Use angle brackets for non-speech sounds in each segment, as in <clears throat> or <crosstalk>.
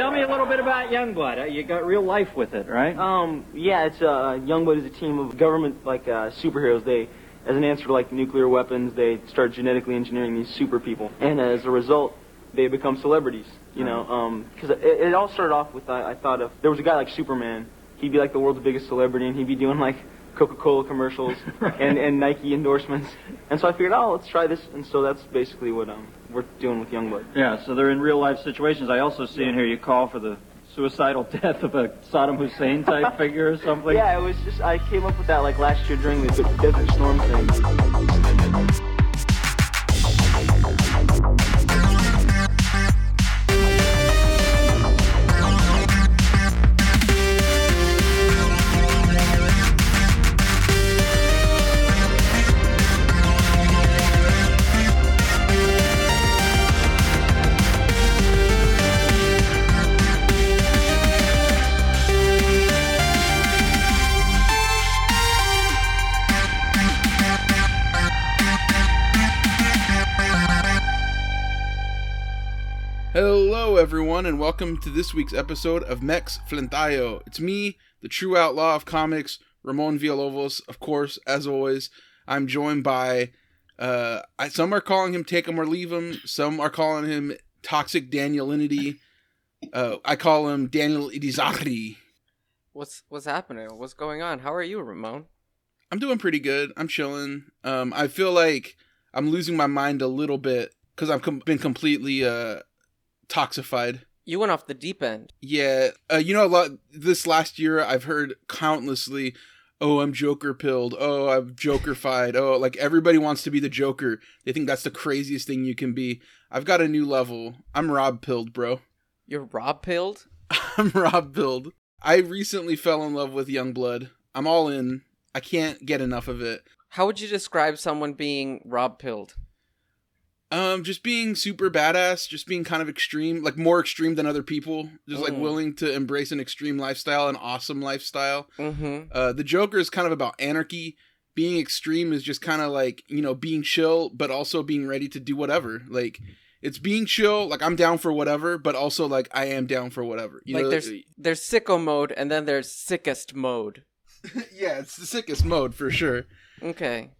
tell me a little bit about Youngblood. Uh, You got real life with it, right? Um, yeah, it's uh, Youngblood is a team of government like uh, superheroes. They, as an answer to like nuclear weapons, they start genetically engineering these super people, and as a result, they become celebrities. You know, because it, it all started off with I, I thought of there was a guy like Superman. He'd be like the world's biggest celebrity, and he'd be doing like Coca-Cola commercials and, and Nike endorsements. And so I figured, oh, let's try this. And so that's basically what um, we're doing with Youngblood. Yeah, so they're in real life situations. I also see in here you call for the suicidal <laughs> death of a Saddam Hussein type <laughs> figure or something. Yeah, it was just I came up with that like last year during the Desert Storm thing. Everyone, and welcome to this week's episode of Mex Flintayo. It's me, the true outlaw of comics, Ramon Villalobos. Of course, as always, I'm joined by. Uh, I, some are calling him take him or leave him. Some are calling him toxic Danielinity. Uh, I call him Daniel Idizahri. What's what's happening? What's going on? How are you, Ramon? I'm doing pretty good. I'm chilling. Um, I feel like I'm losing my mind a little bit because I've com- been completely uh, toxified. You went off the deep end. Yeah, uh, you know, a lot this last year I've heard countlessly, "Oh, I'm Joker pilled. Oh, I'm Jokerfied. oh, like everybody wants to be the Joker. They think that's the craziest thing you can be. I've got a new level. I'm Rob pilled, bro. You're Rob pilled. <laughs> I'm Rob pilled. I recently fell in love with Youngblood. I'm all in. I can't get enough of it. How would you describe someone being Rob pilled? Um, just being super badass, just being kind of extreme, like more extreme than other people. Just like Mm. willing to embrace an extreme lifestyle, an awesome lifestyle. Mm-hmm. Uh, the Joker is kind of about anarchy. Being extreme is just kind of like you know being chill, but also being ready to do whatever. Like it's being chill, like I'm down for whatever, but also like I am down for whatever. You like know, there's there's sicko mode and then there's sickest mode. <laughs> yeah, it's the sickest mode for sure. Okay.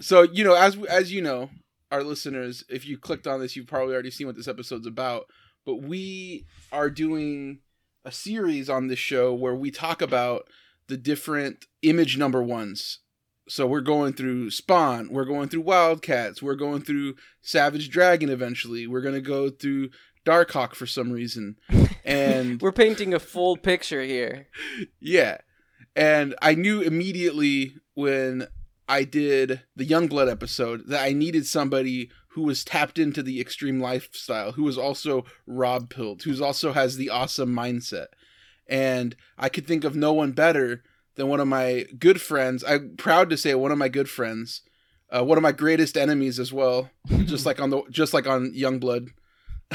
So you know, as as you know, our listeners, if you clicked on this, you've probably already seen what this episode's about. But we are doing a series on this show where we talk about the different image number ones. So we're going through Spawn, we're going through Wildcats, we're going through Savage Dragon eventually. We're gonna go through Darkhawk for some reason. <laughs> And We're painting a full picture here. <laughs> yeah. And I knew immediately when I did the Youngblood episode that I needed somebody who was tapped into the extreme lifestyle, who was also Rob Pilled, who also has the awesome mindset. And I could think of no one better than one of my good friends. I'm proud to say one of my good friends, uh, one of my greatest enemies as well, just like on the just like on Youngblood.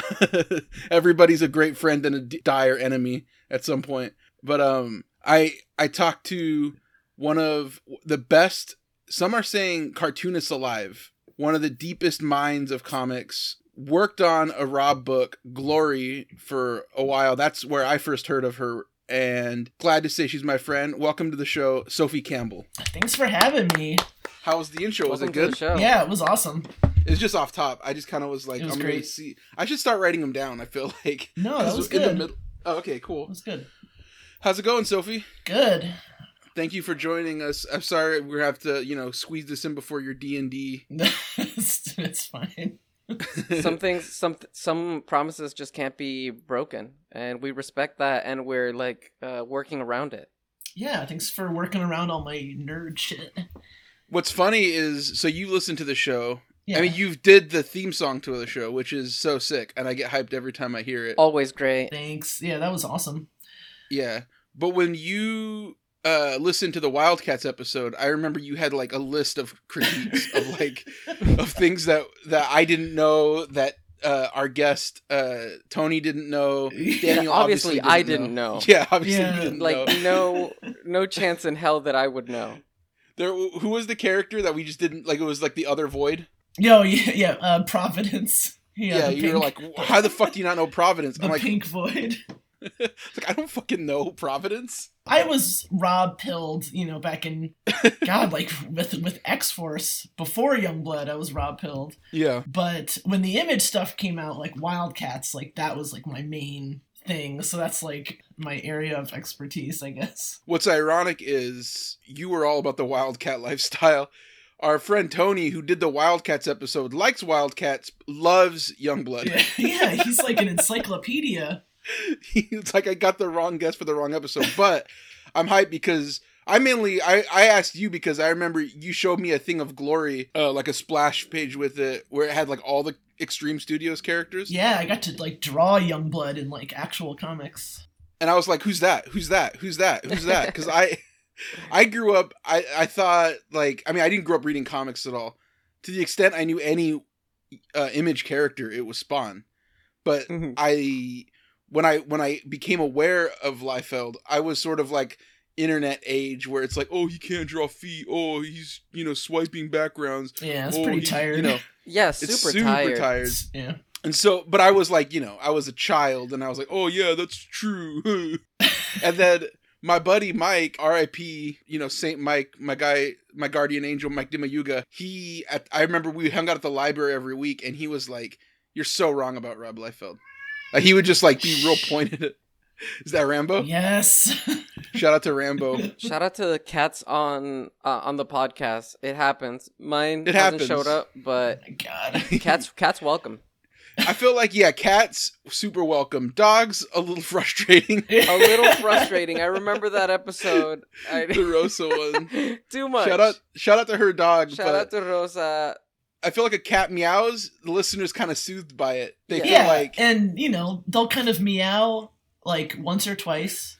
<laughs> Everybody's a great friend and a dire enemy at some point. But um, I I talked to one of the best. Some are saying cartoonist alive. One of the deepest minds of comics. Worked on a Rob book, Glory, for a while. That's where I first heard of her. And glad to say she's my friend. Welcome to the show, Sophie Campbell. Thanks for having me. How was the intro? Was Welcome it to the good? show. Yeah, it was awesome. It's just off top. I just kind of was like, was I'm gonna see. I should start writing them down. I feel <laughs> like No, that 'Cause was in the good. middle. Oh, okay, cool. was good. How's it going, Sophie? Good. Thank you for joining us. I'm sorry we have to, you know, squeeze this in before your D and D. <laughs> it's, it's fine. <laughs> some things some some promises just can't be broken and we respect that and we're like uh, working around it Yeah, thanks for working around all my nerd shit. What's funny is, so you listen to the show. Yeah. I mean, you did the theme song to the show, which is so sick, and I get hyped every time I hear it. always great Thanks. Yeah, that was awesome. Yeah, but when you uh listened to the Wildcats episode, I remember you had like a list of critiques of like <laughs> of things that that I didn't know that uh our guest uh Tony didn't know. <laughs> Daniel obviously, I didn't know. <laughs> Yeah, obviously Yeah. didn't like know. no no chance in hell that i would know There, who was the character that we just didn't like? It was like the other void. Yo, yeah, yeah, uh, Providence. Yeah, Yeah, the you were like, how the fuck do you not know Providence? the I'm like, pink void. Like I don't fucking know Providence. I was Rob pilled, you know, back in <laughs> God, like with with X Force before Youngblood. I was Rob pilled, Yeah. but when the image stuff came out, like Wildcats, like that was like my main thing. So that's like my area of expertise, I guess. What's ironic is you were all about the Wildcat lifestyle. Our friend Tony, who did the Wildcats episode, likes Wildcats, loves Youngblood. Yeah, yeah, he's like an <laughs> encyclopedia. <laughs> it's like I got the wrong guest for the wrong episode, but I'm hyped because I mainly I I asked you because I remember you showed me a thing of glory, uh, like a splash page with it where it had like all the Extreme Studios characters. Yeah, I got to like draw Youngblood in like actual comics. and I was like, "Who's that? Who's that? Who's that? Who's that?" Because I, <laughs> I grew up. I I thought like I mean I didn't grow up reading comics at all. To the extent I knew any uh, image character, it was Spawn. But Mhm. I when I when I became aware of Liefeld, I was sort of like internet age where it's like, oh, he can't draw feet. Oh, he's you know swiping backgrounds. Yeah, it's oh, pretty he- tired. You know, <laughs> Yeah, it's super, super, tired. tired. yeah. And so, but I was like, you know, I was a child and I was like, oh, yeah, that's true. <laughs> and then my buddy Mike, RIP, you know, Saint Mike, my guy, my guardian angel, Mike Dimayuga, he, at, I remember we hung out at the library every week and he was like, you're so wrong about Rob Liefeld. Like, he would just like be real pointed at, <laughs> is that Rambo? Yes. <laughs> Shout out to Rambo. Shout out to the cats on uh, on the podcast. It happens. Mine It hasn't happens. showed up, but God. <laughs> cats cats welcome. I feel like, yeah, cats, super welcome. Dogs, a little frustrating. A little frustrating. I remember that episode. I, the Rosa one. Too much. Shout out, shout out to her dog. Shout but- out to Rosa. I feel like a cat meows, the listener's kind of soothed by it. They Yeah. feel yeah, like and you know they'll kind of meow like once or twice,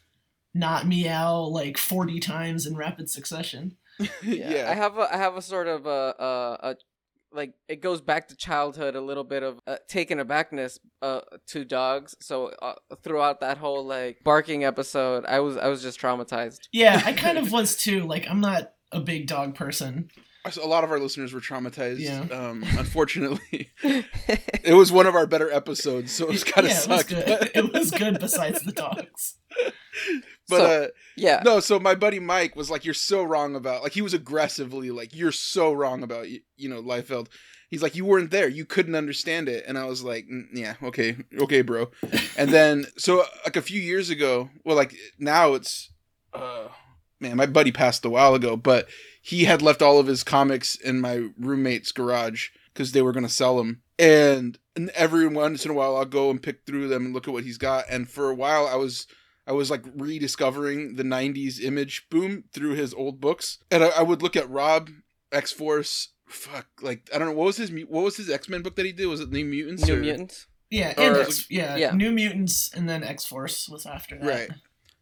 not meow like forty times in rapid succession. <laughs> Yeah. yeah. I have a I have a sort of a a, a like it goes back to childhood a little bit of uh, taken abackness uh, to dogs. So uh, throughout that whole like barking episode, I was I was just traumatized. Yeah, I kind <laughs> of was too. Like I'm not a big dog person. A lot of our listeners were traumatized. Yeah. Um, unfortunately, <laughs> it was one of our better episodes, so it was kind of yeah, it was sucked. good. it was <laughs> good besides the dogs. but So- uh, yeah. no, so my buddy Mike was like, "You're so wrong about." Like he was aggressively like, "You're so wrong about you, you know Liefeld." He's like, "You weren't there. You couldn't understand it." And I was like, "Mm, "Yeah, okay, okay, bro." and then so like a few years ago, well, like now it's, uh, man, my buddy passed a while ago, but he had left all of his comics in my roommate's garage because they were gonna sell them. And, and every once in a while, I'll go and pick through them and look at what he's got. And for a while, I was I was like rediscovering the '90s image boom through his old books, and I, I would look at Rob X Force. Fuck, like I don't know what was his what was his X Men book that he did? Was it New Mutants? New or- Mutants. Yeah, and Or- X, yeah, Yeah. New Mutants, and then X Force was after that. Right.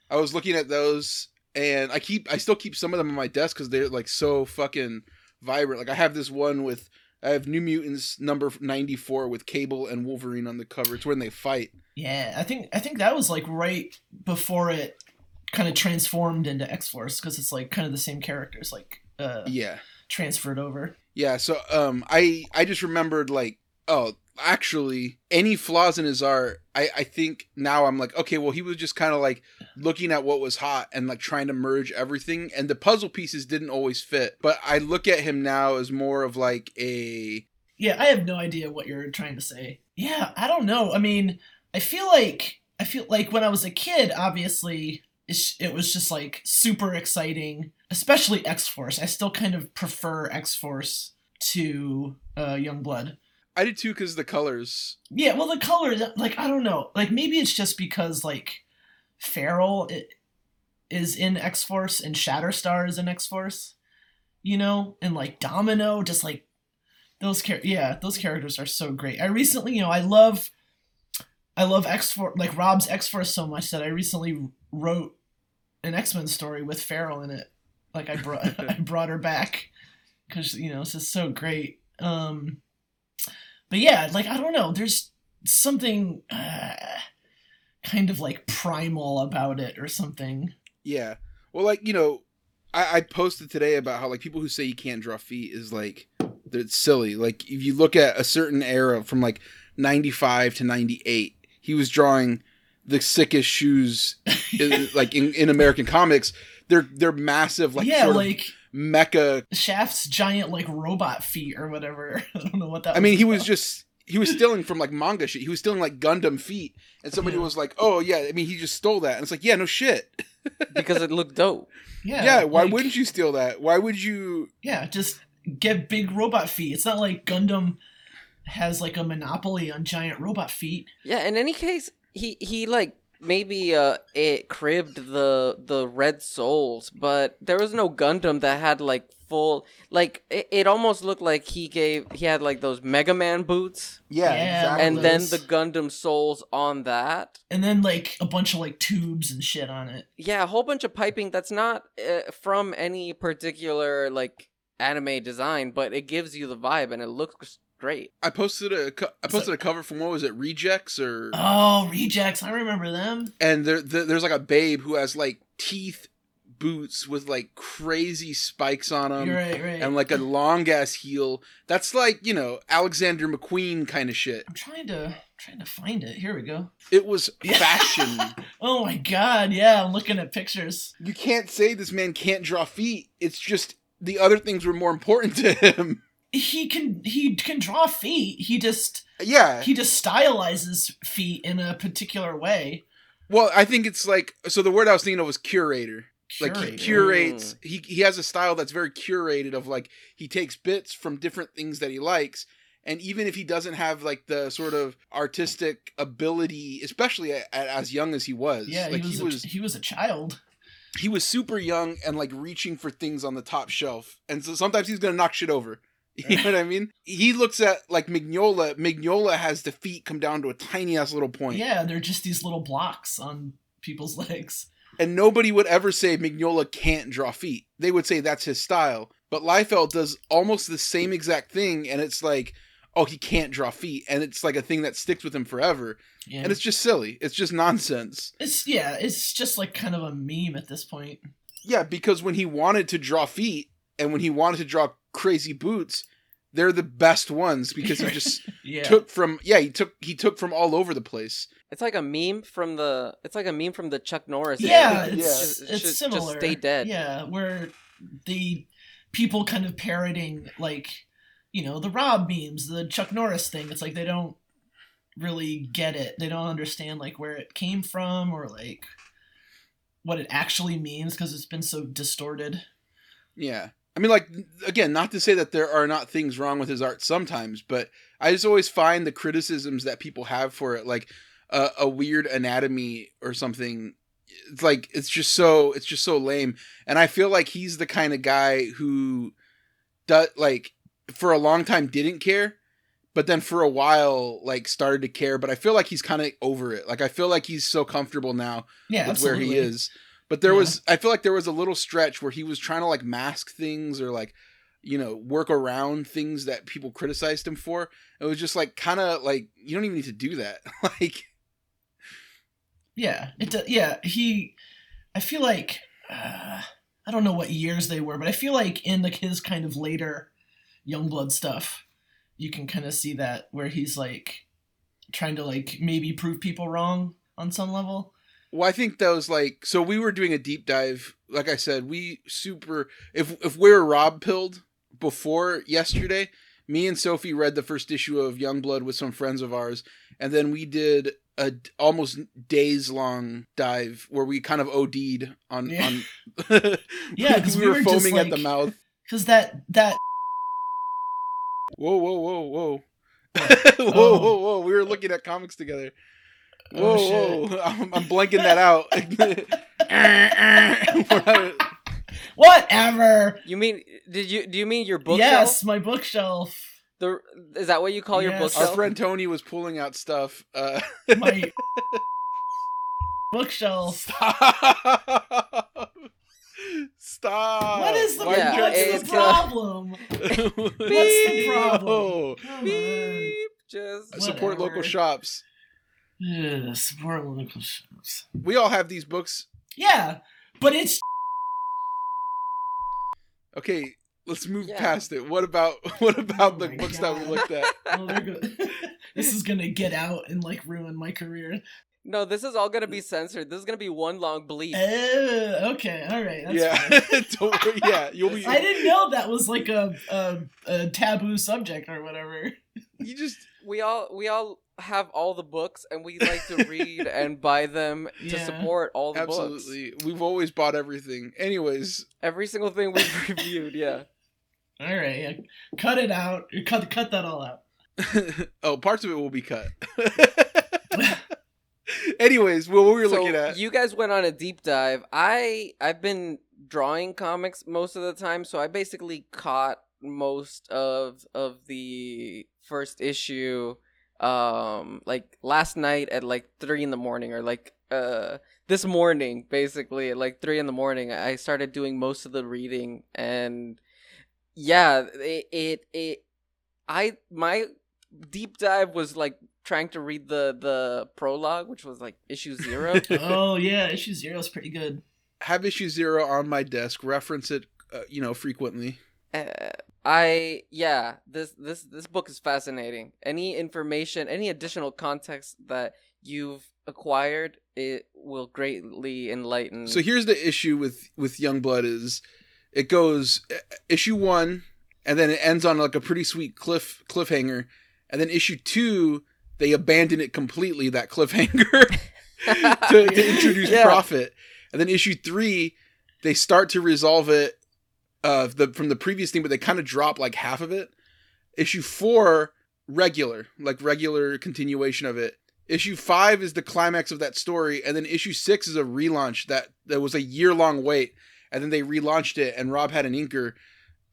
I was looking at those, and I keep I still keep some of them on my desk because they're like so fucking vibrant. Like I have this one with I have New Mutants number ninety four with Cable and Wolverine on the cover. It's when they fight. Yeah, I think I think that was like right before it kind of transformed into X Force because it's like kind of the same characters like uh Yeah, transferred over. yeah. So um, I I just remembered like oh actually any flaws in his art I, I think now i'm like okay well he was just kind of like looking at what was hot and like trying to merge everything and the puzzle pieces didn't always fit but i look at him now as more of like a Yeah, I have no idea what you're trying to say. Yeah, I don't know. I mean, I feel like I feel like when I was a kid, obviously it was just like super exciting, especially X Force. I still kind of prefer X Force to uh, Youngblood. I did too because the colors. Yeah, well, the colors, like, I don't know. Like, maybe it's just because, like, Feral is in X Force and Shatterstar is in X Force, you know? And, like, Domino, just like, those char- yeah, those characters are so great. I recently, you know, I love, I love X Force, like, Rob's X Force so much that I recently wrote an X Men story with Feral in it. Like, I brought, <laughs> I brought her back because, you know, it's just so great. Um, but yeah, like I don't know, there's something uh, kind of like primal about it or something. Yeah. Well, like you know, I, I posted today about how like people who say you can't draw feet is like it's silly. Like if you look at a certain era from like ninety five to ninety eight, he was drawing the sickest shoes, <laughs> in, like in, in American comics. They're they're massive, like yeah, like of mecha. Shaft's giant like robot feet or whatever. <laughs> I don't know what that. I mean, he was just he was stealing from like manga shit. He was stealing like Gundam feet, and somebody Yeah. was like, "Oh yeah," I mean, he just stole that, and it's like, yeah, no shit. <laughs> because it looked dope. yeah. Yeah, why like- wouldn't you steal that? Why would you? Yeah, just get big robot feet. It's not like Gundam has like a monopoly on giant robot feet. Yeah. In any case, he he like maybe uh it cribbed the the red souls, but there was no Gundam that had like full like it, it almost looked like he gave he had like those Mega Man boots Yeah, exactly. and then the Gundam souls on that. And then like a bunch of like tubes and shit on it. Yeah, a whole bunch of piping that's not uh, from any particular like anime design, but it gives you the vibe and it looks great. I posted a co- I posted a cover from what was it, Rejects or Oh, rejects! I remember them. and there, there there's like a babe who has like teeth boots with like crazy spikes on them right, right. and like a long ass heel. That's like you know Alexander McQueen kind of shit. I'm trying to trying to find it. Here we go. It was <laughs> fashion. <laughs> Oh my god! Yeah, I'm looking at pictures. you can't say this man can't draw feet. It's just the other things were more important to him. <laughs> He can he can draw feet. He just yeah. he just stylizes feet in a particular way. Well, I think it's like so. The word I was thinking of was curator. Like he Curator. curates. Mm. He he has a style that's very curated. Of like he takes bits from different things that he likes, and even if he doesn't have like the sort of artistic ability, especially at, at, as young as he was, Yeah, like he was, a, he was a child. he was super young and like reaching for things on the top shelf, and so sometimes he's gonna knock shit over. <laughs> You know what I mean? He looks at like Mignola. Mignola has the feet come down to a tiny ass little point. Yeah, they're just these little blocks on people's <laughs> legs. And nobody would ever say Mignola can't draw feet. They would say that's his style. But Liefeld does almost the same exact thing, and it's like, oh, he can't draw feet, and it's like a thing that sticks with him forever. Yeah, And it's just silly. It's just nonsense. it's yeah, it's just like kind of a meme at this point. Yeah, because when he wanted to draw feet, and when he wanted to draw crazy boots, they're the best ones because he just <laughs> Yeah, took from yeah he took he took from all over the place. It's like a meme from the. It's like a meme from the Chuck Norris. yeah, era. it's Yeah. Just- it's just- similar. Just stay dead. Yeah, where the people kind of parroting like you know the Rob memes, the Chuck Norris thing. It's like they don't really get it. They don't understand like where it came from or like what it actually means because it's been so distorted. Yeah. I mean, like, again, not to say that there are not things wrong with his art sometimes, but I just always find the criticisms that people have for it, like uh, a weird anatomy or something. It's like it's just so it's just so lame, and I feel like he's the kind of guy who, does like, for a long time didn't care, but then for a while like started to care. But I feel like he's kind of over it. Like I feel like he's so comfortable now Yeah, with absolutely. where he is. But there Yeah. was, I feel like there was a little stretch where he was trying to like mask things or like, you know, work around things that people criticized him for. It was just like kind of like you don't even need to do that. <laughs> like, Yeah, it. do- Yeah, he. I feel like uh, I don't know what years they were, but I feel like in like his kind of later Youngblood stuff, you can kind of see that where he's like trying to like maybe prove people wrong on some level. Well, I think that was like so. We were doing a deep dive. Like I said, we super. If if we were Rob pilled before yesterday, me and Sophie read the first issue of Youngblood with some friends of ours, and then we did a almost days long dive where we kind of OD'd on Yeah. on. <laughs> <laughs> Yeah, 'cause we, we were, foaming at the mouth. Because that that Whoa, whoa, whoa, whoa. <laughs> whoa, Oh. whoa, um, whoa. We were uh, looking at comics together. Whoa, Oh, <laughs> whoa. I'm, I'm blanking that out. <laughs> <laughs> Whatever. You mean? Did you? Do you mean your bookshelf? Yes, my bookshelf. The is that what you call your bookshelf? Our friend Tony was pulling out stuff. Uh, My bookshelf. Stop. Stop. What is the Why are you Yeah, what's the it's, problem? this? What's the problem? No. Beep. Just Support local shops. Ugh, support local shops. We all have these books. Yeah, but it's Okay, let's move Yeah. past it. What about <laughs> what about the my books that we looked at? Oh, they're <laughs> this is gonna get out and like ruin my career. No, this is all gonna be censored. This is gonna be one long bleep. Uh, okay, all right. That's yeah. <laughs> Don't worry. Yeah, you'll be. I didn't know that was like a, a a taboo subject or whatever. You just we all we all have all the books and we like to read <laughs> and buy them to Yeah. support all the books. absolutely. We've always bought everything. Anyways, Every single thing we've <laughs> reviewed, yeah. All right, yeah. cut it out. Cut cut that all out. <laughs> oh, parts of it will be cut. Anyways, what we were so looking at. you guys went on a deep dive. I I've been drawing comics most of the time, so I basically caught most of of the first issue um like last night at like three in the morning or like uh this morning basically at like three in the morning i started doing most of the reading and yeah it it, it i my deep dive was like trying to read the the prologue which was like issue zero <laughs> oh <laughs> yeah, issue zero is pretty good. have issue zero on my desk. Reference it, uh, you know, frequently. Uh, I yeah, this this this book is fascinating. Any information, any additional context that you've acquired, it will greatly enlighten. So here's the issue with with Youngblood is it goes issue one, and then it ends on like a pretty sweet cliff cliffhanger, and then issue two they abandon it completely that cliffhanger <laughs> to, to <laughs> introduce Yeah. Prophet, and then issue three they start to resolve it uh the from the previous thing, but they kind of drop like half of it. Issue four regular like regular continuation of it. Issue five is the climax of that story, and then issue six is a relaunch that that was a year long wait, and then they relaunched it, and Rob had an inker,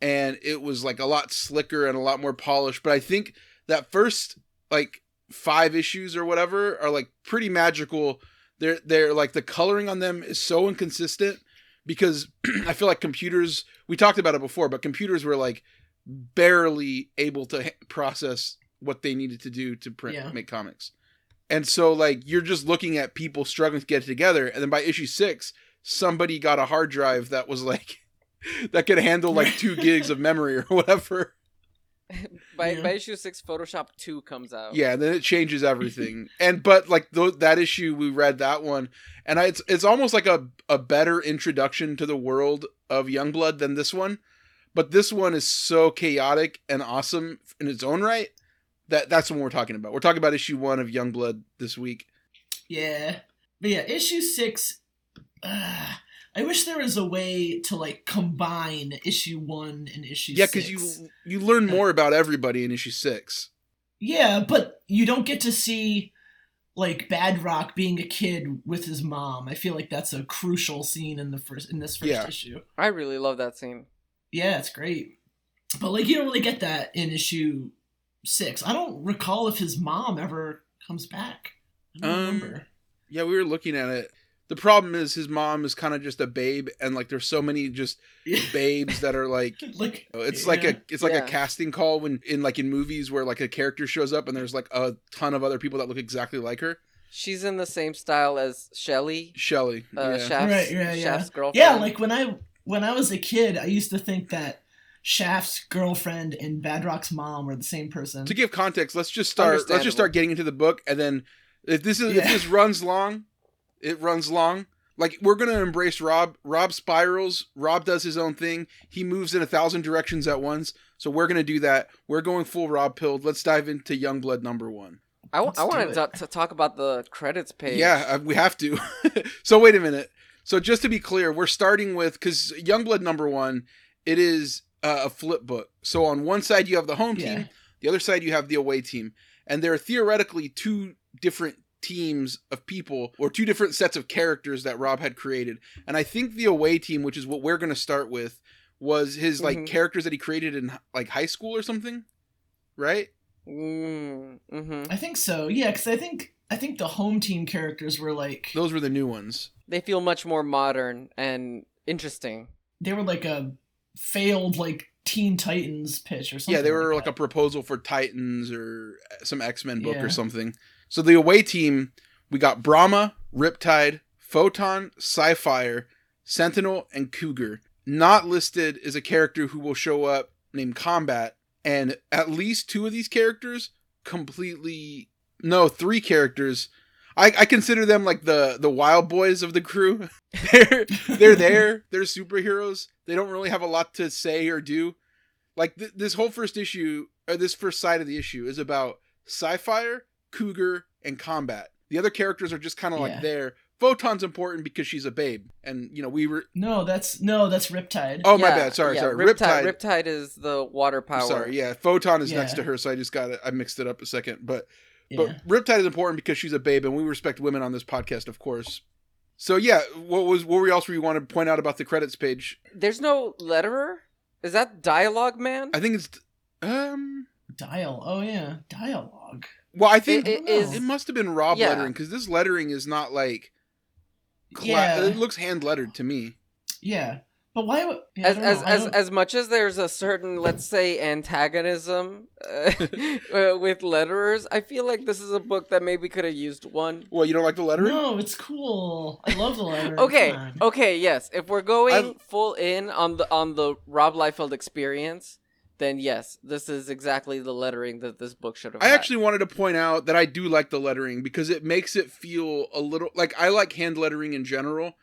and it was like a lot slicker and a lot more polished. But I think that first like five issues or whatever are like pretty magical. They're they're like the coloring on them is so inconsistent because <clears throat> I feel like computers. We talked about it before, but computers were like barely able to process what they needed to do to print Yeah. make comics. And so like you're just looking at people struggling to get it together and then by issue 6 somebody got a hard drive that was like <laughs> that could handle like 2 <laughs> gigs of memory or whatever. <laughs> by Yeah. by issue six, Photoshop two comes out. Yeah, and then it changes everything. and but like th- that issue we read that one and I, it's it's almost like a a better introduction to the world of Youngblood than this one. But this one is so chaotic and awesome in its own right that that's what we're talking about. We're talking about issue 1 of Youngblood this week. Yeah, but yeah, issue six. Uh, I wish there was a way to like combine issue one and issue. Yeah, because you you learn more about everybody in issue six. Yeah, but you don't get to see like Badrock being a kid with his mom. I feel like that's a crucial scene in the first in this first Yeah. issue. I really love that scene. Yeah, it's great. But like you don't really get that in issue six. I don't recall if his mom ever comes back. I don't Um, remember. Yeah, we were looking at it. The problem is his mom is kind of just a babe, and like there's so many just <laughs> babes that are like. <laughs> like It's like a it's like Yeah. a casting call when in like in movies where like a character shows up and there's like a ton of other people that look exactly like her. She's in the same style as Shelly, Shelly. uh, yeah. Shaft's, Right, yeah, yeah. Shaft's girlfriend. Yeah, like when I when I was a kid, I used to think that Shaft's girlfriend and Badrock's mom were the same person. to give context, let's just start. Let's just start getting into the book, and then if this is if this runs long, it runs long. Like we're gonna embrace Rob. Rob spirals. Rob does his own thing. He moves in a thousand directions at once. So we're gonna do that. We're going full Rob pilled. Let's dive into Youngblood number one. I, Let's I do wanted to, to talk about the credits page. Yeah, uh, we have to. <laughs> so wait a minute. So just to be clear, we're starting with because Youngblood number one, it is uh, a flip book. So on one side you have the home Yeah. team, the other side you have the away team, and there are theoretically two different teams of people or two different sets of characters that Rob had created. And I think the away team, which is what we're going to start with, was his like Mhm. characters that he created in like high school or something, right? Mm, hmm I think so. Yeah, because I think I think the home team characters were like Those were the new ones. They feel much more modern and interesting. they were like a failed like Teen Titans pitch or something. Yeah, they were like, that. a proposal for Titans or some X Men book Yeah. or something. So the away team, we got Brahma, Riptide, Photon, Psi-Fire, Sentinel, and Cougar. Not listed is a character who will show up named Combat, and at least two of these characters completely no, three characters. I, I consider them like the the wild boys of the crew. <laughs> they're they're <laughs> there. They're superheroes. They don't really have a lot to say or do. Like th- this whole first issue or this first side of the issue is about Psi-Fire, Cougar, and Combat. The other characters are just kind of Yeah. like there. Photon's important because she's a babe, and you know we were. No, that's no, that's Riptide. Oh my Yeah, bad. Sorry, yeah, sorry. Riptide. Riptide. Riptide is the water power. Sorry, yeah. Photon is next to her, so I just got it. I mixed it up a second, but yeah. but Riptide is important because she's a babe, and we respect women on this podcast, of course. So yeah, what was what were else were you want to point out about the credits page? There's no letterer. Is that dialogue man? I think it's um. Dial. Oh yeah, dialogue. Well, I think It- it it, is- must have been Rob Yeah. lettering because this lettering is not like. Cla- Yeah. It looks hand lettered to me. Yeah, but why would yeah, as as as, as much as there's a certain let's say antagonism <laughs> uh, uh, <laughs> with letterers, I feel like this is a book that maybe could have used one. Well, you don't like the lettering? No, it's cool. I love the letter. Okay, okay, yes. If we're going I- full in on the on the Rob Liefeld experience, then yes, this is exactly the lettering that this book should have. I had. actually wanted to point out that I do like the lettering because it makes it feel a little like I like hand lettering in general,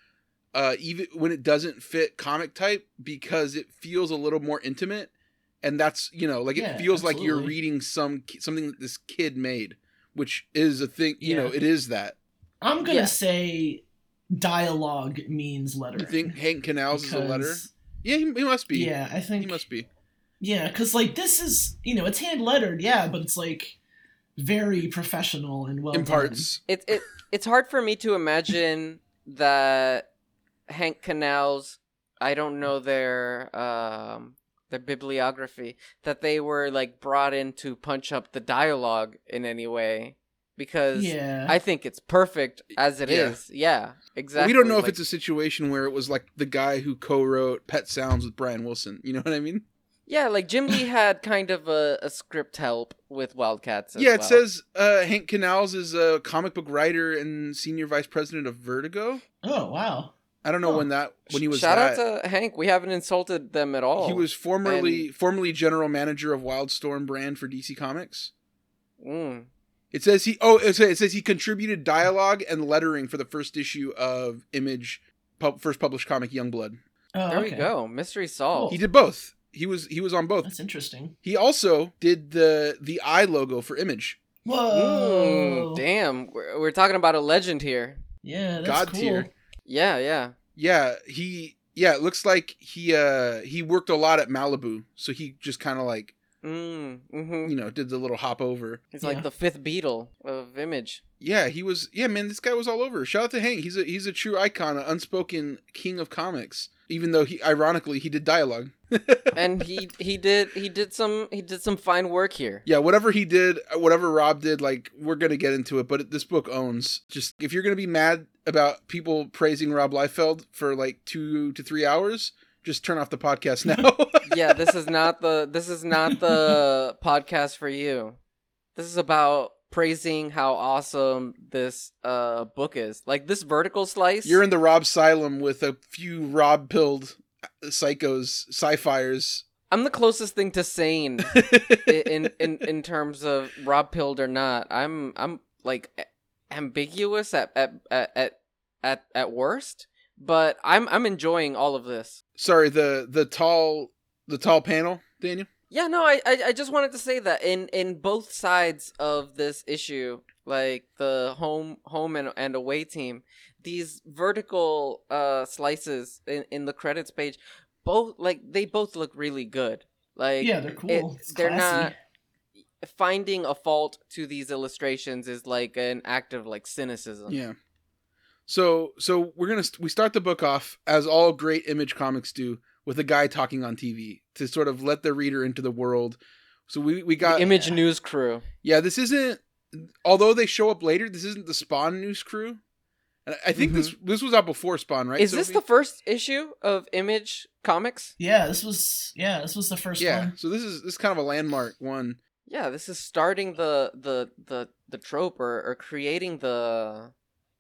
uh, even when it doesn't fit comic type because it feels a little more intimate, and that's you know like it Yeah, feels like you're reading some something that this kid made, which is a thing. You know, it is that. I'm gonna Yeah. say dialogue means letter. You think Hank Kanalz is a letter? Yeah, he, he must be. Yeah, I think he must be. Yeah, because like this is you know it's hand lettered, yeah, but it's like very professional and well in done. parts. it it it's hard for me to imagine that Hank Kanalz. I don't know their um their bibliography that they were like brought in to punch up the dialogue in any way because Yeah, I think it's perfect as it is. Yeah. Yeah, exactly. We don't know if it's a situation where it was like the guy who co-wrote Pet Sounds with Brian Wilson. You know what I mean? Yeah, like Jim Lee had kind of a, a script help with Wildcats. As yeah, it well. says uh, Hank Kanalz is a comic book writer and senior vice president of Vertigo. Oh wow. I don't know Oh. when that when he was Shout that. out to Hank. We haven't insulted them at all. he was formerly formerly general manager of Wildstorm brand for DC Comics. Mm. It says he oh it says, it says he contributed dialogue and lettering for the first issue of Image pub, first published comic Youngblood. Oh, There okay. we go. Mystery solved. He did both. He was he was on both. That's interesting. He also did the the eye logo for Image. Whoa. Mm, damn, we're, we're talking about a legend here. Yeah, that's God cool. tier. Yeah, yeah. Yeah, he yeah, it looks like he uh he worked a lot at Malibu, so he just kind of like, Mm, hmm you know, did the little hop over. He's Yeah. like the fifth Beatle of Image. Yeah, he was yeah, man, this guy was all over. Shout out to Hank. He's a he's a true icon, an unspoken king of comics. Even though he ironically he did dialogue. <laughs> and he he did he did some he did some fine work here. Yeah, whatever he did, whatever Rob did, like we're gonna get into it, but this book owns. Just if you're gonna be mad about people praising Rob Liefeld for like two to three hours, just turn off the podcast now. <laughs> yeah, this is not the this is not the <laughs> podcast for you. This is about praising how awesome this uh book is. Like this vertical slice. You're in the Rob Asylum with a few Rob pilled psychos, psi-fires. I'm the closest thing to sane <laughs> in in in terms of Rob pilled or not. I'm I'm like ambiguous at at at at at, at worst, but I'm I'm enjoying all of this. Sorry, the the tall the tall panel, Daniel. Yeah, no, I, I I just wanted to say that in in both sides of this issue, like the home home and, and away team, these vertical uh slices in, in the credits page, both like they both look really good. Like Yeah, they're cool. it- It's they're not finding a fault to these illustrations is like an act of like cynicism. Yeah. So so we're gonna st- we start the book off as all great image comics do with a guy talking on TV to sort of let the reader into the world. So we we The got Image News crew. yeah. This isn't although they show up later. This isn't the Spawn news crew. And I think this this was out before Spawn, right? Mm-hmm. Is this the first issue of Image Comics? Yeah, this was yeah, this was the first yeah? one. So this is this is kind of a landmark one. Yeah, this is starting the the the the trope or, or creating the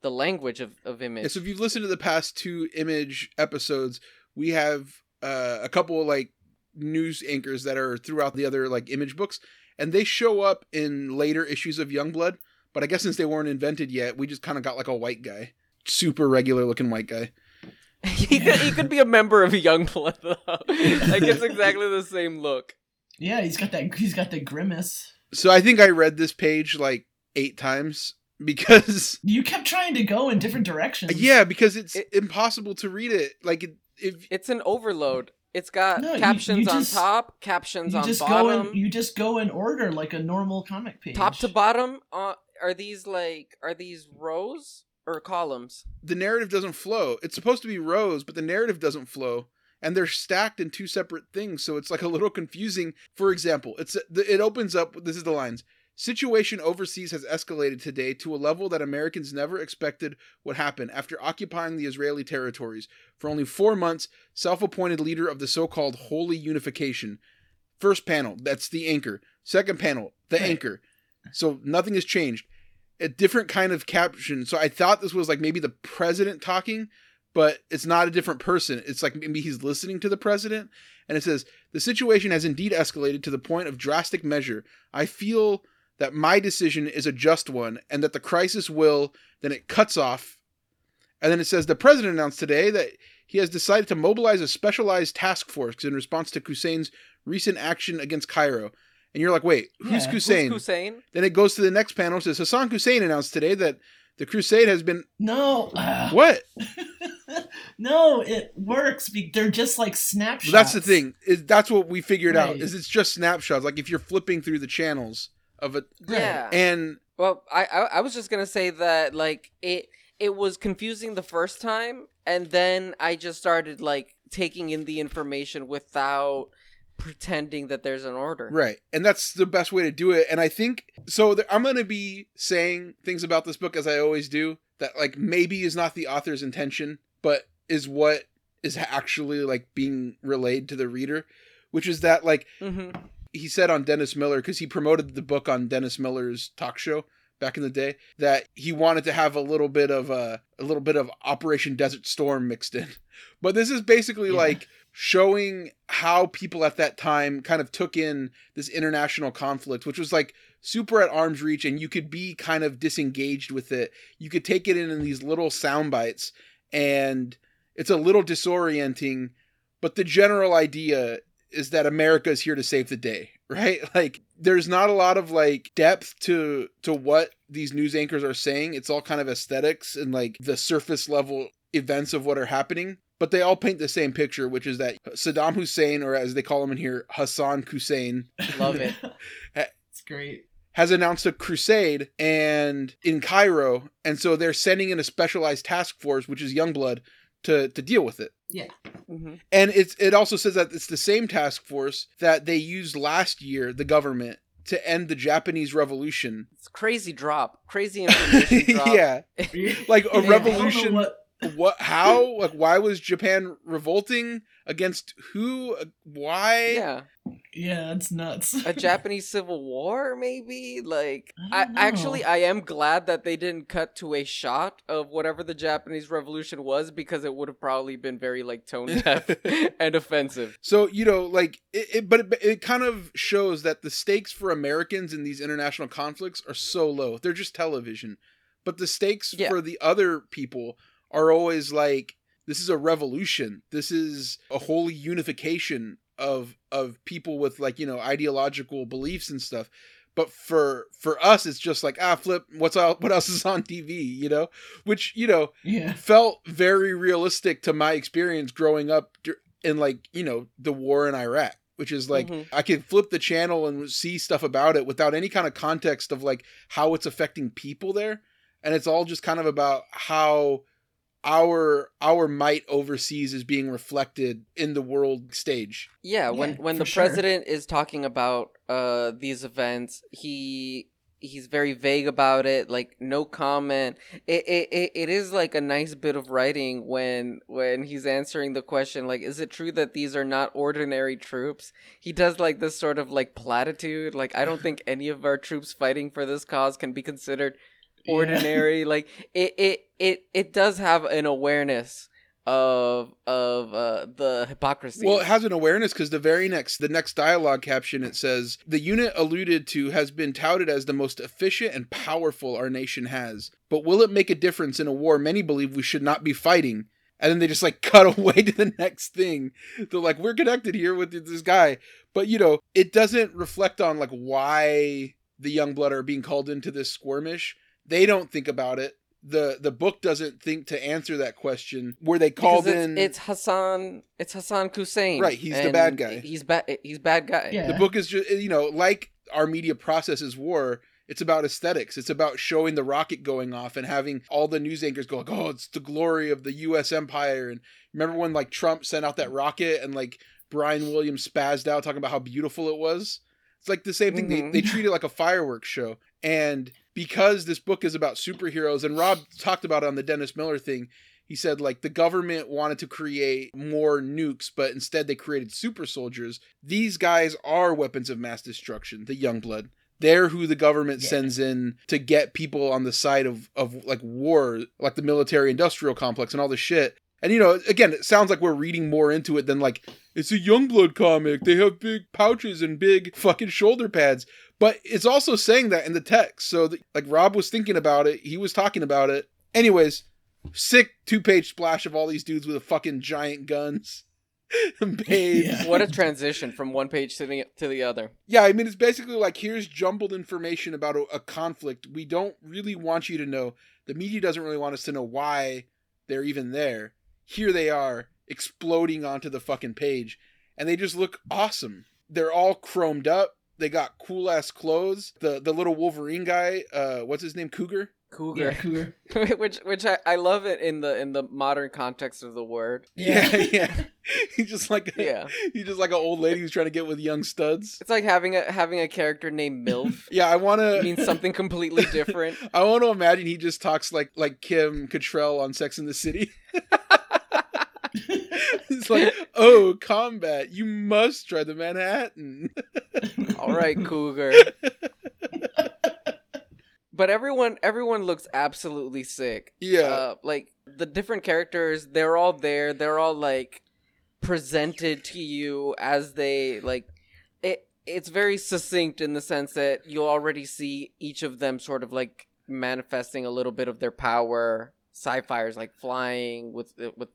the language of, of image. Yeah, so if you've listened to the past two image episodes, we have uh, a couple of like news anchors that are throughout the other like image books, and they show up in later issues of Youngblood. But I guess since they weren't invented yet, we just kind of got like a white guy, super regular looking white guy. <laughs> he, could, he could be a member of Youngblood though. <laughs> like it's exactly the same look. Yeah, he's got that. He's got the grimace. So I think I read this page like eight times <laughs> because You kept trying to go in different directions. yeah, because it's It- impossible to read it. Like it, if It's an overload. It's got No, you- captions you on just- top, captions you on just bottom, go in. You just go in order like a normal comic page. top to bottom. Uh, are these like are these rows or columns? the narrative doesn't flow. It's supposed to be rows, but the narrative doesn't flow. And they're stacked in two separate things, so it's like a little confusing. For example, it's it opens up. This is the lines. Situation overseas has escalated today to a level that Americans never expected would happen after occupying the Israeli territories. For only four months, self appointed leader of the so called Holy Unification. First panel, that's the anchor. Second panel, the anchor. So nothing has changed. A different kind of caption. So I thought this was like maybe the president talking, but it's not a different person. It's like maybe he's listening to the president. And it says, The situation has indeed escalated to the point of drastic measure. I feel that my decision is a just one and that the crisis will, then it cuts off. And then it says, The president announced today that he has decided to mobilize a specialized task force in response to Hussein's recent action against Cairo. And you're like, wait, who's Yeah. Who's Hussein? Hussein? Then it goes to the next panel. It says Hassan Hussein announced today that the crusade has been No. uh, <sighs> what? <laughs> no, it works. They're just like snapshots. Well, that's the thing. Is that's what we figured out. Is it's just snapshots. Like if you're flipping through the channels of it, Right. Yeah. and Well, I, I I was just gonna say that like it it was confusing the first time, and then I just started like taking in the information without pretending that there's an order. right, and that's the best way to do it. And I think so. There, I'm going to be saying things about this book as I always do. That like maybe is not the author's intention, but is what is actually like being relayed to the reader, which is that like hmm he said on Dennis Miller because he promoted the book on Dennis Miller's talk show back in the day that he wanted to have a little bit of a, a little bit of Operation Desert Storm mixed in. <laughs> But this is basically Yeah. like showing how people at that time kind of took in this international conflict, which was like super at arm's reach and you could be kind of disengaged with it. You could take it in in these little sound bites and it's a little disorienting, but the general idea is that America is here to save the day, <laughs> right? Like there's not a lot of like depth to to what these news anchors are saying. It's all kind of aesthetics and like the surface level events of what are happening. But they all paint the same picture, which is that Saddam Hussein, or as they call him in here, Hassan Hussein, <laughs> Love it. it's great. has announced a crusade and in Cairo, and so they're sending in a specialized task force, which is Youngblood, to to deal with it. hmm And it's it also says that it's the same task force that they used last year, the government, to end the Japanese Revolution. It's crazy drop, crazy <laughs> information drop. yeah, <laughs> like a Yeah, I don't know revolution. what- What? How? Like, why was Japan revolting against who? Why? yeah. Yeah, it's nuts. A <laughs> Japanese civil war, maybe. Like, I I, actually I am glad that they didn't cut to a shot of whatever the Japanese Revolution was because it would have probably been very like tone <laughs> deaf and offensive. So you know, like, it, it but it, it kind of shows that the stakes for Americans in these international conflicts are so low. They're just television, but the stakes Yeah. for the other people are always like, this is a revolution. This is a holy unification of of people with like you know ideological beliefs and stuff. But for for us, it's just like ah, flip. What's out? What else is on TV? You know, which you know yeah. felt very realistic to my experience growing up in like you know the war in Iraq which is like Mhm. I can flip the channel and see stuff about it without any kind of context of like how it's affecting people there and it's all just kind of about how our our might overseas is being reflected in the world stage Yeah, when Yeah, when the sure. president is talking about uh these events, he he's very vague about it, like no comment. It it, it, it is like a nice bit of writing when when he's answering the question like is it true that these are not ordinary troops? He does like this sort of like platitude, like I don't think <laughs> any of our troops fighting for this cause can be considered Yeah. <laughs> ordinary like it it it it does have an awareness of of uh, the hypocrisy. Well, it has an awareness because the very next, the next dialogue caption, it says the unit alluded to has been touted as the most efficient and powerful our nation has. But will it make a difference in a war many believe we should not be fighting? And then they just like <laughs> cut away to the next thing. They're like, we're connected here with this guy, but you know, it doesn't reflect on like why the Youngblood are being called into this skirmish. They don't think about it the the book doesn't think to answer that question. Were they called it's, in? it's Hassan. It's Hassan Hussein. Right, he's the bad guy. He's bad. He's bad guy. Yeah. the book is just you know like our media processes war. It's about aesthetics. It's about showing the rocket going off and having all the news anchors go like, "Oh, it's the glory of the U.S. empire." And remember when like Trump sent out that rocket and like Brian Williams spazzed out talking about how beautiful it was? It's like the same thing. Mhm. They, they treat it like a fireworks show. And because this book is about superheroes, and Rob talked about it on the Dennis Miller thing, he said like the government wanted to create more nukes, but instead they created super soldiers. These guys are weapons of mass destruction, the Youngblood. They're who the government Yeah. sends in to get people on the side of, of like war, like the military industrial complex and all this shit. And you know, again, it sounds like we're reading more into it than like it's a Youngblood comic. They have big pouches and big fucking shoulder pads. But it's also saying that in the text. So, th- like, Rob was thinking about it. He was talking about it. Anyways, sick two page splash of all these dudes with a fucking giant guns <laughs> and. Yeah. What a transition from one page to the to the other. Yeah, I mean, it's basically like here's jumbled information about a, a conflict we don't really want you to know. The media doesn't really want us to know why they're even there. Here they are exploding onto the fucking page, and they just look awesome. They're all chromed up. They got cool ass clothes. The the little Wolverine guy, uh, what's his name? Cougar. Yeah, Cougar, cougar. <laughs> which which I, I love it in the in the modern context of the word. Yeah, <laughs> yeah. he's just like a, Yeah, he's just like an old lady who's trying to get with young studs. it's like having a having a character named Milf <laughs> Yeah, I want to means something completely different. I want to imagine he just talks like like Kim Cattrall on Sex in the City. <laughs> It's like, oh, combat! You must try the Manhattan. <laughs> All right, Cougar. <laughs> But everyone everyone looks absolutely sick. yeah, Uh, like the different characters, they're all there. They're all like presented to you as they like it it's very succinct in the sense that you already see each of them sort of like manifesting a little bit of their power. Psi-Fire is like flying with with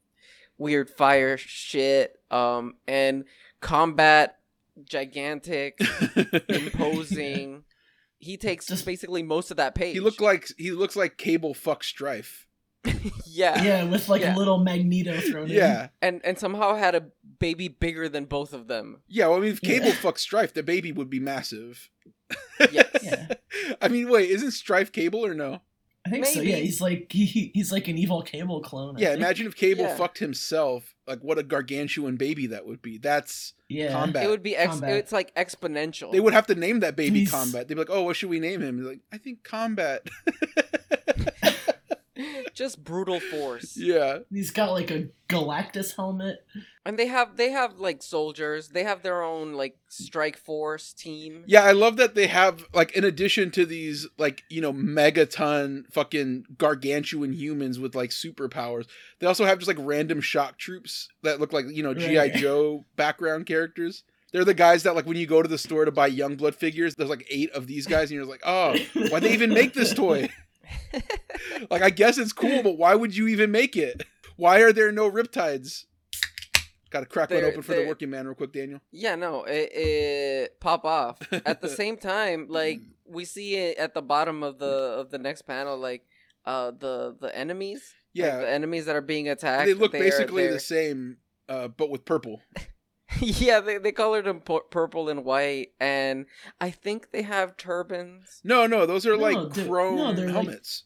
weird fire shit um and combat gigantic <laughs> imposing he takes Just- basically most of that page he looked like he looks like Cable fuck Strife. <laughs> yeah Yeah, with like Yeah. a little Magneto thrown in. Yeah, and and somehow had a baby bigger than both of them. yeah. Well, I mean, if Cable Yeah. fuck Strife, the baby would be massive. Yes. Yeah. <laughs> I mean, wait, isn't Strife Cable or no? I think so. Yeah, he's like he, he- he's like an evil cable clone. I Yeah, think. imagine if Cable Yeah. fucked himself. Like, what a gargantuan baby that would be. That's Yeah. combat. It would be ex- Combat. it's like exponential. They would have to name that baby He's- Combat. They'd be like, "Oh, what should we name him?" He's like, "I think Combat." <laughs> just brutal force. yeah, He's got like a Galactus helmet. And they have they have like soldiers. They have their own like strike force team. yeah. I love that they have like, in addition to these like you know megaton fucking gargantuan humans with like superpowers, they also have just like random shock troops that look like you know GI Right. Joe background characters. They're the guys that like when you go to the store to buy Youngblood figures, there's like eight of these guys, and you're like, oh, why'd they even make this toy? <laughs> like, I guess it's cool, but why would you even make it? Why are there no riptides? Got to crack one They're- open for the working man real quick, Daniel. Yeah, no, it, it pop off. At the same <laughs> time, like we see it at the bottom of the of the next panel, like uh the the enemies. like, Yeah, the enemies that are being attacked. they look are- basically they're- the same, uh, but with purple. <laughs> <laughs> yeah, they they colored them pu- purple and white, and I think they have turbans. No, no, those are No, like chrome no, they're like- helmets.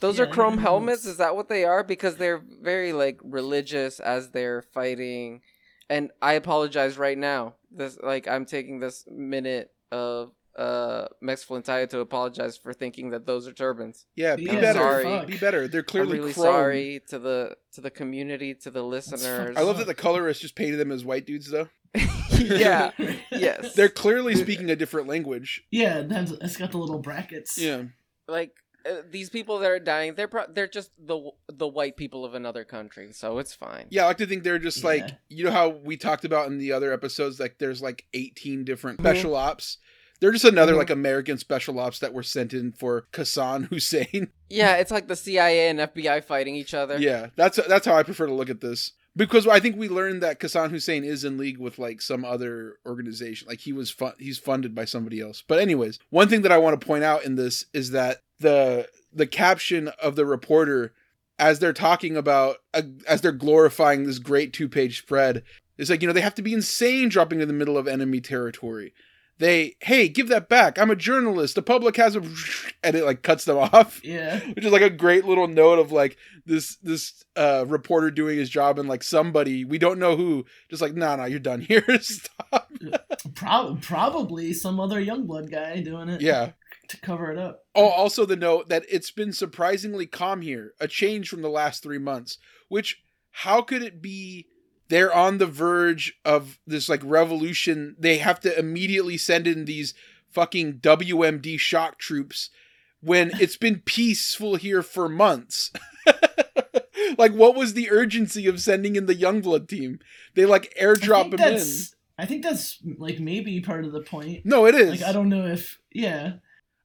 Those Yeah, are chrome helmets. helmets. Is that what they are? Because they're very like religious as they're fighting. And I apologize right now. This like I'm taking this minute of uh Mex Flintaya to apologize for thinking that those are turbans. Yeah, be Yeah, better. sorry. Be better. They're I'm clearly really chrome. sorry to the to the community, to the listeners. I love that the colorist just painted them as white dudes, though. <laughs> yeah. Yes. They're clearly speaking a different language. Yeah, that's it's got the little brackets. Yeah. like uh, these people that are dying, they're pro- they're just the the white people of another country, so it's fine. Yeah, I like to think they're just like you know how we talked about in the other episodes, like there's like 18 different Mhm. special ops. They're just another Mhm. like American special ops that were sent in for Hassan <laughs> Hussein. Yeah, it's like the CIA and FBI fighting each other. yeah, that's that's how I prefer to look at this because I think we learned that Hassan Hussein is in league with like some other organization. Like he was fun- he's funded by somebody else. But anyways, one thing that I want to point out in this is that the the caption of the reporter as they're talking about uh, as they're glorifying this great two-page spread is like you know they have to be insane dropping in the middle of enemy territory they hey give that back i'm a journalist the public has a <laughs> and it like cuts them <laughs> off Yeah. which is like a great little note of like this this uh reporter doing his job and like somebody we don't know who just like no no you're done <laughs> here stop Pro- probably some other Youngblood guy doing it. yeah To cover it up. Oh, also the note that it's been surprisingly calm here, a change from the last three months. Which, how could it be? They're on the verge of this like revolution. They have to immediately send in these fucking WMD shock troops when it's been peaceful here for months. <laughs> like, what was the urgency of sending in the Youngblood team? They like airdrop them in. I think that's like maybe part of the point. No, it is. Like I don't know if yeah.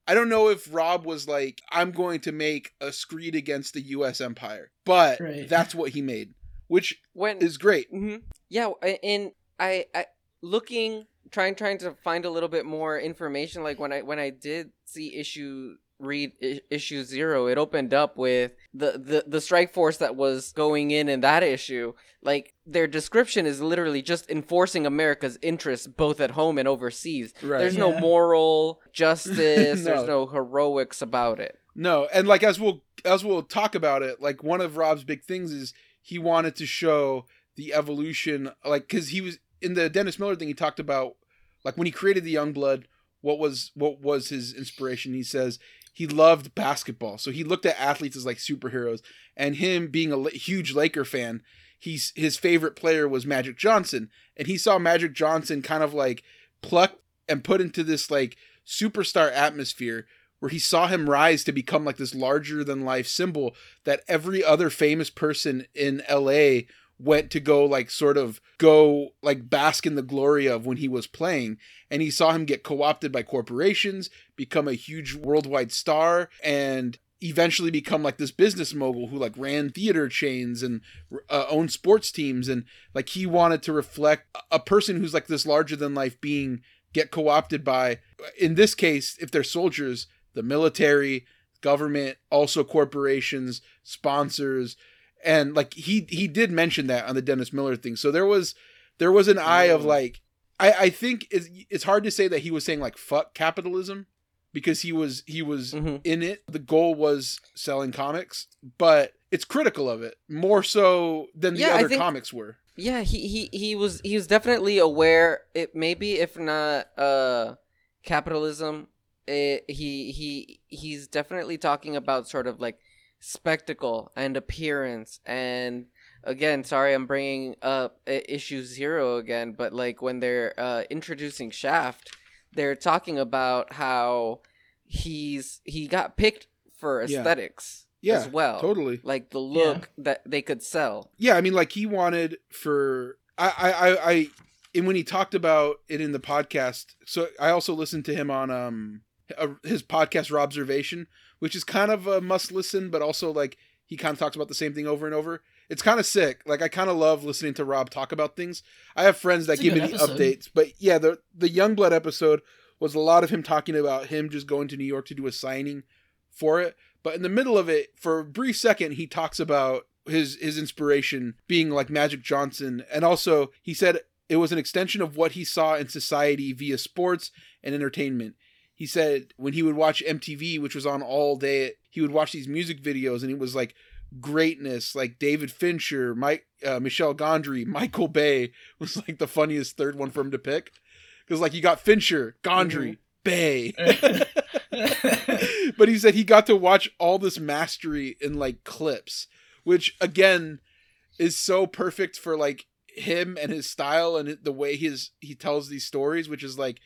I don't know if Rob was like, I'm going to make a screed against the U.S. Empire, but Right. that's what he made, which When is great. hmm Yeah, a- and I, I looking trying trying to find a little bit more information. Like when I when I did see issue read I- issue zero, it opened up with the, the the strike force that was going in in that issue. Like their description is literally just enforcing America's interests both at home and overseas. Right. There's Yeah. <laughs> no moral justice. No. There's no heroics about it. No, and like as we'll as we'll talk about it, like one of Rob's big things is he wanted to show the evolution, like because he was in the Dennis Miller thing. He talked about like when he created the Youngblood, what was what was his inspiration? He says he loved basketball, so he looked at athletes as like superheroes, and him being a huge Laker fan, he's his favorite player was Magic Johnson, and he saw Magic Johnson kind of like plucked and put into this like superstar atmosphere where he saw him rise to become like this larger than life symbol that every other famous person in LA went to go like sort of go like bask in the glory of when he was playing. And he saw him get co-opted by corporations become a huge worldwide star and eventually become like this business mogul who like ran theater chains and uh, owned sports teams. And like he wanted to reflect a person who's like this larger than life being get co-opted by in this case if they're soldiers the military government also corporations sponsors. And like he he did mention that on the dennis miller thing. So there was there was an eye of like i i think it's, it's hard to say that he was saying like fuck capitalism because he was he was Mhm. in it. The goal was selling comics but it's critical of it more so than the Yeah, other think- comics were. Yeah, he, he, he was he was definitely aware. It maybe if not uh capitalism, it, he he he's definitely talking about sort of like spectacle and appearance. And again sorry i'm bringing up uh, issue zero again but like when they're uh introducing shaft they're talking about how he's he got picked for aesthetics yeah as well. totally. Like the look that they could sell. Yeah i mean like he wanted for i i i, I and when he talked about it in the podcast so i also listened to him on um uh, his podcast observation which is kind of a must listen but also like he kind of talks about the same thing over and over. It's kind of sick. Like i kind of love listening to rob talk about things. I have friends that It's give me good the updates but yeah the the Youngblood episode was a lot of him talking about him just going to new york to do a signing for it but in the middle of it for a brief second he talks about his his inspiration being like magic johnson and also he said it was an extension of what he saw in society via sports and entertainment he said when he would watch mtv which was on all day he would watch these music videos and it was like greatness. Like david fincher mike uh, michel gondry michael bay <laughs> was like the funniest third one for him to pick. Because like you got fincher gondry bay. <laughs> <laughs> But he said he got to watch all this mastery in like clips which again is so perfect for like him and his style and the way his he tells these stories which is like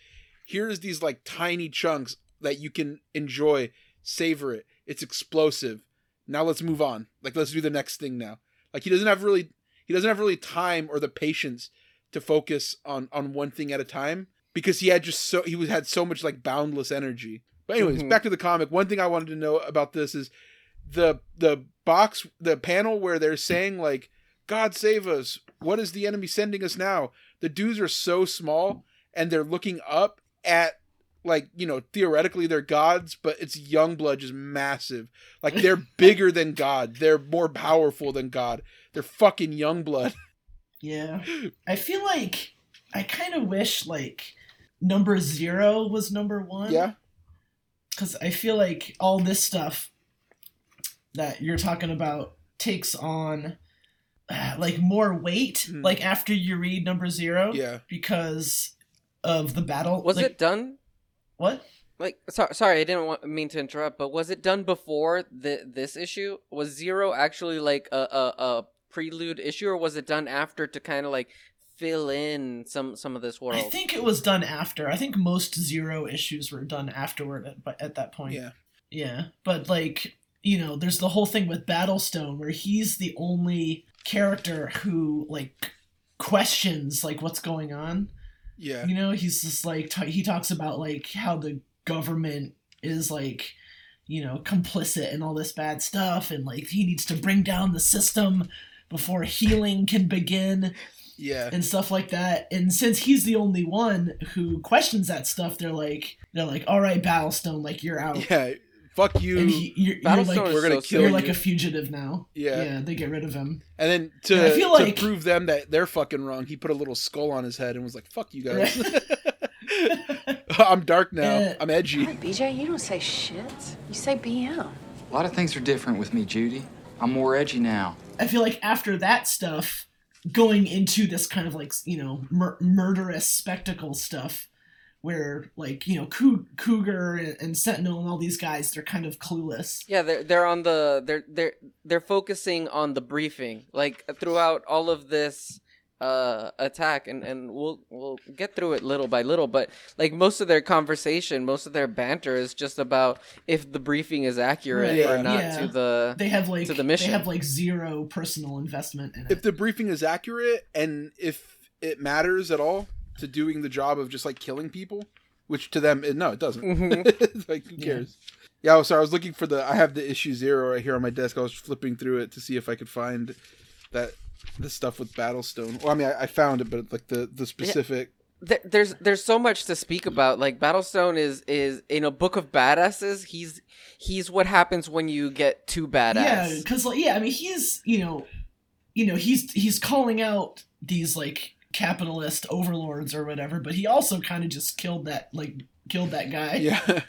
here's these like tiny chunks that you can enjoy savor it It's explosive. Now let's move on. Like let's do the next thing now. Like he doesn't have really he doesn't have really time or the patience to focus on on one thing at a time because he had just so he was had so much like boundless energy. But anyways, Mhm. back to the comic. One thing I wanted to know about this is the the box the panel where they're saying like God save us. What is the enemy sending us now? The dudes are so small and they're looking up at like, you know, theoretically they're gods, but it's Youngblood just massive. Like they're <laughs> bigger than God. They're more powerful than God. They're fucking Youngblood <laughs> Yeah. I feel like I kind of wish like number zero was number one. Yeah. Because I feel like all this stuff that you're talking about takes on uh, like more weight Hmm. like after you read number zero Yeah. because of the battle. Was like- it done? what? Like, so, sorry, I didn't want, mean to interrupt, but was it done before the, this issue? Was Zero actually like a, a, a prelude issue, or was it done after to kind of like fill in some some of this world? I think it was done after. I think most zero issues were done afterward at, but at that point. Yeah. Yeah, but like you know, there's the whole thing with Battlestone where he's the only character who like questions like what's going on. Yeah. You know, he's just like t- he talks about like how the government is like you know complicit in all this bad stuff and like he needs to bring down the system before healing can begin Yeah. and stuff like that. And since he's the only one who questions that stuff, they're like, they're like, all right, Battlestone, like you're out. Yeah. Fuck you. And he, you're, you're like, We're gonna so kill you're you. like a fugitive now. yeah. Yeah, they get rid of him. And then And I to, feel to like- prove them that they're fucking wrong, he put a little skull on his head and was like, "Fuck you guys." <laughs> I'm dark now. Uh, I'm edgy. God, BJ, you don't say shit. You say BM. A lot of things are different with me, Judy. I'm more edgy now. I feel like after that stuff, going into this kind of like you know mur- murderous spectacle stuff, where like you know Cougar and, and Sentinel and all these guys, they're kind of clueless. Yeah, they're they're on the they're they're they're focusing on the briefing like throughout all of this uh attack and and we'll we'll get through it little by little but like most of their conversation most of their banter is just about if the briefing is accurate Right, or not yeah. to the They have like To the mission. they have like zero personal investment in it. If the briefing is accurate and if it matters at all to doing the job of just like killing people, which to them, it, no, it doesn't. Mhm. <laughs> like, who Yeah. cares? Yeah, so I was looking for the. I have the issue zero right here on my desk. I was flipping through it to see if I could find that the stuff with Battlestone. Well, I mean, I, I found it, but like the the specific. there, there's there's so much to speak about. Like Battlestone is is in a book of badasses. He's he's what happens when you get too badass. Yeah, because like yeah, I mean he's you know, you know he's he's calling out these like capitalist overlords or whatever, but he also kind of just killed that like killed that guy Yeah, <laughs>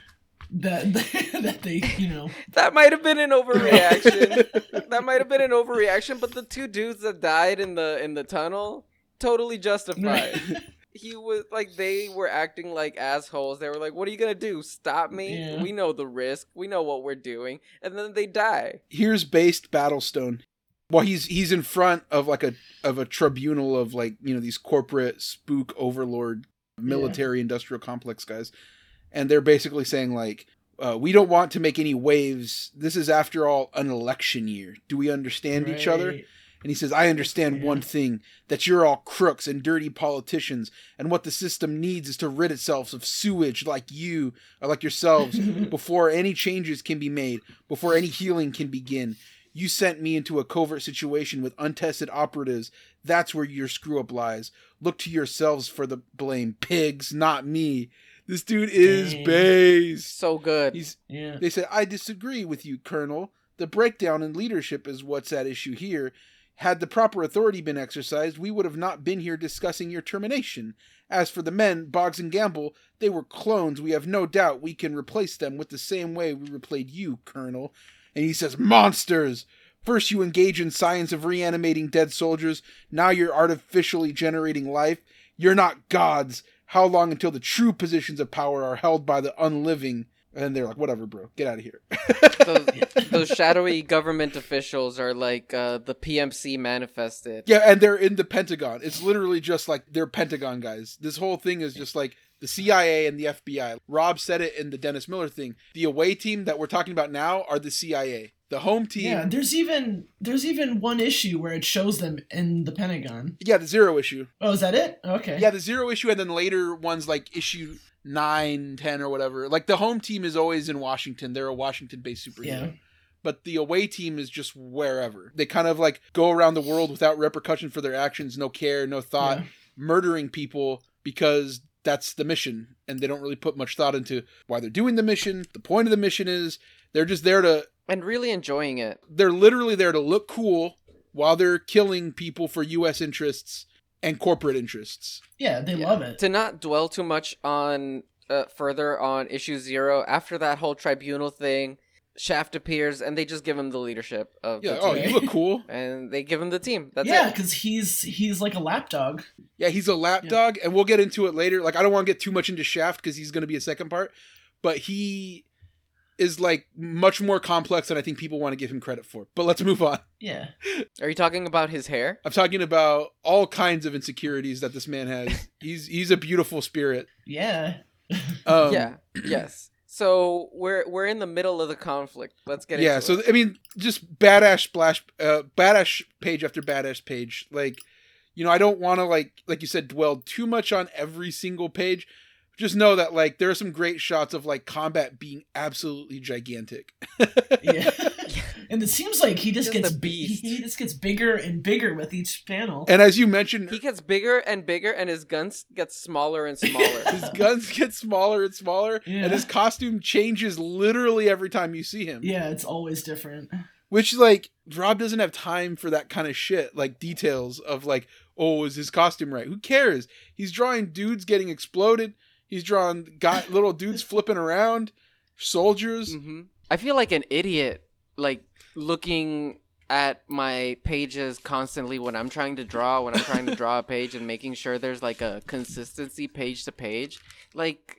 that <laughs> that they you know That might have been an overreaction. <laughs> that might have been an overreaction, but the two dudes that died in the in the tunnel totally justified. he was like they were acting like assholes. They were like, "What are you gonna do? Stop me? Yeah. We know the risk. We know what we're doing." And then they die. here's based Battlestone. Well, he's he's in front of like a of a tribunal of like you know these corporate spook overlord military industrial complex guys, and they're basically saying like. Uh, we don't want to make any waves. This is, after all, an election year. Do we understand each other? And he says, I understand Yeah. one thing that you're all crooks and dirty politicians, and what the system needs is to rid itself of sewage like you or like yourselves <laughs> before any changes can be made, before any healing can begin. You sent me into a covert situation with untested operatives. That's where your screw up lies. Look to yourselves for the blame. Pigs, not me. This dude is Dang. based. So good. He's yeah they said, I disagree with you, Colonel. The breakdown in leadership is what's at issue here. Had the proper authority been exercised, we would have not been here discussing your termination. As for the men, Boggs and Gamble, they were clones. We have no doubt we can replace them with the same way we replayed you, Colonel. And he says, Monsters! First, you engage in science of reanimating dead soldiers. Now you're artificially generating life. You're not gods. How long until the true positions of power are held by the unliving? And they're like, whatever, bro, get out of here. <laughs> those, <laughs> those shadowy government officials are like uh, the PMC manifested. yeah, and they're in the Pentagon. It's literally just like they're Pentagon guys. This whole thing is just like the CIA and the FBI. Rob said it in the Dennis Miller thing. The away team that we're talking about now are the CIA. The home team, Yeah, there's even there's even one issue where it shows them in the Pentagon. Yeah, the zero issue. Oh, is that it? Okay. Yeah, the zero issue, and then later ones like issue nine, ten, or whatever. Like the home team is always in Washington. They're a Washington-based superhero. Yeah. But the away team is just wherever. They kind of like go around the world without repercussion for their actions, no care, no thought, Yeah. murdering people because that's the mission. And they don't really put much thought into why they're doing the mission. The point of the mission is they're just there to, and really enjoying it. they're literally there to look cool while they're killing people for U.S. interests and corporate interests. Yeah, they Yeah. love it. To not dwell too much on uh, further on issue zero, after that whole tribunal thing, Shaft appears and they just give him the leadership of Yeah. the Oh, you look cool. <laughs> and they give him the team. That's yeah, it. because he's he's like a lapdog. Yeah, he's a Yeah. lapdog, and we'll get into it later. Like, I don't want to get too much into Shaft because he's going to be a second part, but he is like much more complex than I think people want to give him credit for. But let's move on. Yeah. <laughs> Are you talking about his hair? I'm talking about all kinds of insecurities that this man has. <laughs> he's he's a beautiful spirit. Yeah. Um, yeah. Yes. So we're we're in the middle of the conflict. Let's get it. yeah. into So it. I mean, just badass splash, uh, badass page after badass page. Like, you know, I don't want to like like you said dwell too much on every single page. Just know that like there are some great shots of like combat being absolutely gigantic. <laughs> Yeah. <laughs> and it seems like he just Just gets beast. he just gets bigger and bigger with each panel. And as you mentioned, he gets bigger and bigger, and his guns get smaller and smaller. <laughs> his guns get smaller and smaller, Yeah. and his costume changes literally every time you see him. Yeah, it's always different. Which like Rob doesn't have time for that kind of shit, like details of like, oh, is his costume right? Who cares? He's drawing dudes getting exploded. He's drawing got little dudes flipping around, soldiers. hmm I feel like an idiot, like looking at my pages constantly when I'm trying to draw, when I'm trying to draw a page and making sure there's like a consistency page to page. Like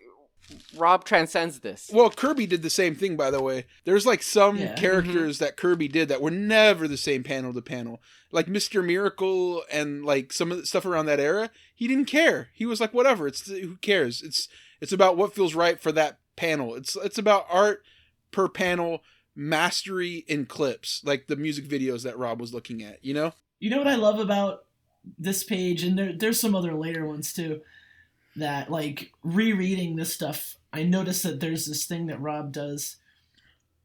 Rob transcends this. Well, Kirby did the same thing, by the way. There's like some Yeah. Mm-hmm. characters that Kirby did that were never the same panel to panel. Like Mr. Miracle and like some of the stuff around that era, he didn't care. He was like, whatever. It's who cares? It's it's about what feels right for that panel. It's it's about art per panel, mastery in clips, like the music videos that Rob was looking at. You know? You know what I love about this page, and there, there's some other later ones too. That like rereading this stuff, I noticed that there's this thing that Rob does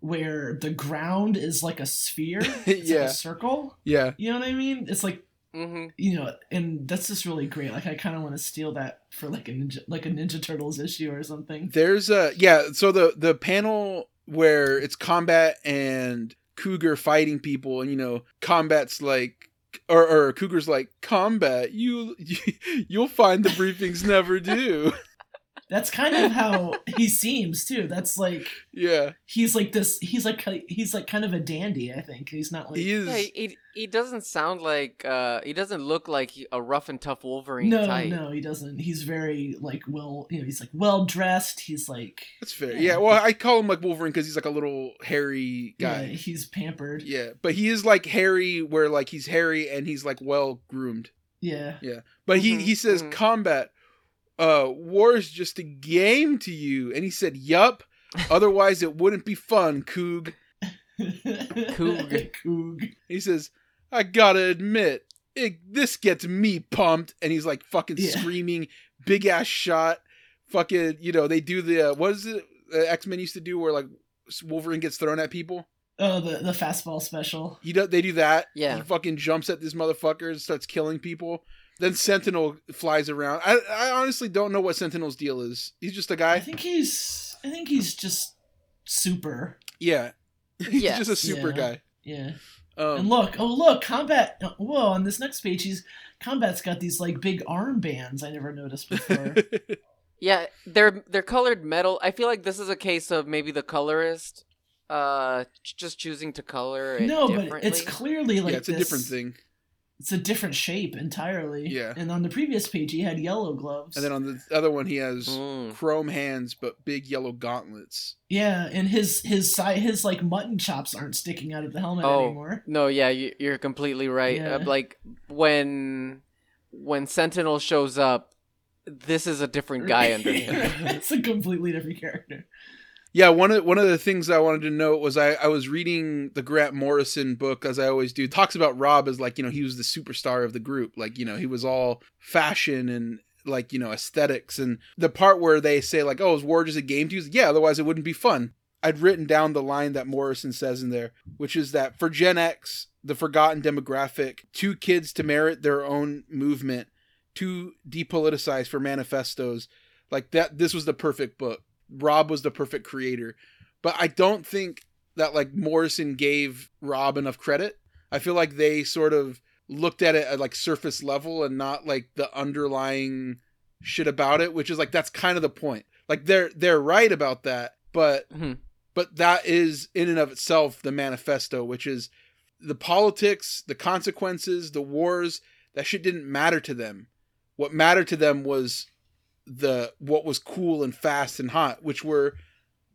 where the ground is like a sphere, <laughs> it's like Yeah. a circle. Yeah. You know what I mean? It's like hmm you know, and that's just really great. Like I kind of want to steal that for like a ninja, like a Ninja Turtles issue or something. There's a yeah. So the the panel where it's combat and Cougar fighting people, and you know, combat's like, or or Cougar's like combat. You, <laughs> you you'll find the briefings never do. <laughs> That's kind of how he seems too. That's like yeah, he's like this. He's like he's like kind of a dandy. I think he's not like he is. Yeah, he, he he doesn't sound like uh he doesn't look like a rough and tough Wolverine no, type. no, he doesn't. He's very like well, you know, he's like well dressed. He's like That's fair. Yeah. Yeah. Well, I call him like Wolverine because he's like a little hairy yeah, guy. he's pampered. Yeah, but he is like hairy, where like he's hairy and he's like well groomed. Yeah, Yeah. But he he says mhm. combat, uh, war is just a game to you, and he said, "Yup." Otherwise, it wouldn't be fun, Coog. Coog. <laughs> Coog. He says, "I gotta admit, it, this gets me pumped." And he's like fucking Yeah. screaming, big ass shot, fucking. You know, they do the uh, what is it? Uh, X Men used to do where like Wolverine gets thrown at people. Oh, the the fastball special. He do, they do that. Yeah. He fucking jumps at this motherfucker and starts killing people. Then Sentinel flies around. I, I honestly don't know what Sentinel's deal is. He's just a guy. I think he's. I think he's just super. Yeah. <laughs> He's Yes. just a super Yeah. guy. Yeah. Um, And look, oh look, combat. Whoa, on this next page, he's combat's got these like big arm bands I never noticed before. <laughs> Yeah, they're they're colored metal. I feel like this is a case of maybe the colorist uh just choosing to color it no, but it's clearly like yeah, it's a different thing. It's a different shape entirely. Yeah. And on the previous page, he had yellow gloves. And then on the other one, he has Mm. chrome hands but big yellow gauntlets. yeah, and his his side his like mutton chops aren't sticking out of the helmet Oh. anymore. No, yeah, you, you're completely right. Yeah. Uh, like when when Sentinel shows up, this is a different guy under <laughs> him. it's a completely different character. Yeah, one of one of the things I wanted to note was I, I was reading the Grant Morrison book as I always do. It talks about Rob as like, you know, he was the superstar of the group. Like, you know, he was all fashion and like, you know, aesthetics and the part where they say like, "Oh, is war just a game to use?" Yeah, otherwise it wouldn't be fun. I'd written down the line that Morrison says in there, which is that for Gen X, the forgotten demographic, two kids to merit their own movement, too depoliticized for manifestos. Like that this was the perfect book. Rob was the perfect creator. But I don't think that like Morrison gave Rob enough credit. I feel like they sort of looked at it at like surface level and not like the underlying shit about it, which is like that's kind of the point. Like they're they're right about that, but Mhm. but that is in and of itself the manifesto, which is the politics, the consequences, the wars, that shit didn't matter to them. What mattered to them was the what was cool and fast and hot, which were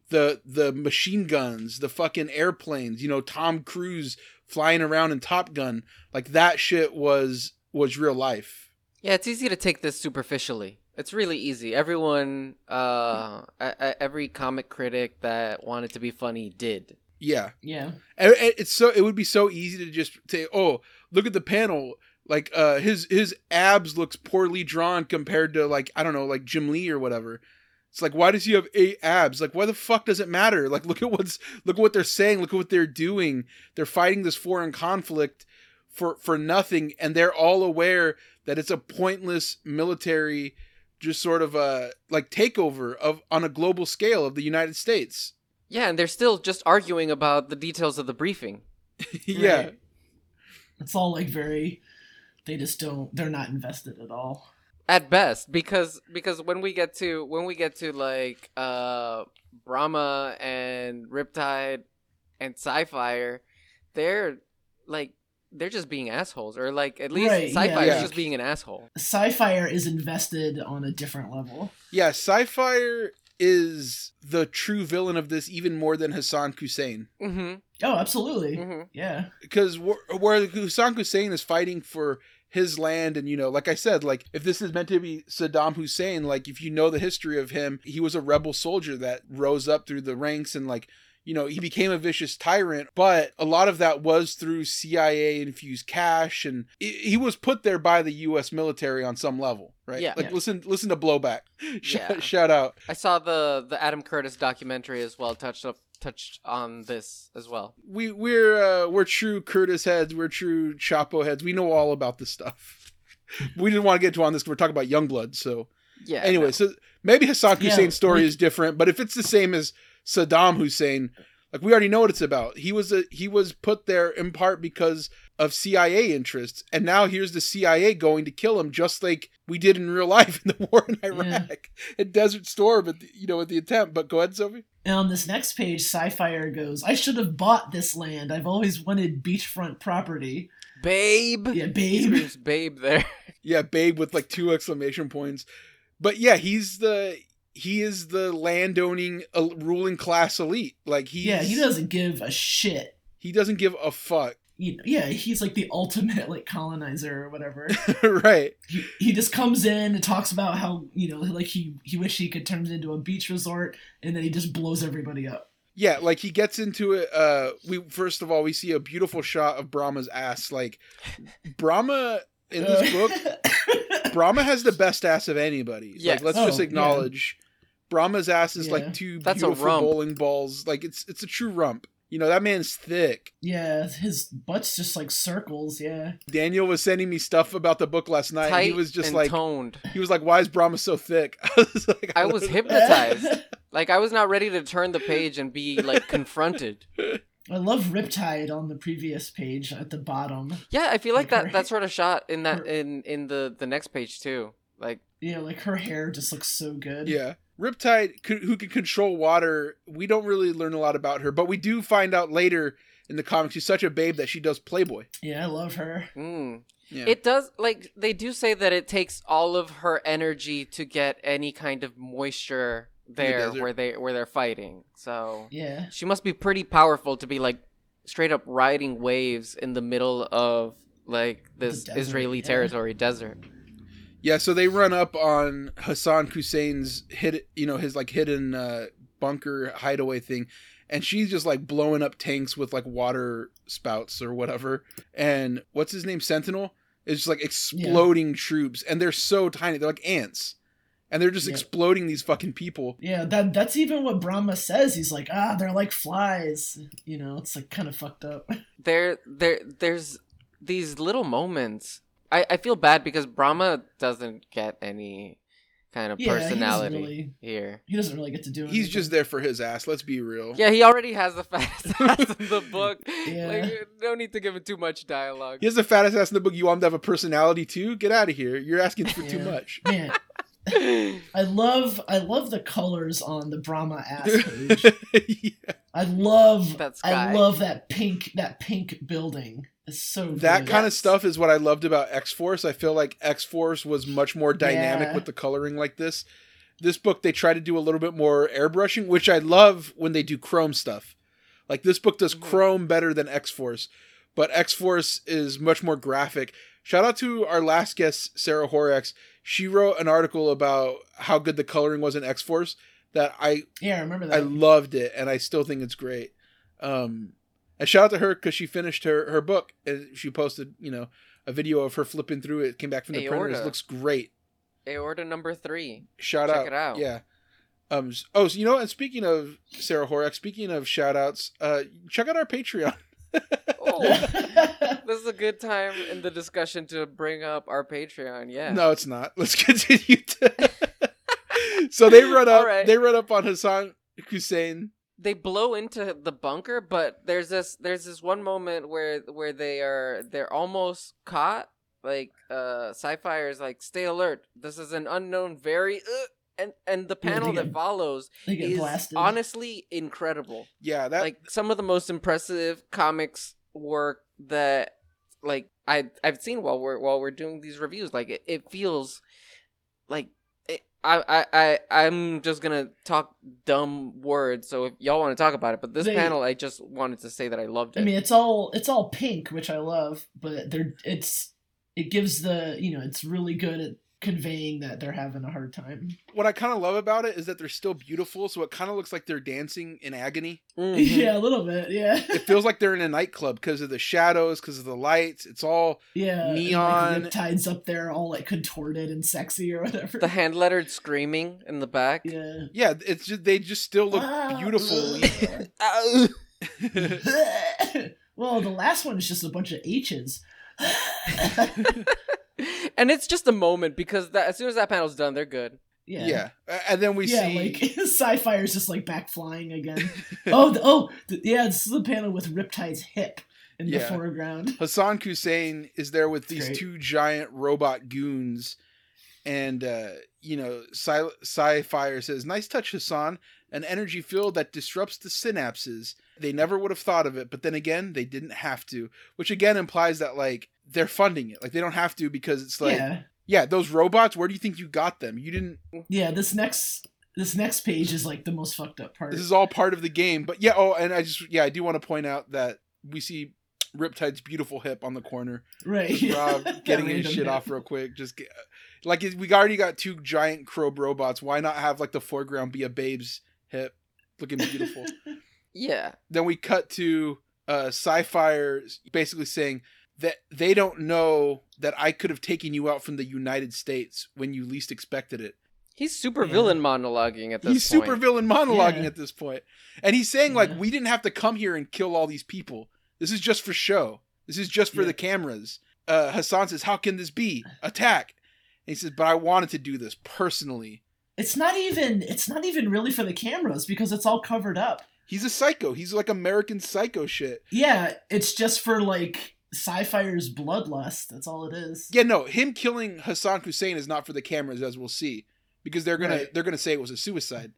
the the machine guns, the fucking airplanes, you know, Tom Cruise flying around in Top Gun. Like that shit was was real life. Yeah, it's easy to take this superficially. It's really easy. Everyone, uh, a- a- every comic critic that wanted to be funny did. Yeah. Yeah. And and it's so it would be so easy to just say, "Oh, look at the panel. Like uh his his abs looks poorly drawn compared to like I don't know, like Jim Lee or whatever." It's like, why does he have eight abs? Like, why the fuck does it matter? <laughs> Like, look at what's look at what they're saying. Look at what they're doing. They're fighting this foreign conflict for for nothing, and they're all aware that it's a pointless military, just sort of a like takeover of on a global scale of the United States. Yeah, and they're still just arguing about the details of the briefing. <laughs> yeah, Right. It's all like very. They just don't. They're not invested at all. At best, because because when we get to when we get to like uh Brahma and Riptide and Psi-Fire they're like they're just being assholes, or like at least Right, Psi-Fire yeah. is just being an asshole. Psi-Fire is invested on a different level. Yeah, Psi-Fire is the true villain of this even more than Hassan Hussein. Mm-hmm. Oh, absolutely. mm-hmm. Yeah. Because where, where Hassan Hussein is fighting for his land, and you know, like I said, like if this is meant to be Saddam Hussein, like if you know the history of him, he was a rebel soldier that rose up through the ranks and like you know, he became a vicious tyrant, but a lot of that was through CIA infused cash, and he he was put there by the U.S. military on some level, right? Yeah. Like Yeah. listen, listen to blowback. <laughs> Shout, Yeah. shout out. I saw the the Adam Curtis documentary as well. Touched up touched on this as well. we we're uh, we're true Curtis heads. We're true Chapo heads. We know all about this stuff. <laughs> we didn't want to get to on this because we're talking about Youngblood. So Yeah. anyway, no. so maybe Hassan Yeah, Hussein's story we- is different, but if it's the same as Saddam Hussein, like we already know what it's about. He was a he was put there in part because of CIA interests, and now here's the CIA going to kill him, just like we did in real <laughs> life in the war in Iraq, Yeah. in Desert Storm, at the, you know, at the attempt. But go ahead, Sophie. And on this next page, Psi-Fire goes, I should have bought this land. I've always wanted beachfront property. babe. Yeah, babe. screams babe there. Yeah, babe with like two exclamation points. But yeah, he's the he is the landowning uh, ruling class elite. Like he Yeah, he doesn't give a shit. he doesn't give a fuck. <laughs> You know, yeah, he's like the ultimate like colonizer or whatever. right. he, he just comes in and talks about how you know like he he wish he could turn it into a beach resort and then he just blows everybody up Yeah, like he gets into it uh we first of all we see a beautiful shot of Brahma's ass. Like Brahma in this book <laughs> Brahma has the best ass of anybody. Yes. Like let's Oh, just yeah. acknowledge Brahma's ass is Yeah. like two That's a beautiful rump. bowling balls. Like it's it's a true rump. You know, that man's thick. yeah his butt's just like circles yeah Daniel was sending me stuff about the book last night. and Tight he was just and like toned. he was like, "Why is Brahma so thick?" <laughs> I was like, I was know. <laughs> hypnotized. Like I was not ready to turn the page and be like confronted. i love riptide on the previous page at the bottom Yeah, I feel like Like her- that that sort of shot in that her- in in the the next page too. Like yeah like her hair just looks so good Yeah, Riptide, who can control water. We don't really learn a lot about her, but we do find out later in the comics she's such a babe that she does Playboy. yeah i love her mm. Yeah. it does like they do say that it takes all of her energy to get any kind of moisture there desert. where they where they're fighting. So yeah she must be pretty powerful to be like straight up riding waves in the middle of like this desert, Israeli yeah. territory desert. Yeah, so they run up on Hassan Hussein's hid, you know, his like hidden uh, bunker hideaway thing, and she's just like blowing up tanks with like water spouts or whatever. And what's his name? Sentinel is just like exploding troops, and they're so tiny, they're like ants, and they're just Yeah. exploding these fucking people. Yeah, that that's even what Brahma says. He's like, ah, they're like flies. You know, it's like kind of fucked up. <laughs> there there there's these little moments i i feel bad because brahma doesn't get any kind of Yeah, he personality really- here He doesn't really get to do anything. He's just there for his ass. Let's be real. yeah he already has the <laughs> fattest ass in the <laughs> book Yeah. like no need to give him too much dialogue He has the fattest ass in the book. You want him to have a personality too? Get out of here. You're asking for too much. <laughs> Man, I love I love the colors on the Brahma ass page. Yeah. I love That I love that pink that pink building. It's so That good. kind of stuff is what I loved about X Force. I feel like X Force was much more dynamic Yeah. with the coloring like this. This book, they try to do a little bit more airbrushing, which I love when they do chrome stuff. Like this book does chrome better than X Force, but X Force is much more graphic. Shout out to our last guest, Sarah Horrocks. She wrote an article about how good the coloring was in X Force that I Yeah, I remember that. I loved it, and I still think it's great. Um, and shout out to her because she finished her her book and she posted, you know, a video of her flipping through it. Came back from the printers. Aorta. Looks great. aorta number three Shout Check out. it out. Yeah. Um. Oh, so, you know, and speaking of Sarah Horrocks, speaking of shout outs, uh, check out our Patreon. <laughs> oh <laughs> this is a good time in the discussion to bring up our patreon yeah No, it's not. <laughs> Let's continue. To... so they run up. All right. They run up on Hassan Hussein. They blow into the bunker but there's this there's this one moment where where they are they're almost caught like uh Psi-Fire is like stay alert this is an unknown very uh, and and the Yeah, panel that follows is blasted. honestly incredible Yeah, that like some of the most impressive comics work that like I I've seen while we're while we're doing these reviews. Like it, it feels like it, I I I I'm just gonna talk dumb words. So if y'all want to talk about it, but this They- panel, I just wanted to say that I loved it. I mean, it's all it's all pink, which I love, but they're it's it gives the you know it's really good at conveying that they're having a hard time. what I kind of love about it is that they're still beautiful. So it kind of looks like they're dancing in agony. Mhm. <laughs> Yeah, a little bit. Yeah, it feels like they're in a nightclub because of the shadows, because of the lights. It's all yeah. and, Neon. like, Riptide's up there, all like contorted and sexy or whatever. The hand lettered screaming in the back. yeah. yeah. It's just they just still look Ah, beautiful. ugh. <laughs> <laughs> well, the last one is just a bunch of H's. <laughs> and it's just a moment because that, as soon as that panel's done, they're good. yeah. yeah. A- and then we yeah, see like <laughs> Psi-Fire is just like back flying again. <laughs> oh, th- oh, th- yeah. This is the panel with Riptide's hip in Yeah. the foreground. Hassan Hussein is there with these great. two giant robot goons, and uh, you know, Sci Psi-Fire says, "Nice touch, Hassan. An energy field that disrupts the synapses. They never would have thought of it, but then again, they didn't have to. Which again implies that like they're funding it. Like they don't have to because it's like, yeah, yeah, those robots. Where do you think you got them? You didn't. yeah. This next this next page is like the most fucked up part. This is all part of the game. But yeah. Oh, and I just yeah, I do want to point out that we see." Riptide's beautiful hip on the corner. right. Just <laughs> Rob getting his shit hip. off real quick. Just get, like we already got two giant crow robots. Why not have like the foreground be a babe's hip, looking beautiful? <laughs> Yeah. then we cut to uh, Psi-Fire basically saying that they don't know that I could have taken you out from the United States when you least expected it. He's super Yeah. villain monologuing at this He's point. super villain monologuing Yeah. at this point, and he's saying like we didn't have to come here and kill all these people. This is just for show. This is just for Yeah. the cameras. Uh, Hassan says, "How can this be? Attack!" And he says, "But I wanted to do this personally." It's not even it's not even really for the cameras because it's all covered up. He's a psycho. He's like American psycho shit. Yeah, it's just for like Psi-Fire's bloodlust. That's all it is. Yeah, no, him killing Hassan Hussein is not for the cameras, as we'll see, because they're gonna Right. they're gonna say it was a suicide.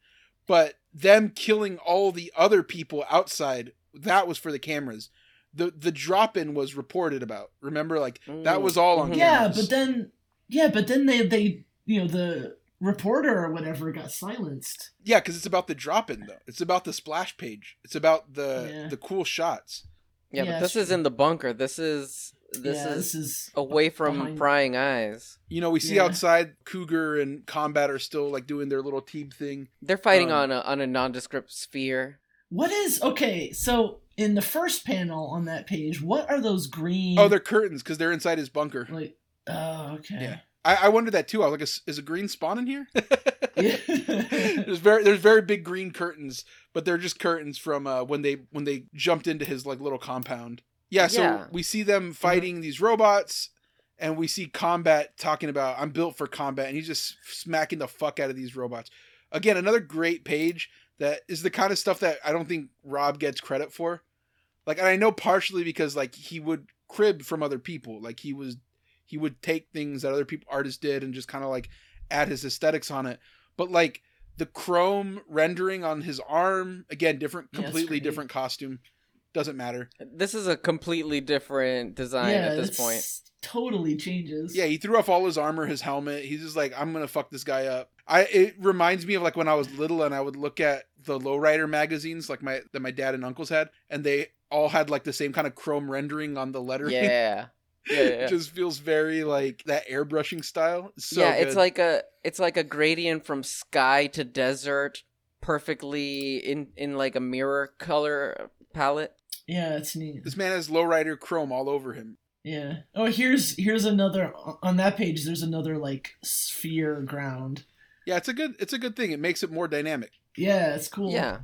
But them killing all the other people outside, that was for the cameras. The the drop in was reported about. Remember, like that Mm. was all on Mhm. Yeah, cameras. but then yeah, but then they they you know the reporter or whatever got silenced. yeah, because it's about the drop in though. It's about the splash page. It's about the Yeah. the cool shots. Yeah, Yeah, but this it's is in the bunker. This is This yeah, is this is away from behind- prying eyes. You know, we see Yeah. outside Cougar and Combat are still like doing their little team thing. They're fighting Um, on a on a nondescript sphere. What is okay? So in the first panel on that page, what are those green? Oh, they're curtains because they're inside his bunker. like. Oh, okay. Yeah. I, I wondered that too. I was like, is, is a green spawn in here? Yeah. <laughs> <laughs> there's very there's very big green curtains, but they're just curtains from uh, when they when they jumped into his like little compound. Yeah, so Yeah. we see them fighting these robots, and we see Combat talking about I'm built for combat, and he's just smacking the fuck out of these robots. Again, another great page that is the kind of stuff that I don't think Rob gets credit for. Like, and I know partially because like he would crib from other people, like he was he would take things that other people artists did and just kind of like add his aesthetics on it. But like the chrome rendering on his arm, again, different, completely great. different costume. Doesn't matter. This is a completely different design yeah, at this point. totally changes. Yeah, he threw off all his armor, his helmet. He's just like, I'm gonna fuck this guy up. I it reminds me of like when I was little and I would look at the lowrider magazines like my that my dad and uncles had, and they all had like the same kind of chrome rendering on the lettering. Yeah. <laughs> Yeah, yeah, it just feels very like that airbrushing style. So yeah, it's like a it's like a gradient from sky to desert, perfectly in in like a mirror color palette. yeah, it's neat. this man has lowrider chrome all over him. Yeah. Oh, here's here's another on that page. There's another like sphere ground. Yeah, it's a good it's a good thing. It makes it more dynamic. Yeah, it's cool. Yeah,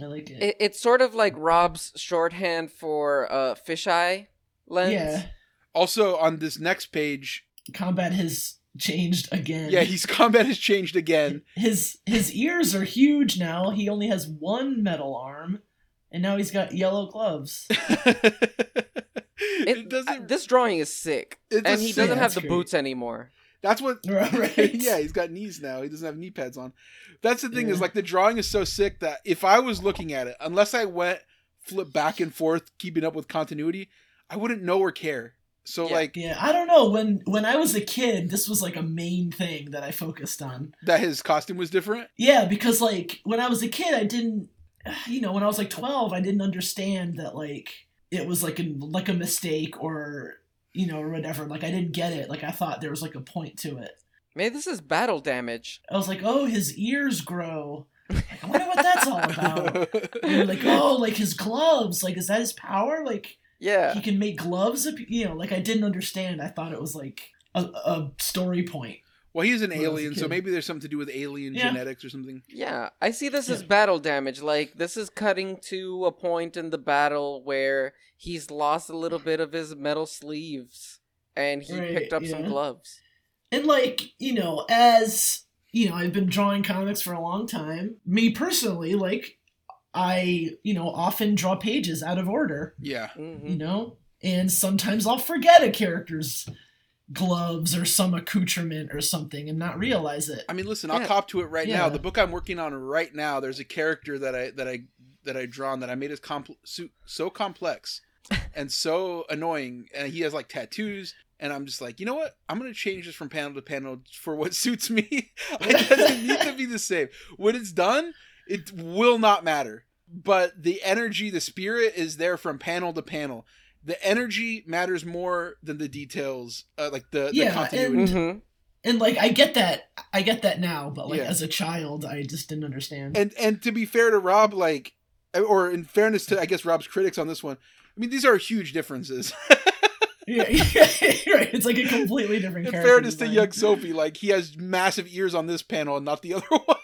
I like it. it, it's sort of like Rob's shorthand for uh fisheye lens. yeah, Also on this next page, combat has changed again. yeah, his <laughs> combat has changed again. his his ears are huge now. He only has one metal arm, and now he's got yellow gloves. <laughs> it, It, doesn't. this drawing is sick, It's and he sick- doesn't Yeah, have the great. boots anymore. That's what. <laughs> Right. yeah, he's got knees now. He doesn't have knee pads on. That's the thing is like the drawing is so sick that if I was looking at it, unless I went flip back and forth, keeping up with continuity, I wouldn't know or care. So Yeah. like Yeah, I don't know. When when I was a kid, this was like a main thing that I focused on. that his costume was different. Yeah, because like when I was a kid, I didn't, you know, when I was like twelve, I didn't understand that like it was like a like a mistake or you know or whatever. Like I didn't get it. Like I thought there was like a point to it. Maybe this is battle damage. I was like, oh, his ears grow. Like, I wonder what that's all about. And <laughs> you're like, oh, like his gloves. Like, is that his power? Like Yeah, he can make gloves. You know, like I didn't understand. I thought it was like a, a story point. well, he's an When I was a alien, so maybe there's something to do with alien Yeah. genetics or something. Yeah, I see this as battle damage. Like this is cutting to a point in the battle where he's lost a little bit of his metal sleeves and he Right, picked up some gloves. And like, you know, as you know, I've been drawing comics for a long time. Me personally, like I, you know, often draw pages out of order, Yeah, hmm you know? And sometimes I'll forget a character's gloves or some accoutrement or something and not realize it. I mean, listen, I'll cop to it right now. The book I'm working on right now, there's a character that I that I that I drawn that I made is compl- so, so complex <laughs> and so annoying, and he has like tattoos. And I'm just like, you know what? I'm gonna change this from panel to panel for what <laughs> suits me. it doesn't need to be the same. When it's done, it will not matter. But the energy, the spirit is there from panel to panel. The energy matters more than the details, uh, like the, the Yeah, continuity. hmm And like I get that I get that now, but like Yeah. as a child I just didn't understand. and and to be fair to Rob, like, or in fairness to I guess Rob's critics on this one, I mean these are huge differences. <laughs> yeah, <laughs> yeah, right. It's like a completely different in character. fairness to young Sophie, like he has massive ears on this panel and not the other <laughs> one.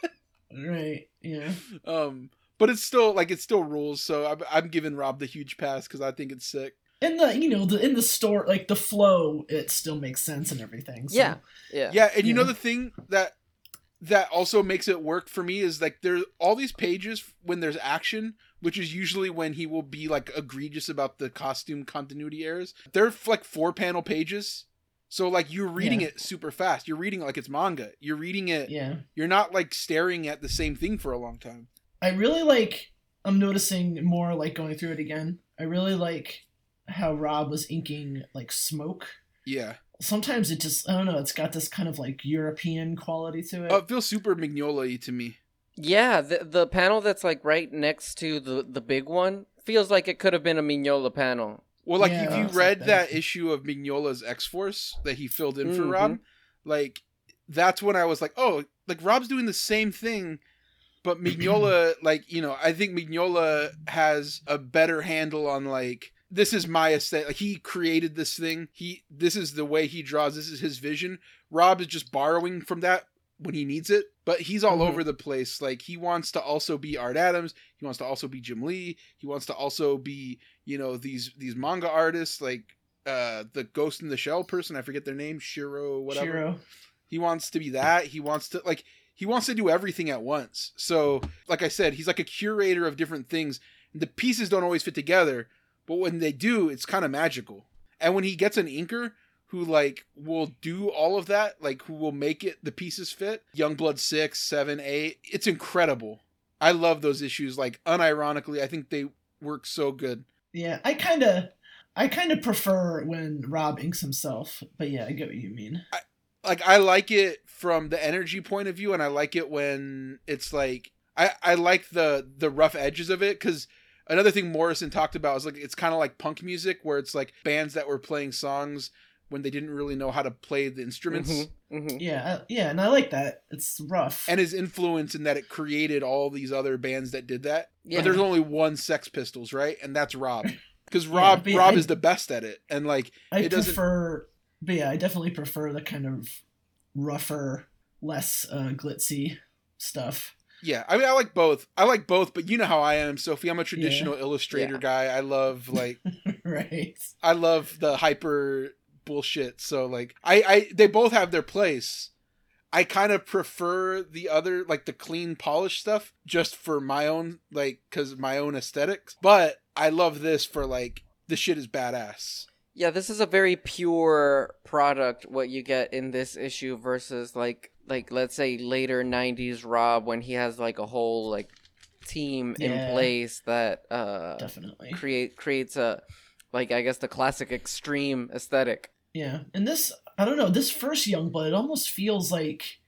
Right. Yeah. Um, but it's still like it still rules. So I'm, I'm giving Rob the huge pass because I think it's sick. In the you know the in the store like the flow it still makes sense and everything. So. Yeah, yeah, Yeah, and you know the thing that that also makes it work for me is like there's all these pages when there's action, which is usually when he will be like egregious about the costume continuity errors. They're like four panel pages. So like you're reading Yeah. it super fast. You're reading it like it's manga. You're reading it Yeah. you're not like staring at the same thing for a long time. I really like I'm noticing more like going through it again. I really like how Rob was inking like smoke. Yeah. Sometimes it just I don't know, it's got this kind of like European quality to it. Oh, it feels super Mignola to me. yeah. The the panel that's like right next to the the big one feels like it could have been a Mignola panel. Well, like Yeah, if you read like that that. issue of Mignola's X Force that he filled in for Mhm. Rob, like that's when I was like, oh, like Rob's doing the same thing, but Mignola, <clears throat> like you know, I think Mignola has a better handle on like this is my aesthetic. Like he created this thing. He this is the way he draws. This is his vision. Rob is just borrowing from that when he needs it, but he's all Mhm. over the place. Like he wants to also be Art Adams. He wants to also be Jim Lee. He wants to also be you know these these manga artists like uh the Ghost in the Shell person. I forget their name. Shirow whatever. Shirow. He wants to be that. He wants to like he wants to do everything at once. So, like I said, he's like a curator of different things. The pieces don't always fit together, but when they do, it's kind of magical. And when he gets an inker who like will do all of that, like who will make it the pieces fit, Youngblood 6, 7, 8, it's incredible. I love those issues like unironically. I think they work so good. Yeah, I kind of, I kind of prefer when Rob inks himself. But yeah, I get what you mean. like I like it from the energy point of view, and I like it when it's like I I like the the rough edges of it because another thing Morrison talked about is like it's kind of like punk music where it's like bands that were playing songs when they didn't really know how to play the instruments. Mhm, mhm. Yeah, I, yeah, and I like that. It's rough. And his influence in that it created all these other bands that did that. Yeah. But there's only one Sex Pistols, right? And that's Rob. Because <laughs> Yeah, Rob yeah, Rob I- is the best at it. And like I it doesn't- prefer, but yeah, I definitely prefer the kind of rougher, less uh, glitzy stuff. Yeah, I mean, I like both. I like both, but you know how I am, Sophie. I'm a traditional illustrator Yeah. guy. I love like <laughs> right. I love the hyper bullshit. So like I I they both have their place. I kind of prefer the other like the clean polished stuff just for my own like cuz my own aesthetics. But I love this for like the shit is badass. Yeah, this is a very pure product what you get in this issue versus like like let's say later 90s Rob when he has like a whole like team Yeah. in place that uh Definitely. create creates a like I guess the classic extreme aesthetic. Yeah, and this I don't know. This first Youngblood it almost feels like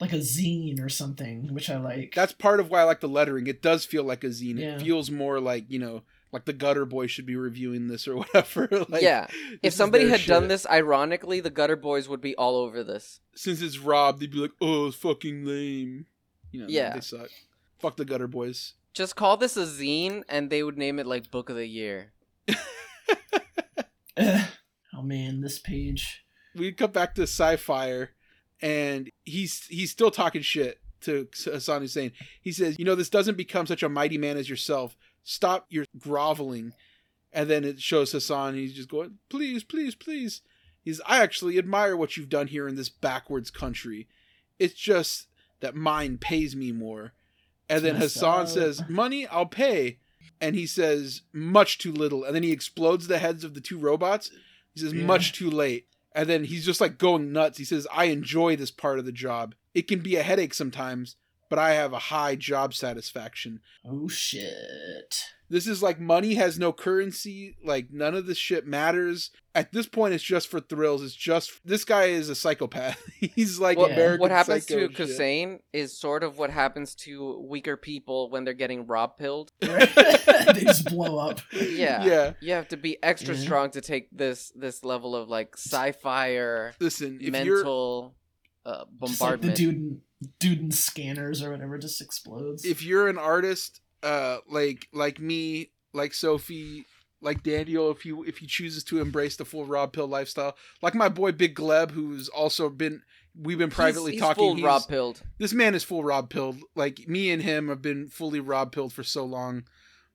like a zine or something, which I like. That's part of why I like the lettering. It does feel like a zine. Yeah. It feels more like, you know, like the Gutter Boy should be reviewing this or <laughs> whatever. like yeah. If somebody their had done this ironically, the Gutter Boys would be all over this. since it's Rob, they'd be like, "Oh, it's fucking lame." You know, Yeah. they suck. Fuck the Gutter Boys. Just call this a zine and they would name it like Book of the Year. <laughs> <laughs> oh man, this page. We cut back to Psi-Fire, and he's he's still talking shit to Hassan Hussein. He says, "You know, this doesn't become such a mighty man as yourself. Stop your groveling." And then it shows Hassan. He's just going, "Please, please, please." He's, "I actually admire what you've done here in this backwards country. It's just that mine pays me more." And then uh, Hassan up. says, "Money, I'll pay." And he says, "Much too little." And then he explodes the heads of the two robots. He says, Yeah. "Much too late." And then he's just like going nuts. He says, "I enjoy this part of the job. It can be a headache sometimes, but I have a high job satisfaction." Oh shit. This is like money has no currency. Like none of this shit matters. At this point, it's just for thrills. It's just this guy is a psychopath. <laughs> He's like What, American what happens Psycho to shit. Hussein is sort of what happens to weaker people when they're getting rob pilled. <laughs> <laughs> they just blow up. Yeah. Yeah. You have to be extra Yeah. strong to take this this level of like sci-fi or Listen, if you're mental uh, Just like the bombardment. dude in, dude in scanners or whatever just explodes. if you're an artist uh like like me like sophie like daniel if you if he chooses to embrace the full rob pill lifestyle. Like my boy big gleb who's also been we've been privately he's, he's talking. full he's- rob pilled. this man is full rob pilled. Like me and him have been fully rob pilled for so long.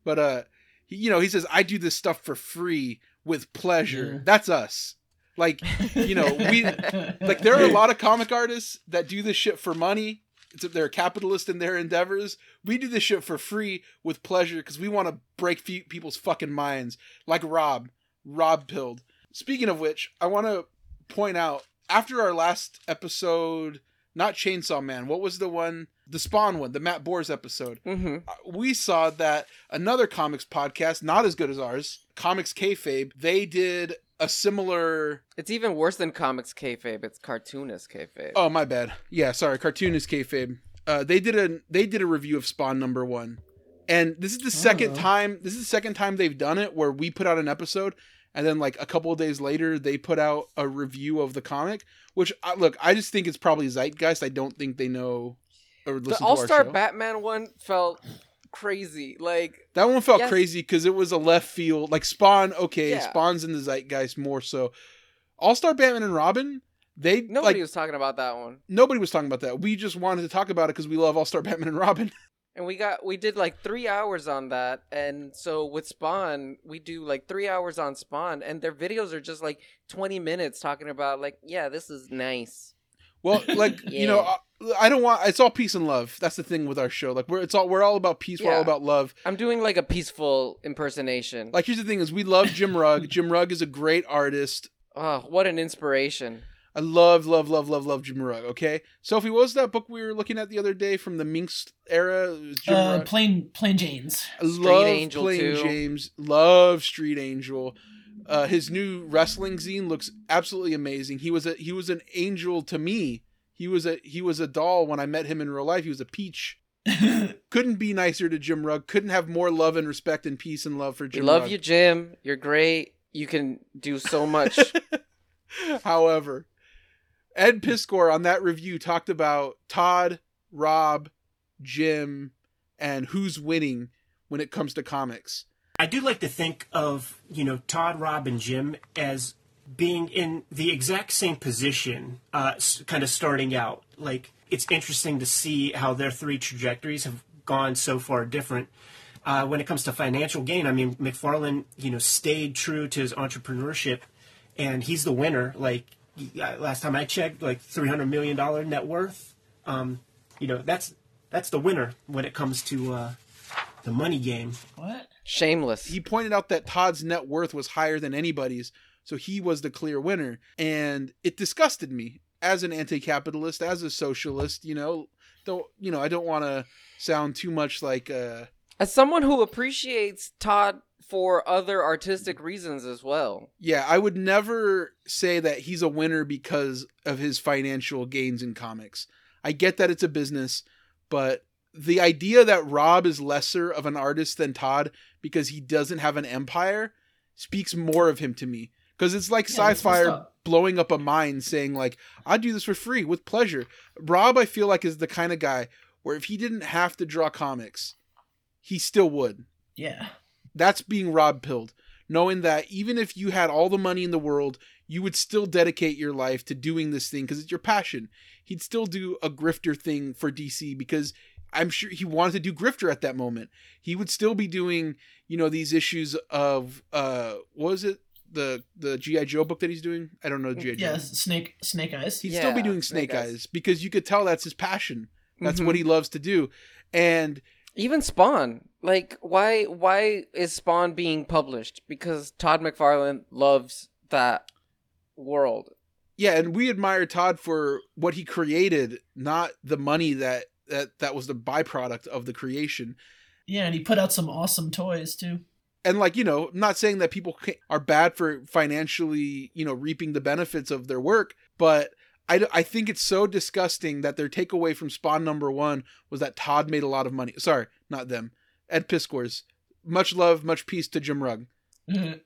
But uh he, you know he says i do this stuff for free with pleasure. Yeah. that's us. Like you know, we- <laughs> like there are a lot of comic artists that do this shit for money it's, they're a capitalist in their endeavors we do this shit for free with pleasure because we want to break people's fucking minds. Like rob rob pilled speaking of which i want to point out after our last episode not chainsaw man what was the one? The spawn one the matt Boers episode. Hmm uh, we saw that another comics podcast not as good as ours comics kayfabe they did a similar It's even worse than comics kayfabe. It's cartoonist kayfabe. Oh my bad. Yeah, sorry. Cartoonist kayfabe. Uh, they did a they did a review of Spawn number one, And this is the second Oh. time. This is the second time they've done it where we put out an episode, and then like a couple of days later they put out a review of the comic. Which I, look, I just think it's probably zeitgeist. I don't think they know or listen The All Star. Batman one felt crazy. Like That one felt Yes. crazy because it was a left field. Like Spawn, okay, Yeah. Spawn's in the zeitgeist more so. All Star Batman and Robin, they nobody like was talking about that one. nobody was talking about that. We just wanted to talk about it because we love All Star <laughs> Batman and Robin. And we got we did like three hours on that, and so with Spawn, we do like three hours on Spawn, and their videos are just like twenty minutes talking about like, yeah, this is nice. Well, <laughs> like you know, I, I don't want. It's all peace and love. That's the thing with our show. Like we're it's all we're all about peace. We're all about love. I'm doing like a peaceful impersonation. Like here's the thing: is we love Jim Rugg. <laughs> Jim Rugg is a great artist. oh, what an inspiration! I love, love, love, love, love Jim Rugg. Okay, Sophie, what was that book we were looking at the other day from the Minx era? It was Jim Uh, Rugg. plain plain Janes. I Street love Angel Plain too. James. Love Street Angel. Uh, his new wrestling zine looks absolutely amazing. He was a he was an angel to me. He was a he was a doll when I met him in real life. He was a peach. <laughs> Couldn't be nicer to Jim Rugg. Couldn't have more love and respect and peace and love for We Jim. love Rugg. you, Jim. You're great. You can do so much. <laughs> However, Ed Piskor on that review talked about Todd, Rob, Jim, and who's winning when it comes to comics. I do like to think of, you know, Todd, Rob, and Jim as being in the exact same position, uh, kind of starting out. Like, it's interesting to see how their three trajectories have gone so far different. Uh, when it comes to financial gain, I mean, McFarlane, you know, stayed true to his entrepreneurship, and he's the winner. Like, uh, last time I checked, like $300 million net worth. Um, you know, that's that's the winner when it comes to uh, the money game. what? Shameless. he pointed out that Todd's net worth was higher than anybody's, so he was the clear winner. And it disgusted me as an anti-capitalist, as a socialist. You know, don't you know? I don't want to sound too much like uh, As someone who appreciates Todd for other artistic reasons as well. yeah. I would never say that he's a winner because of his financial gains in comics. I get that it's a business, but the idea that Rob is lesser of an artist than Todd because he doesn't have an empire speaks more of him to me. Because it's like Yeah, sci-fi blowing up a mine saying like, "I do this for free with pleasure." Rob, I feel like is the kind of guy where if he didn't have to draw comics, he still would. Yeah. That's being Rob pilled, knowing that even if you had all the money in the world, you would still dedicate your life to doing this thing because it's your passion. He'd still do a grifter thing for DC because I'm sure he wanted to do grifter at that moment. He would still be doing, you know, these issues of uh what was it? The the G.I. Joe book that he's doing? I don't know G.I. Joe. Yeah. Snake Snake Eyes. He'd still be doing Snake, Snake Eyes. Eyes. because you could tell that's his passion. That's Mhm. what he loves to do. And Even Spawn. Like why why is Spawn being published? Because Todd McFarlane loves that world. yeah, and we admire Todd for what he created, not the money that that that was the byproduct of the creation. Yeah, and he put out some awesome toys too. And like you know, I'm not saying that people are bad for financially, you know, reaping the benefits of their work, but I, I think it's so disgusting that their takeaway from Spawn number one was that Todd made a lot of money. Sorry, not them. Ed Piskor's. Much love, much peace to Jim Rugg. <laughs>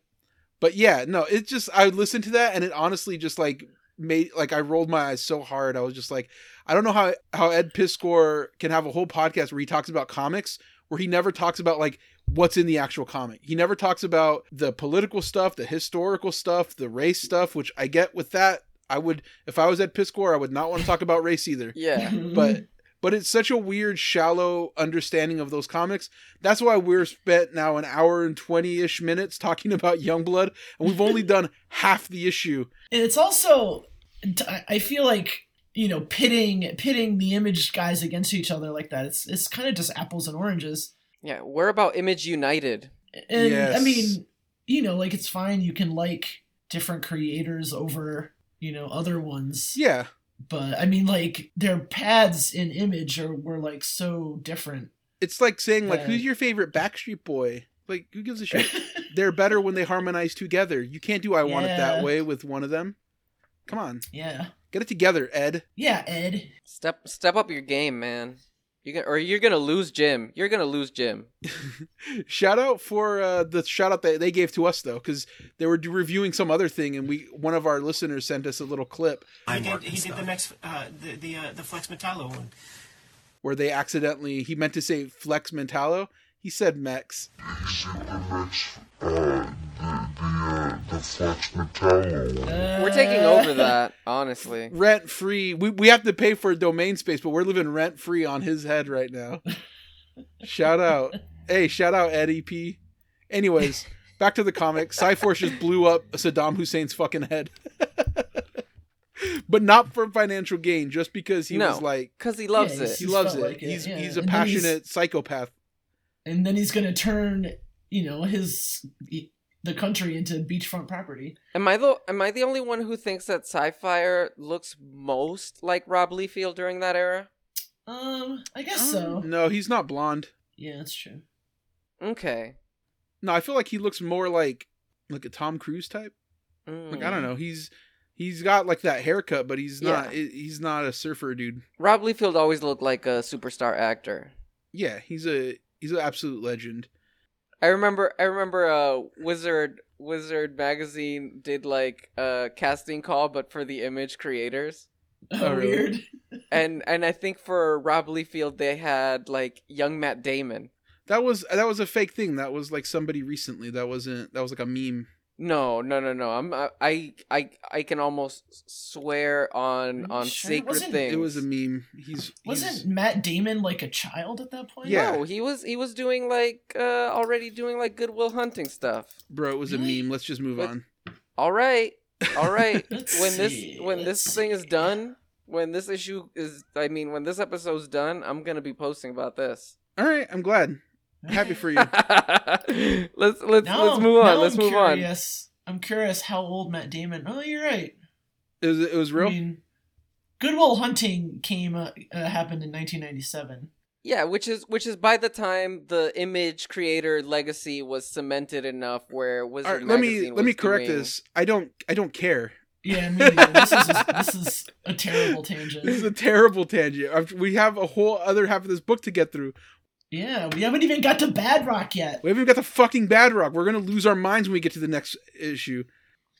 But yeah, no, it just I listened to that and it honestly just like made like I rolled my eyes so hard. I was just like, I don't know how how Ed Piskor can have a whole podcast where he talks about comics where he never talks about like what's in the actual comic. He never talks about the political stuff, the historical stuff, the race stuff, which I get with that. I would if I was Ed Piskor, I would not want to talk about race either Yeah. <laughs> but but it's such a weird shallow understanding of those comics that's why we're spent now an hour and 20ish minutes talking about youngblood and we've only <laughs> done half the issue And it's also, I- I feel like you know, pitting pitting the image guys against each other like that. It's it's kind of just apples and oranges. Yeah, we're about Image United. And I mean, you know, like it's fine. You can like different creators over you know other ones. yeah But I mean, like their paths in image are were like so different. it's like saying like who's your favorite backstreet boy like who gives a <laughs> shit they're better when they harmonize together you can't do i want it that way with one of them come on yeah. get it together ed Yeah, Ed. Step step up your game, man. You gonna, or you're gonna lose Jim. You're gonna lose Jim. <laughs> shout out for uh, the shout out that they gave to us though, because they were reviewing some other thing, and we one of our listeners sent us a little clip He did, he did the next, uh, the the uh, the Flex Metallo one. where they accidentally he meant to say flex mentallo. He said mex. We're taking over that, honestly. <laughs> Rent free. We we have to pay for domain space, but we're living rent free on his head right now. shout out. Hey, shout out Eddie P. Anyways, back to the comic. Cyforce just blew up Saddam Hussein's fucking head. <laughs> but not for financial gain, just because he No. was like Cause he loves Yeah, it. he's- he loves it. like it, He's yeah. he's a And then he's- passionate psychopath. And then he's gonna turn, you know, his the country into beachfront property. Am I the am I the only one who thinks that Sci-Fi looks most like Rob Liefeld during that era? Um, I guess so. No, he's not blonde. Yeah, that's true. Okay. No, I feel like he looks more like like a Tom Cruise type. Like I don't Mm. know. He's he's got like that haircut, but he's not. Yeah. He's not a surfer dude. Rob Liefeld always looked like a superstar actor. Yeah, he's a he's an absolute legend. I remember I remember uh Wizard Wizard magazine did like a casting call but for the image creators. <laughs> Oh, really? Weird. <laughs> <laughs> And and I think for Rob Liefeld they had like young Matt Damon. That was that was a fake thing. That was like somebody recently. That wasn't. That was like a meme. No, no, no, no. I'm I I I, I can almost swear on on sure? sacred Wasn't- things. It was a meme. He's Wasn't he's, Matt Damon like a child at that point? Yeah. No, he was he was doing like uh already doing like Good Will Hunting stuff. bro. It was a meme. Let's just move But- on. All right. All right. <laughs> Let's when this when let's this thing is done, when this issue is I mean when this episode's done, I'm going to be posting about this. All right, I'm glad. I'm happy for you. <laughs> let's let's Now, let's move on. now Let's I'm move on. curious. I'm curious how old Matt Damon. Oh, you're right. It was it was real. I mean, Good Will Hunting came uh, uh, happened in 1997. Yeah, which is which is by the time the image creator legacy was cemented enough where Wizard All right, let me let me correct doing- this. I don't I don't care. Yeah, me neither. this is this is a terrible <laughs> tangent. This is a terrible tangent. We have a whole other half of this book to get through. Yeah, we haven't even got to Badrock yet. We haven't even got the fucking Badrock. We're gonna lose our minds when we get to the next issue.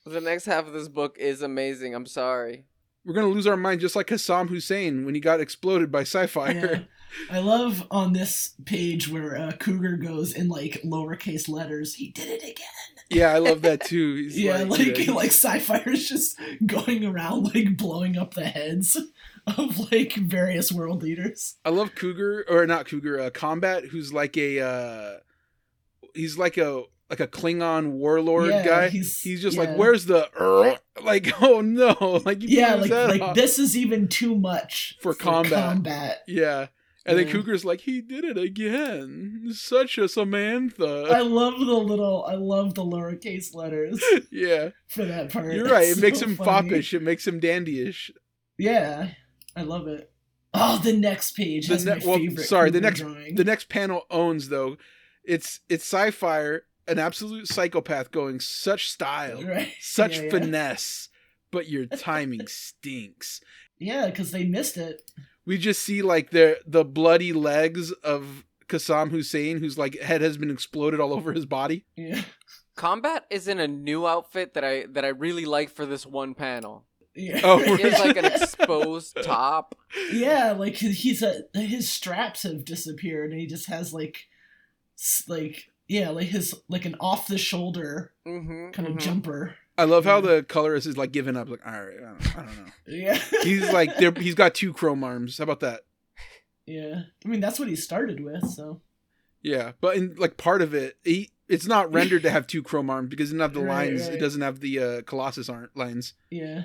The next half of this book is amazing. I'm sorry. We're gonna lose our mind just like Hassan Hussein when he got exploded by sci-fi. Yeah. <laughs> I love on this page where uh, Cougar goes in like lowercase letters. He did it again. Yeah, I love that <laughs> too. He's yeah, like yeah. <laughs> like sci-fi is just going around like blowing up the heads of like various world leaders. I love Cougar or not Cougar, uh, Combat, who's like a uh, he's like a like a Klingon warlord Yeah, guy. he's- He's, just yeah. like, where's the er? like? <laughs> Oh no! Like you Yeah, like like off. this is even too much For combat. combat. Yeah, and then Cougar's like, he did it again. Such a Samantha. I love the little I love the lowercase letters <laughs> yeah, for that part. you're right. It makes so him funny. foppish. It makes him dandyish. Yeah, I love it. Oh, the next page The ne- my well, favorite. sorry, the next drawing. the next panel owns though. It's it's sci-fi, an absolute psychopath going such style, <laughs> right. such yeah, yeah. finesse, but your <laughs> timing stinks. Yeah, because they missed it. We just see like the the bloody legs of Qassam Hussein, whose like head has been exploded all over his body. Yeah, Combat is in a new outfit that I that I really like for this one panel. Yeah. Oh, He has like an exposed top. yeah, like he's a his straps have disappeared, and he just has like, like yeah, like his like an off the shoulder Mm-hmm, kind of jumper. I love how Yeah. the colorist is like giving up, like all right, I don't, I don't know. Yeah, <laughs> He's like there. He's got two chrome arms. How about that? yeah. I mean, that's what he started with. So Yeah, but in like part of it, he it's not <laughs> rendered to have two chrome arms because it doesn't have the Right, lines. It doesn't have the uh, Colossus aren't lines. yeah,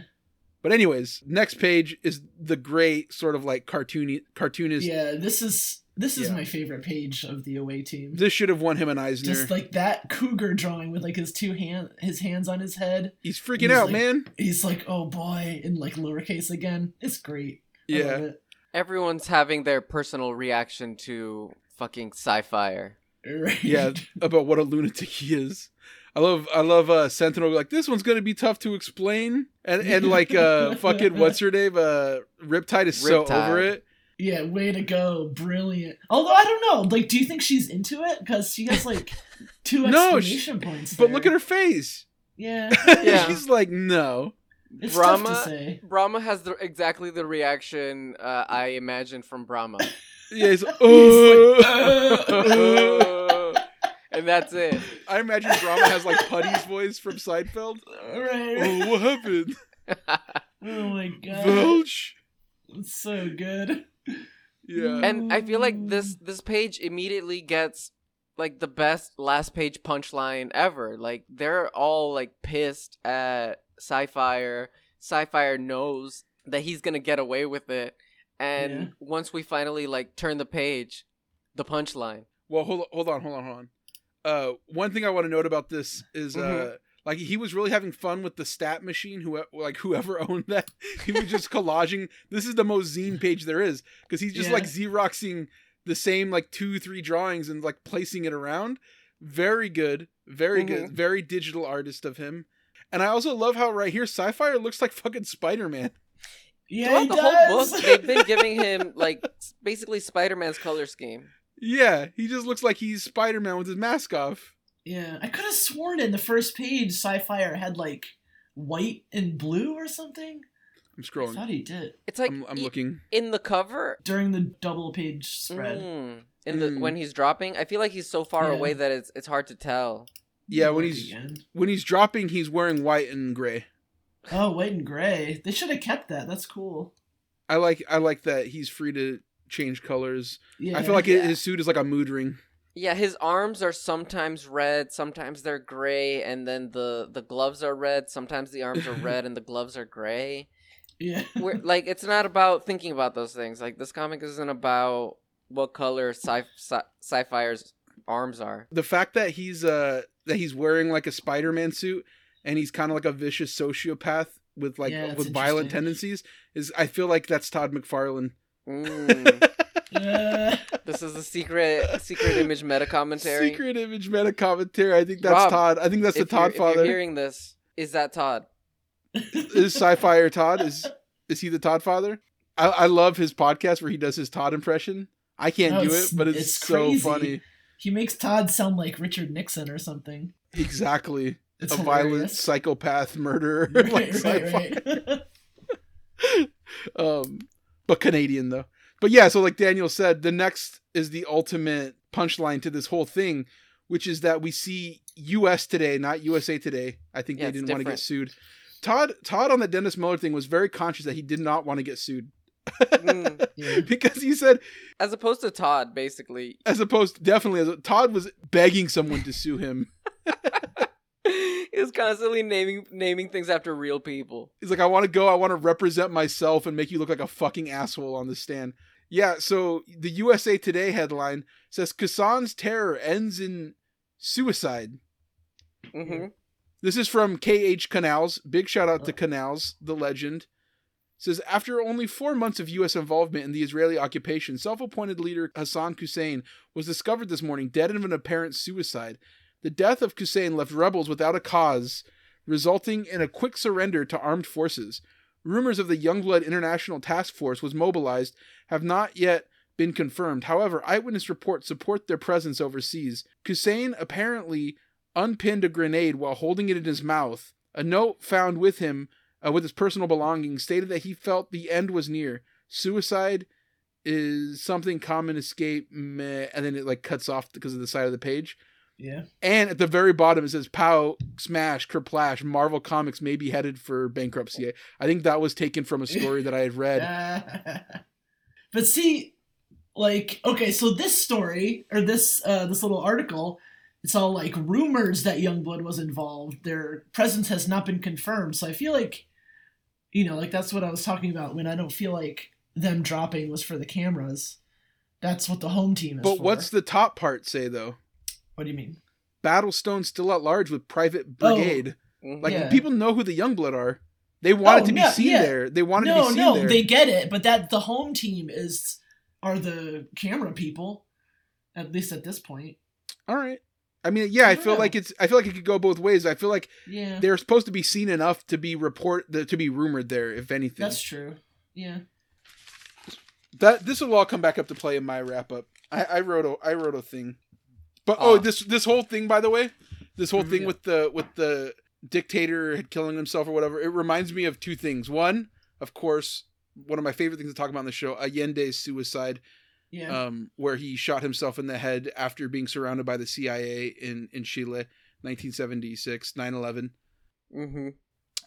But anyways, next page is the great sort of like cartoony cartoonist. yeah. This is this is Yeah. my favorite page of the away team. This should have won him an Eisner. Just like that cougar drawing with like his two hand his hands on his head. He's freaking he's out, like- man. He's like, oh boy, in like lowercase again. It's great. I love Yeah. it. Everyone's having their personal reaction to fucking sci-fi. Right. Yeah, <laughs> about what a lunatic he is. I love I love uh Sentinel like this one's gonna be tough to explain. And and like uh <laughs> fucking what's her name? Uh Riptide is so over it. Yeah, way to go, brilliant. Although I don't know, like, do you think she's into it? Because she has like <laughs> two No, she- exclamation points. But look at her face. Yeah, <laughs> Yeah. She's like, no. it's tough to Brahma, say. Brahma has the exactly the reaction uh, I imagined from Brahma. Yeah, he's, He's "Uh." And that's it. I imagine Brahma has like Puddy's voice from Seinfeld. Right. Oh, what happened? <laughs> Oh my god, Welch. it's so good. Yeah. and I feel like this this page immediately gets like the best last page punchline ever. Like they're all like pissed at Psi-Fire. Psi-Fire knows that he's gonna get away with it, and Yeah. once we finally like turn the page, the punchline. Well, hold hold on, hold on, hold on. Uh, one thing I want to note about this is uh, Mhm. like he was really having fun with the stat machine. Who like whoever <laughs> owned that, he was just collaging. This is the most zine page there is because he's just Yeah. like xeroxing the same like two three drawings and like placing it around. Very good, very good, very digital artist of him. And I also love how right here, Sci-Fi looks like fucking Spider Man. Yeah, Throughout he the does. whole book, they've been giving him like <laughs> basically Spider-Man's color scheme. Yeah, he just looks like he's Spider Man with his mask off. Yeah, I could have sworn in the first page, Psi-Fire had like white and blue or something. I'm I scrolling. thought he did It's like I'm, I'm e- looking. in the cover during the double page spread. Mm. in the Mm. when he's dropping. I feel like he's so far Yeah. away that it's it's hard to tell. Yeah, when he's when he's dropping, he's wearing white and gray. oh white and gray. They should have kept that. That's cool. I like I like that he's free to change colors. Yeah, I feel like Yeah. his suit is like a mood ring. Yeah, his arms are sometimes red, sometimes they're gray, and then the the gloves are red. Sometimes the arms are red and the <laughs> gloves are gray. yeah. We're, like it's not about thinking about those things. Like this comic isn't about what color sci sci Psi-Fire's arms are. The fact that he's uh that he's wearing like a Spider-Man suit and he's kind of like a vicious sociopath with like Yeah, with violent tendencies is I feel like that's Todd McFarlane. Mm. <laughs> This is the secret secret image meta commentary. Secret image meta commentary. I think that's Rob, Todd. I think that's the if you're- Todd if you're father. hearing this, is that Todd? is sci-fi or Todd? Is is he the Todd father? I, I love his podcast where he does his Todd impression. I can't No, do it, but it's, it's so crazy. funny. he makes Todd sound like Richard Nixon or something. Exactly. It's a violent psychopath murderer. Right, <laughs> like right, right. <laughs> um, but Canadian though. But yeah, so like Daniel said, the next is the ultimate punchline to this whole thing, which is that we see U.S. today, not USA Today. I think Yeah, they didn't want to get sued. Todd Todd on the Dennis Miller thing was very conscious that he did not want to get sued Mm. <laughs> Yeah. because he said, As opposed to Todd, basically, as opposed definitely as Todd was begging someone to sue him. <laughs> <laughs> he was constantly naming naming things after real people. He's like, I want to go. I want to represent myself and make you look like a fucking asshole on the stand. Yeah. So the USA Today headline says Kassan's terror ends in suicide. hmm This is from KH Kanalz. Big shout out to Kanalz, the legend. Says after only four months of U.S. involvement in the Israeli occupation, self-appointed leader Hassan Hussein was discovered this morning dead of an apparent suicide. The death of Hussein left rebels without a cause, resulting in a quick surrender to armed forces. Rumors of the Youngblood International Task Force was mobilized have not yet been confirmed. However, eyewitness reports support their presence overseas. Hussein apparently unpinned a grenade while holding it in his mouth. A note found with him, uh, with his personal belongings, stated that he felt the end was near. Suicide is something common escape, meh, and then it like cuts off because of the side of the page. Yeah. And at the very bottom it says "Pow, smash, kerplash." Marvel Comics may be headed for bankruptcy. I think that was taken from a story that I had read. <laughs> but see, like, okay, so this story or this uh, this little article, it's all like rumors that Youngblood was involved. Their presence has not been confirmed. So I feel like, you know, like that's what I was talking about when I don't feel like them dropping was for the cameras. That's what the home team is But for. what's the top part say though? What do you mean? Battlestone still at large with Private Brigade. Mhm. Like Oh, Yeah. people know who the Youngblood are. They wanted Oh, to be no, seen yeah. there. They wanted to be seen no, there. they get it, but that the home team is are the camera people, at least at this point. All right. I mean, yeah, I feel Yeah. like it's. I feel like it could go both ways. I feel like Yeah, they're supposed to be seen enough to be report to be rumored there, if anything. that's true. Yeah. that this will all come back up to play in my wrap up. I, I wrote a I wrote a thing, but oh, this this whole thing by the way, this whole thing with the with the dictator killing himself or whatever, it reminds me of two things. One, of course, one of my favorite things to talk about on the show, Allende's suicide, Yeah. um, where he shot himself in the head after being surrounded by the CIA in in Chile, 1976, 9/11 Mm-hmm.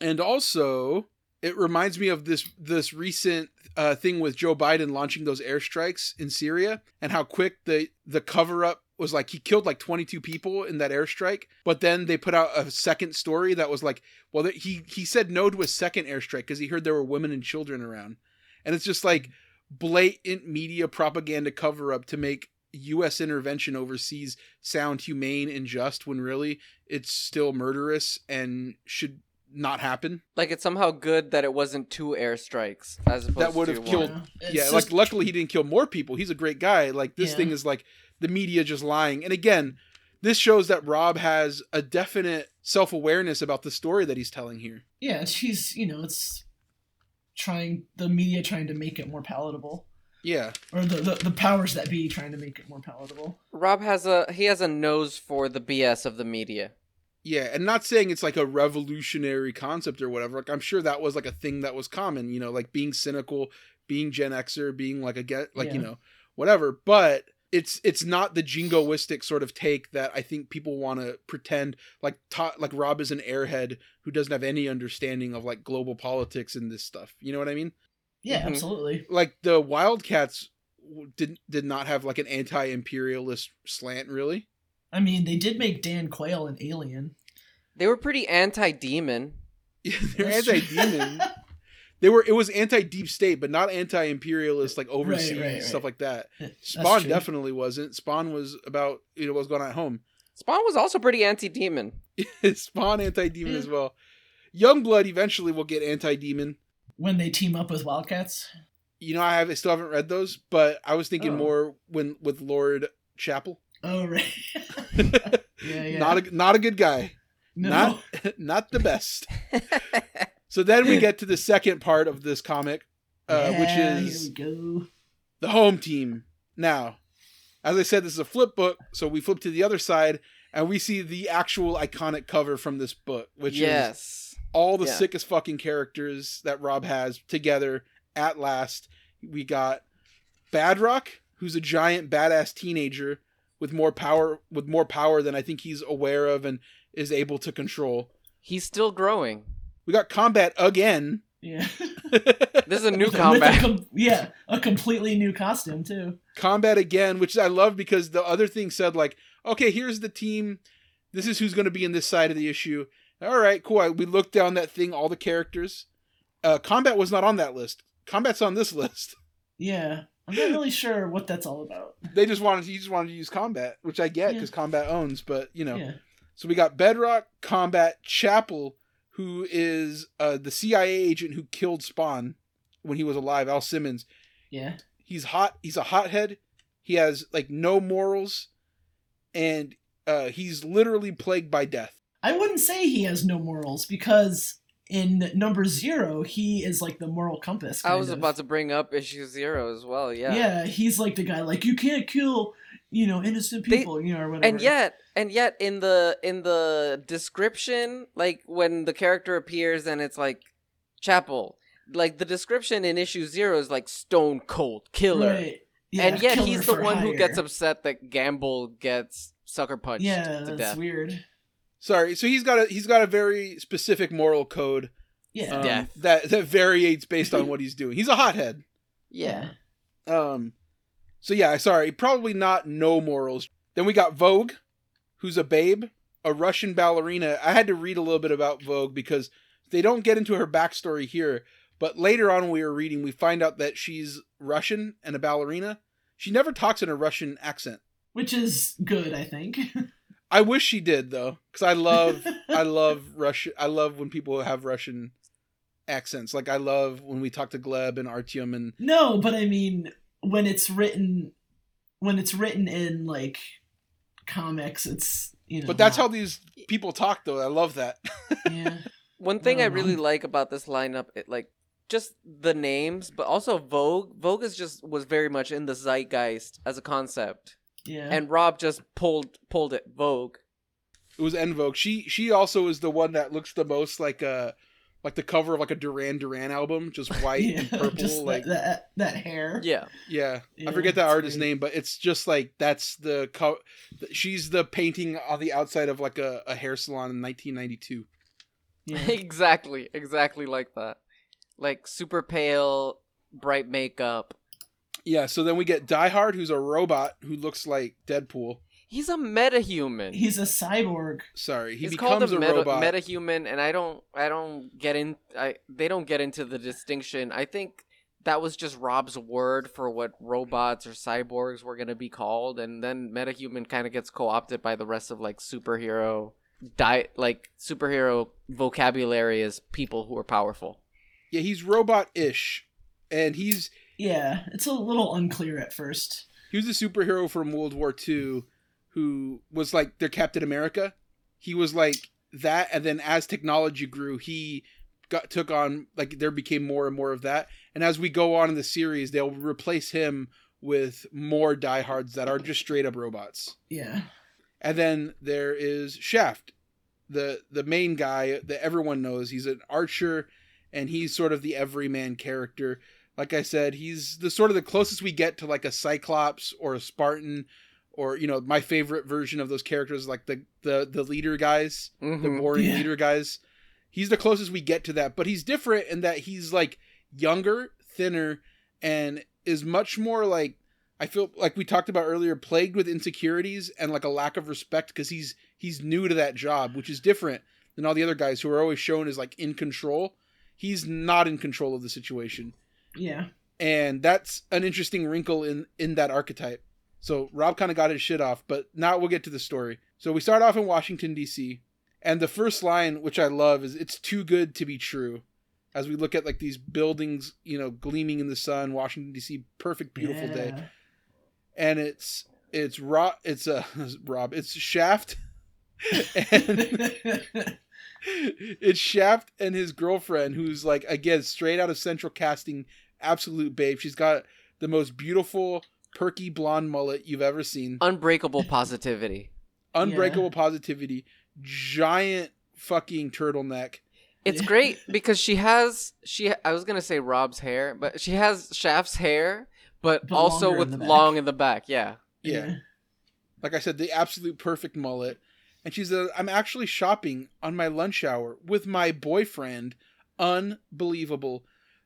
and also it reminds me of this this recent uh, thing with Joe Biden launching those airstrikes in Syria and how quick the the cover up was like he killed like 22 people in that airstrike but then they put out a second story that was like well he he said no to a second airstrike because he heard there were women and children around and it's just like blatant media propaganda cover up to make US intervention overseas sound humane and just when really it's still murderous and should not happen. Like it's somehow good that it wasn't two airstrikes as opposed That would to have one. killed- It's yeah, just- like luckily he didn't kill more people. He's a great guy. Like this Yeah. thing is like the media just lying. And again, this shows that Rob has a definite self-awareness about the story that he's telling here. yeah, she's you know it's trying the media trying to make it more palatable, Yeah. or the, the the powers that be trying to make it more palatable. Rob has a he has a nose for the BS of the media. Yeah, and not saying it's like a revolutionary concept or whatever. Like I'm sure that was like a thing that was common, you know, like being cynical, being Gen Xer, being like a get like you know, whatever. But it's it's not the jingoistic sort of take that I think people want to pretend like ta- like Rob is an airhead who doesn't have any understanding of like global politics and this stuff. You know what I mean? Yeah, Mhm. absolutely. Like the Wildcats did did not have like an anti-imperialist slant really. I mean, they did make Dan Quayle an alien. They were pretty anti-demon. <laughs> Yeah, they're anti-demon. <laughs> They were. It was anti-deep state, but not anti-imperialist, like overseas right, right. stuff like that. <laughs> Spawn true. definitely wasn't. Spawn was about you know what's going on at home. Spawn was also pretty anti-demon. <laughs> Spawn anti-demon hmm. as well. Youngblood eventually will get anti-demon. when they team up with Wildcats. You know, I have I still haven't read those, but I was thinking Oh. more when with Lord Chapel. Oh right. <laughs> yeah, yeah. Not a not a good guy. no. Not not the best. So then we <laughs> get to the second part of this comic, uh, Yeah, which is here we go. the home team. Now, as I said, this is a flip book, so we flip to the other side and we see the actual iconic cover from this book, which is all the Yeah. sickest fucking characters that Rob has together at last. We got Badrock, who's a giant badass teenager with more power with more power than I think he's aware of and is able to control. He's still growing. We got Combat again. Yeah. <laughs> This is a new With a- combat. com- yeah, a completely new costume too. combat again, which I love because the other thing said like, okay, here's the team. This is who's going to be in this side of the issue. All right, cool. I- We looked down that thing, all the characters. Uh, combat was not on that list. Combat's on this <laughs> list. Yeah. I'm not really sure what that's all about. They just wanted, he just wanted to use combat, which I get Yeah. because combat owns. But you know, Yeah. so we got Badrock, Combat, Chapel, who is uh, the CIA agent who killed Spawn when he was alive. Al Simmons. Yeah. he's hot he's a hothead he has like no morals and uh he's literally plagued by death I wouldn't say he has no morals because in number zero he is like the moral compass. I was of. about to bring up issue zero as well. Yeah. Yeah. he's like the guy like you can't kill, you know, innocent They- people, you know, or whatever. and yet and yet in the in the description like when the character appears and it's like chapel like the description in issue zero is like stone cold killer Right. Yeah, and yet killer he's the for one who gets upset that gamble gets sucker punched Yeah, to that's death weird. sorry so he's got a he's got a very specific moral code Yeah. um, Death. that that varies based on what he's doing he's a hothead yeah um so yeah sorry probably not no morals then we got vogue who's a babe a russian ballerina i had to read a little bit about vogue because they don't get into her backstory here but later on when we were reading we find out that she's russian and a ballerina she never talks in a russian accent Which is good, I think. <laughs> I wish she did though, because I love I <laughs> love Russian. I love when people have Russian accents. Like I love when we talk to Gleb and Artyom and no, but I mean when it's written when it's written in like comics, it's you know but that's how these people talk though. I love that. <laughs> yeah. one thing i Um, really like about this lineup it like just the names, but also Vogue. Vogue is just was very much in the zeitgeist as a concept, Yeah. and Rob just pulled pulled it Vogue. It was En Vogue. She she also is the one that looks the most like a like the cover of like a Duran Duran album, just <laughs> white yeah, and purple. just like that, that that hair. Yeah, yeah, Yeah, I forget that it's artist's great. name, but it's just like that's the co- she's the painting on the outside of like a, a hair salon in 1992. Yeah. <laughs> exactly, exactly like that. Like super pale, bright makeup. Yeah, so then we get Die Hard, who's a robot who looks like Deadpool. He's a metahuman. He's a cyborg. Sorry, he He's called becomes a, a, meta, robot. metahuman, and I don't, I don't get in. I they don't get into the distinction. I think that was just Rob's word for what robots or cyborgs were gonna be called, and then metahuman kind of gets co-opted by the rest of like superhero, di- like superhero vocabulary as people who are powerful. Yeah, he's robot-ish, and he's Yeah, it's a little unclear at first. he was a superhero from World War II who was like their Captain America. He was like that, and then as technology grew, he got took on like there became more and more of that. And as we go on in the series, they'll replace him with more diehards that are just straight up robots. Yeah. And then there is Shaft, the the main guy that everyone knows. He's an archer, and he's sort of the everyman character. Like I said, he's the sort of the closest we get to like a Cyclops or a Spartan, or you know, my favorite version of those characters, like the the the leader guys, the Mhm. boring Yeah. leader guys. He's the closest we get to that, but he's different in that he's like younger, thinner, and is much more like I feel like we talked about earlier, plagued with insecurities and like a lack of respect because he's he's new to that job, which is different than all the other guys who are always shown as like in control. He's not in control of the situation, Yeah. and that's an interesting wrinkle in in that archetype. So Rob kind of got his shit off, but now we'll get to the story. So we start off in Washington D.C. And the first line, which I love, is "It's too good to be true." As we look at like these buildings, you know, gleaming in the sun, Washington D.C., perfect, beautiful day, and it's it's Rob, it's uh, <laughs> Rob, it's Shaft, and <laughs> it's Shaft and his girlfriend, who's like again straight out of Central Casting, absolute babe. She's got the most beautiful, perky blonde mullet you've ever seen, Unbreakable <laughs> positivity. unbreakable positivity, giant fucking turtleneck. It's Yeah. great <laughs> because she has she. I was gonna say Rob's hair, but she has Shaft's hair, but, But also longer in with long in the back. Yeah. Yeah. like I said, the absolute perfect mullet. And she's said, I'm actually shopping on my lunch hour with my boyfriend. Unbelievable.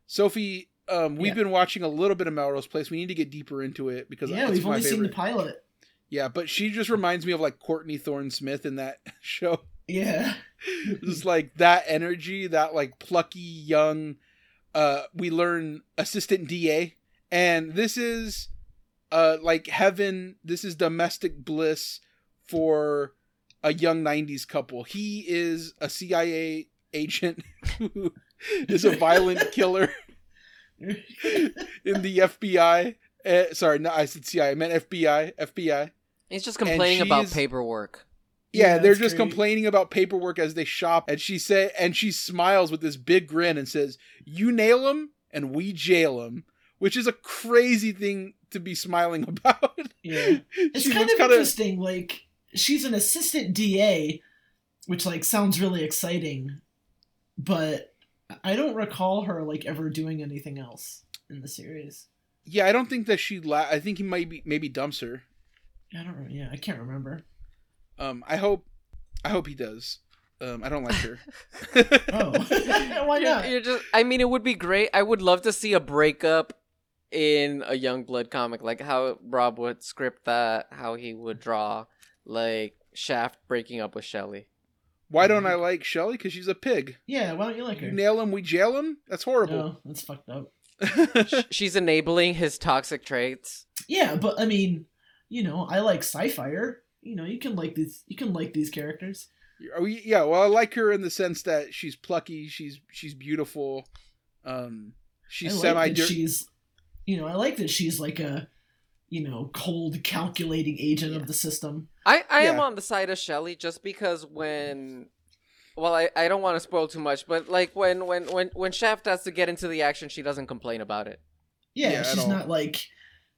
Sophie, um, we've Yeah. been watching a little bit of Melrose Place. We need to get deeper into it because Yeah, it's we've only seen the pilot. yeah, but she just reminds me of like Courtney Thorne Smith in that <laughs> show. Yeah. <laughs> just like that energy, that like plucky young uh we learn assistant DA and this is uh like heaven, this is domestic bliss for a young 90s couple. He is a CIA agent <laughs> who is a violent killer <laughs> in the FBI. Uh, sorry, no, I said CIA. I meant FBI. FBI. He's just complaining about paperwork. Yeah, Yeah, they're just great. complaining about paperwork as they shop, and she say, and she smiles with this big grin and says, "You nail him, and we jail him," which is a crazy thing to be smiling <laughs> about. Yeah. <laughs> It's kind of kinda- interesting. Like she's an assistant DA, which like sounds really exciting, but I don't recall her like ever doing anything else in the series. Yeah, I don't think that she. La- I think he might be maybe dumps her. I don't. re- Yeah, I can't remember. Um, I hope, I hope he does. Um, I don't like her. <laughs> <laughs> Oh, <laughs> why You're, not? you're just. I mean, it would be great. I would love to see a breakup in a Youngblood comic, like how Rob would script that, how he would draw, like Shaft breaking up with Shelly. Why don't I like Shelly? Because she's a pig. Yeah, why don't you like You her? nail him, we jail him. That's horrible. No, that's fucked up. <laughs> She's enabling his toxic traits. Yeah, but I mean, you know, I like Psi-Fire. You know, you can like these. You can like these characters. Oh, y- yeah, well, I like her in the sense that she's plucky, she's she's beautiful, um, she's like semi. she's, you know, I like that she's like a, you know, cold, calculating agent of the system. I, I am on the side of Shelly just because when well, I, I don't want to spoil too much, but like when when when when Shaft has to get into the action, she doesn't complain about it. Yeah, Yeah, she's not like,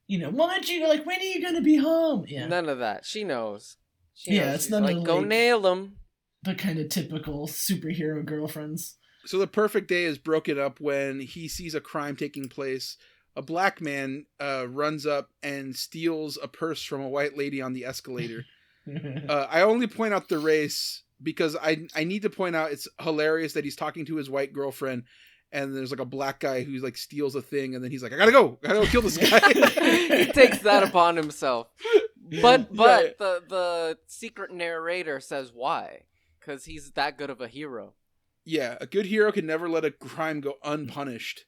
you know, why don't you like when are you gonna be home? Yeah, None of that. She knows. She Yeah, knows. it's She's none of like the, go like- nail them. the kind of typical superhero girlfriends. So the perfect day is broken up when he sees a crime taking place. A black man uh, runs up and steals a purse from a white lady on the escalator. <laughs> <laughs> uh, I only point out the race because I I need to point out it's hilarious that he's talking to his white girlfriend and there's like a black guy who like steals a thing and then he's like I gotta go I gotta go kill this <laughs> guy. <laughs> he takes that upon himself. But but Yeah. the the secret narrator says why? Because he's that good of a hero. yeah, a good hero can never let a crime go unpunished.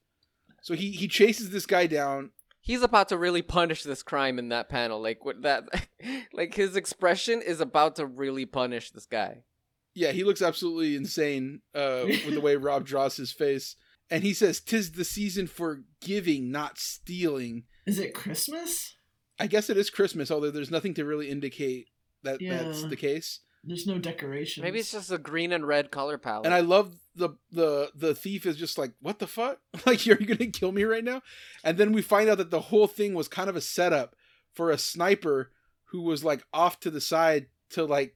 So he he chases this guy down. He's about to really punish this crime in that panel. Like what that, <laughs> like his expression is about to really punish this guy. Yeah, he looks absolutely insane uh, with the way Rob draws his face. And he says, "Tis the season for giving, not stealing." Is it Christmas? I guess it is Christmas, although there's nothing to really indicate that that's the case. There's no decoration. Maybe it's just a green and red color palette. And I love the the the thief is just like, "What the fuck? <laughs> Like, you're gonna kill me right now?" And then we find out that the whole thing was kind of a setup for a sniper who was like off to the side to like,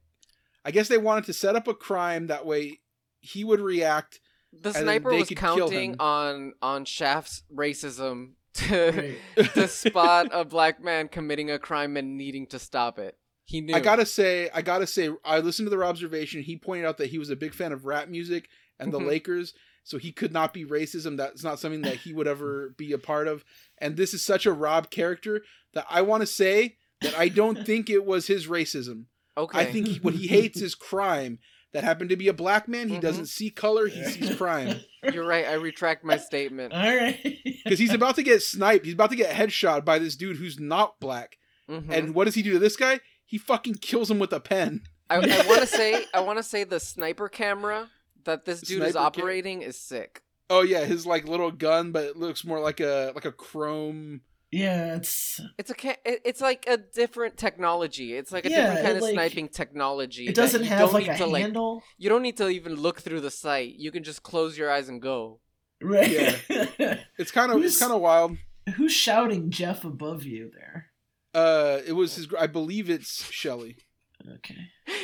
I guess they wanted to set up a crime that way he would react. the sniper they was could counting on on Shaft's racism to Right. <laughs> to spot <laughs> a black man committing a crime and needing to stop it. He knew. I gotta say, I gotta say, I listened to the observation. He pointed out that he was a big fan of rap music and the Mhm. Lakers, so he could not be racism. That's not something that he would ever be a part of. And this is such a Rob character that I want to say that I don't <laughs> think it was his racism. Okay. I think he, what he hates is crime. That happened to be a black man. He Mhm. doesn't see color. He sees crime <laughs> you're right. I retract my statement. All right. <laughs> because he's about to get sniped. He's about to get headshot by this dude who's not black. Mhm. And what does he do to this guy? He fucking kills him with a pen. I, I <laughs> want to say I want to say the sniper camera that this dude is Sniper ca- operating is sick. Oh yeah, his like little gun, but it looks more like a like a chrome. yeah, it's It's a ca- it's like a different technology. It's like a Yeah, different kind of like- sniping technology. it doesn't have don't like a to, like- handle. you don't need to even look through the sight. You can just close your eyes and go. Right. <laughs> It's kind of it's kind of wild. Who's shouting Jeff above you there? Uh, it was his. I believe it's Shelly. Okay.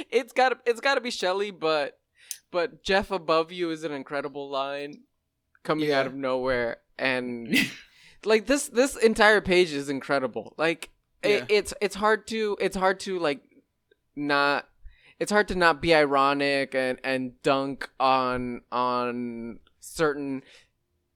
It's got to it's got to be Shelly, but but Jeff above you is an incredible line coming Yeah. out of nowhere and <laughs> like this this entire page is incredible. Like Yeah. it, it's it's hard to it's hard to like not it's hard to not be ironic and and dunk on on certain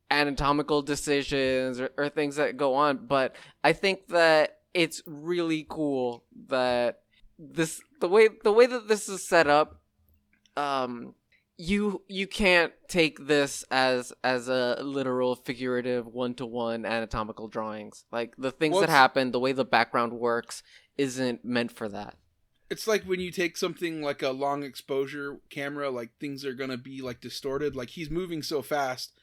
anatomical decisions or, or things that go on but i think that it's really cool that this the way the way that this is set up um you you can't take this as as a literal figurative one-to-one anatomical drawings like the things Well, that happen the way the background works isn't meant for that It's like when you take something like a long exposure camera, like things are gonna be like distorted. Like he's moving so fast,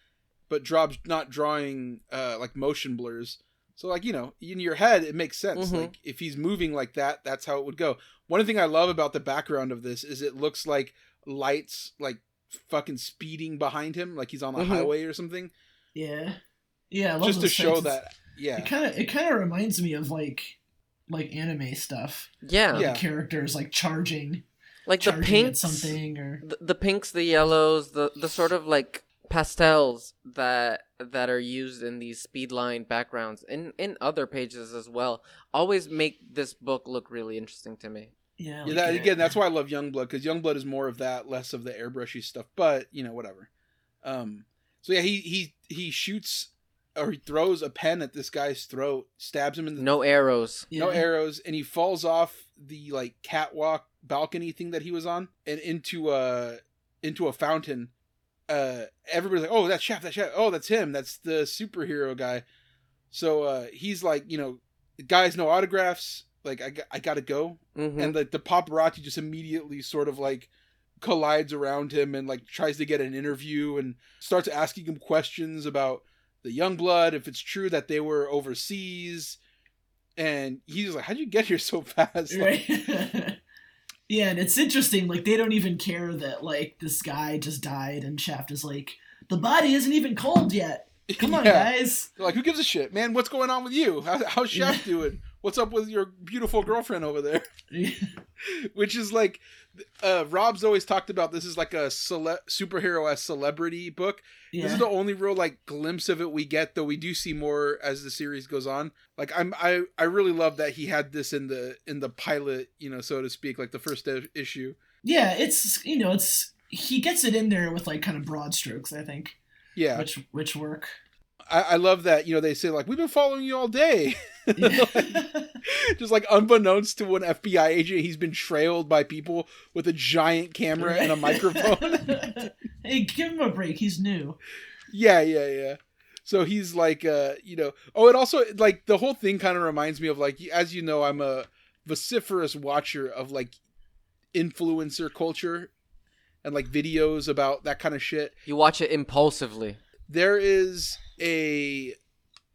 but Rob's not drawing uh like motion blurs. So like you know, in your head it makes sense. Mhm. Like if he's moving like that, that's how it would go. One thing I love about the background of this is it looks like lights like fucking speeding behind him, like he's on a Mhm. highway or something. Yeah. Yeah. I love Just to those show things. that, yeah, It kind of it kind of reminds me of like like anime stuff. yeah Yeah. The characters like charging, like the charging at pinks something or the, the pinks the yellows the the sort of like pastels that that are used in these speedline backgrounds in in other pages as well always make this book look really interesting to me yeah. yeah. That, again, that's why I love Youngblood because Youngblood is more of that, less of the airbrushy stuff. But you know, whatever. Um. So yeah, he he he shoots or he throws a pen at this guy's throat, stabs him in the no arrows no yeah. arrows, and he falls off the like catwalk balcony thing that he was on and into a into a fountain. Uh, everybody's like, "Oh, that's Shaft, that's Shaft. Oh, that's him. That's the superhero guy." So uh, he's like, you know, guys, no autographs. Like, I, got- I gotta go hmm and the, the paparazzi just immediately sort of like collides around him and like tries to get an interview and starts asking him questions about the Youngblood if it's true that they were overseas and he's like how'd you get here so fast Like, Right. <laughs> Yeah, and it's interesting. Like they don't even care that like this guy just died, and Shaft is like, the body isn't even cold yet. Come on, <laughs> Yeah. guys. They're like, who gives a shit, man? What's going on with you? How, how's Shaft doing? What's up with your beautiful girlfriend over there? <laughs> Which is like, uh, Rob's always talked about. This is like a cele- superhero as celebrity book. This is the only real like glimpse of it we get, though we do see more as the series goes on. Like I'm, I, I really love that he had this in the in the pilot, you know, so to speak, like the first issue. yeah, it's you know, it's he gets it in there with like kind of broad strokes. I think, Yeah, which which work. I, I love that. You know, they say like we've been following you all day. <laughs> Yeah. just like unbeknownst to an FBI agent, he's been trailed by people with a giant camera and a microphone. <laughs> hey, give him a break. He's new. yeah, yeah, yeah. So he's like, uh, you know, oh, it also like the whole thing kind of reminds me of like, as you know, I'm a vociferous watcher of like influencer culture and like videos about that kind of shit. You watch it impulsively. there is a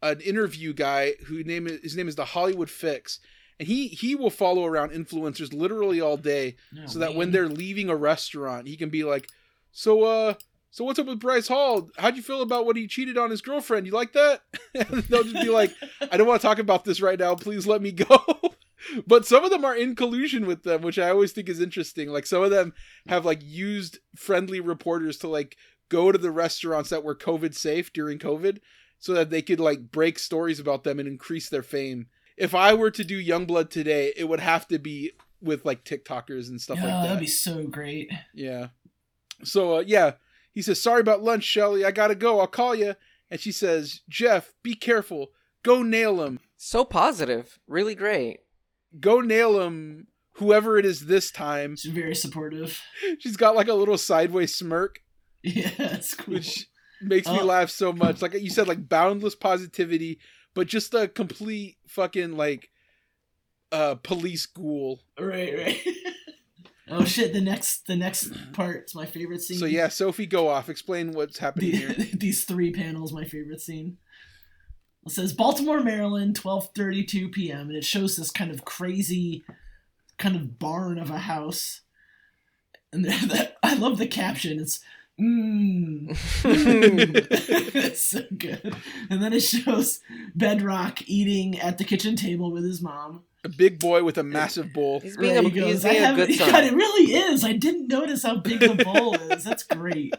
an interview guy who name is, his name is the Hollywood Fix, and he he will follow around influencers literally all day, Oh, so that when they're leaving a restaurant, he can be like, "So uh, so what's up with Bryce Hall? How'd you feel about what he cheated on his girlfriend? You like that?" <laughs> and they'll just be like, "I don't want to talk about this right now. Please let me go." <laughs> but some of them are in collusion with them, which I always think is interesting. Like some of them have like used friendly reporters to like go to the restaurants that were COVID safe during COVID so that they could like break stories about them and increase their fame. If I were to do Youngblood today, it would have to be with like TikTokers and stuff Yeah, like that. that'd be so great. Yeah. So uh, yeah, he says, "Sorry about lunch, Shelly. I gotta go. I'll call you." And she says, "Jeff, be careful. Go nail him. So positive. Really great. Go nail him. Whoever it is this time." She's very supportive. <laughs> She's got like a little sideways smirk, <laughs> Yeah, it's cool. which makes me Oh. laugh so much. Like you said, like boundless positivity, but just a complete fucking like uh police ghoul. Right, right. <laughs> oh shit! The next, the next part's my favorite scene. So yeah, Sophie, go off. Explain what's happening The, here. <laughs> these three panels, my favorite scene. It says Baltimore, Maryland, twelve thirty-two p.m. and it shows this kind of crazy, kind of barn of a house. And that I love the caption. It's mmm. it's <laughs> <laughs> so good. And then it shows Badrock eating at the kitchen table with his mom. A big boy with a massive bowl. He's being, Right, a, he goes, he's being a haven't-" good God, <laughs> it really is. I didn't notice how big the bowl is. That's great.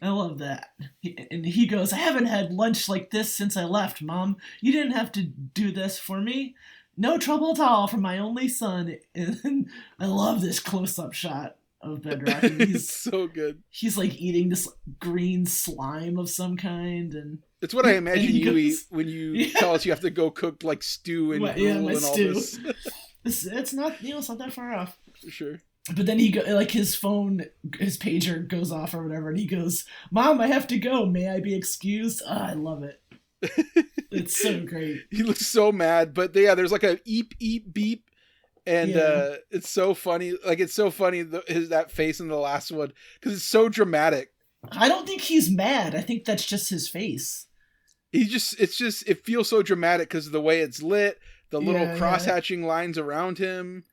I love that. He- And he goes, I haven't had lunch like this since I left, Mom. You didn't have to do this for me. No trouble at all for my only son. And I love this close up shot of Badrock. <laughs> He's, so good. he's like eating this green slime of some kind. And It's what I <laughs> imagine you goes- eat when you <laughs> Yeah. tell us you have to go cook like stew and What- yeah, and all this. it's, it's not, you know, it's not that far off. For sure. But then he go like his phone, his pager goes off or whatever, and he goes, "Mom, I have to go. May I be excused?" Ah, I love it. it's so great. He looks so mad, but yeah, there's like a eep eep beep, and Yeah. uh it's so funny. Like it's so funny the, his that face in the last one because it's so dramatic. I don't think he's mad. I think that's just his face. He just it's just it feels so dramatic because of the way it's lit, the little Yeah, yeah. cross hatching lines around him,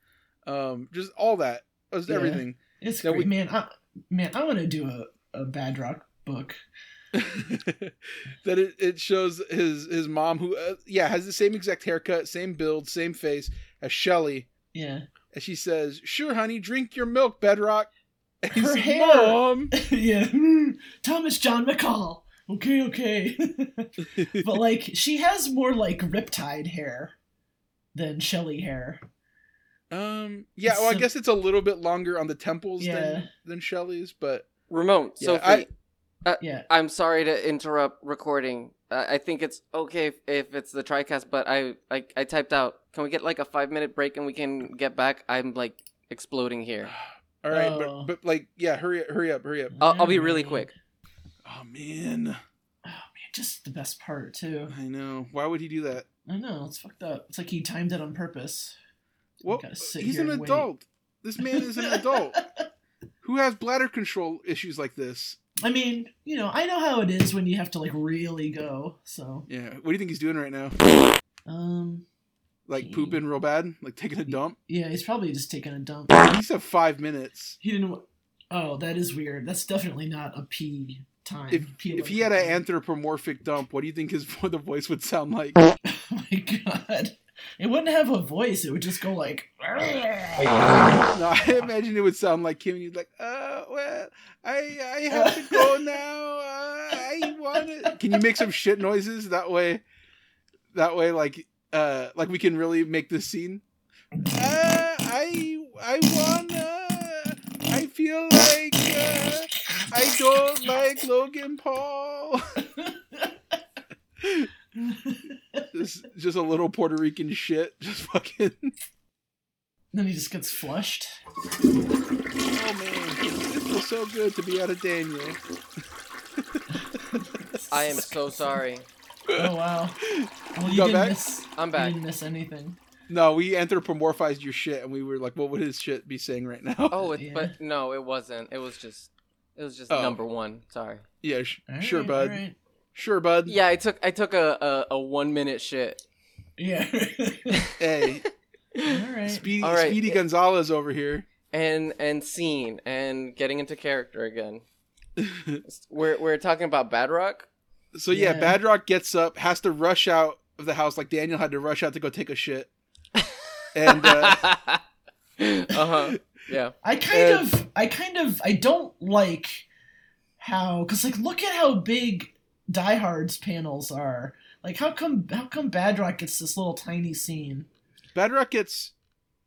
um, just all that, just Yeah. everything. It's great, we- man. I, man, I want to do a a Badrock book. <laughs> that it, it shows his his mom who uh, yeah has the same exact haircut same build same face as shelly Yeah, and she says sure honey drink your milk Badrock <laughs> and he's Her like, hair. mom <laughs> yeah. Hmm, Thomas John McCall. Okay, okay. <laughs> but like, she has more like riptide hair than Shelly hair. um yeah well i guess it's a little bit longer on the temples Yeah. than than shelly's but Ramon, Yeah, Sophie, I- Yeah. I'm sorry to interrupt recording. I think it's okay if, if it's the TriCast, but I, I I typed out. Can we get like a five minute break and we can get back? I'm like exploding here. <sighs> all right Oh. but but like yeah hurry hurry up hurry up I'll, I'll be really quick. Mm. oh man Oh man, just the best part too. i know why would he do that I know it's fucked up. It's like he timed it on purpose. well he's an and wait. adult this man is an adult <laughs> who has bladder control issues like this I mean, you know, I know how it is when you have to like really go. So, yeah what do you think he's doing right now um, like He- pooping real bad, like taking a dump. Yeah, he's probably just taking a dump. He have five minutes. He didn't. Oh, that is weird. That's definitely not a pee time. If Pee if he had an anthropomorphic dump, what do you think his <laughs> the voice would sound like? <laughs> Oh my god. It wouldn't have a voice. It would just go like. no, I imagine it would sound like him. And he's like, "Uh, well, I I have to go <laughs> now. Uh, I want to." Can you make some shit noises that way? That way, like, uh, like we can really make this scene. Uh, I I wanna. I feel like uh, I don't like Logan Paul. <laughs> <laughs> just, just a little Puerto Rican shit. Just fucking. then he just gets flushed. Oh man, it feels so good to be out of Daniel. <laughs> I am so sorry. Oh wow. Well, you Go didn't back? miss. I'm You back. didn't miss anything. No, we anthropomorphized your shit, and we were like, "What would his shit be saying right now?" Oh, it, <laughs> Yeah. but no, it wasn't. It was just, it was just Oh. number one. Sorry. yeah, sh- All sure, right, bud. all right. Sure, bud. Yeah, I took I took a a, a one minute shit. Yeah. <laughs> Hey, all right. Speedy, All right. Speedy Gonzalez over here. and and scene and getting into character again. <laughs> we're we're talking about Badrock. So yeah, Yeah. Badrock gets up, has to rush out of the house like Daniel had to rush out to go take a shit. <laughs> And uh, uh huh. Yeah. I kind of, I kind of, I don't like how, cause like, look at how big Die Hard's panels are. Like, how come, how come Badrock gets this little tiny scene? Badrock gets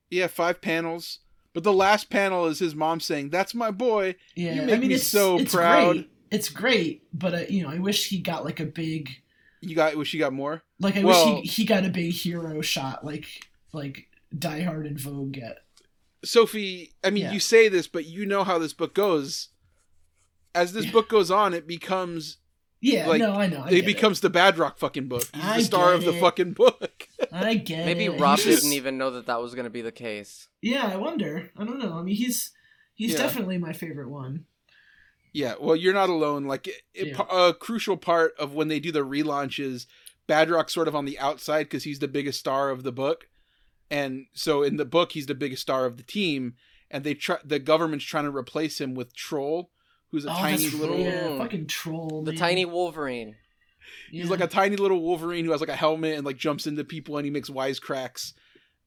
yeah five panels, but the last panel is his mom saying, "That's my boy." Yeah, You I make mean, me it's so it's proud. Great. It's great, but uh, you know, I wish he got like a big, You got wish you got more. like, I Well- wish he he got a big hero shot, like like Die Hard and Vogue get. Sophie, I mean, Yeah. you say this, but you know how this book goes. As this Yeah. book goes on, it becomes Yeah, Like, no, I know. I it get becomes the Badrock fucking book. He's I the star of the it. fucking book. <laughs> I get it. Maybe it. Rob just- didn't even know that that was gonna be the case. Yeah, I wonder. I don't know. I mean, he's he's Yeah. definitely my favorite one. Yeah, well, you're not alone. Like it, it- Yeah. a crucial part of when they do the relaunch is Badrock's sort of on the outside because he's the biggest star of the book, and so in the book he's the biggest star of the team, and they try the government's trying to replace him with Troll, who's a oh, tiny that's little. yeah, Mm. fucking troll. The man. tiny Wolverine. He's Yeah. like a tiny little Wolverine who has like a helmet and like jumps into people and he makes wisecracks.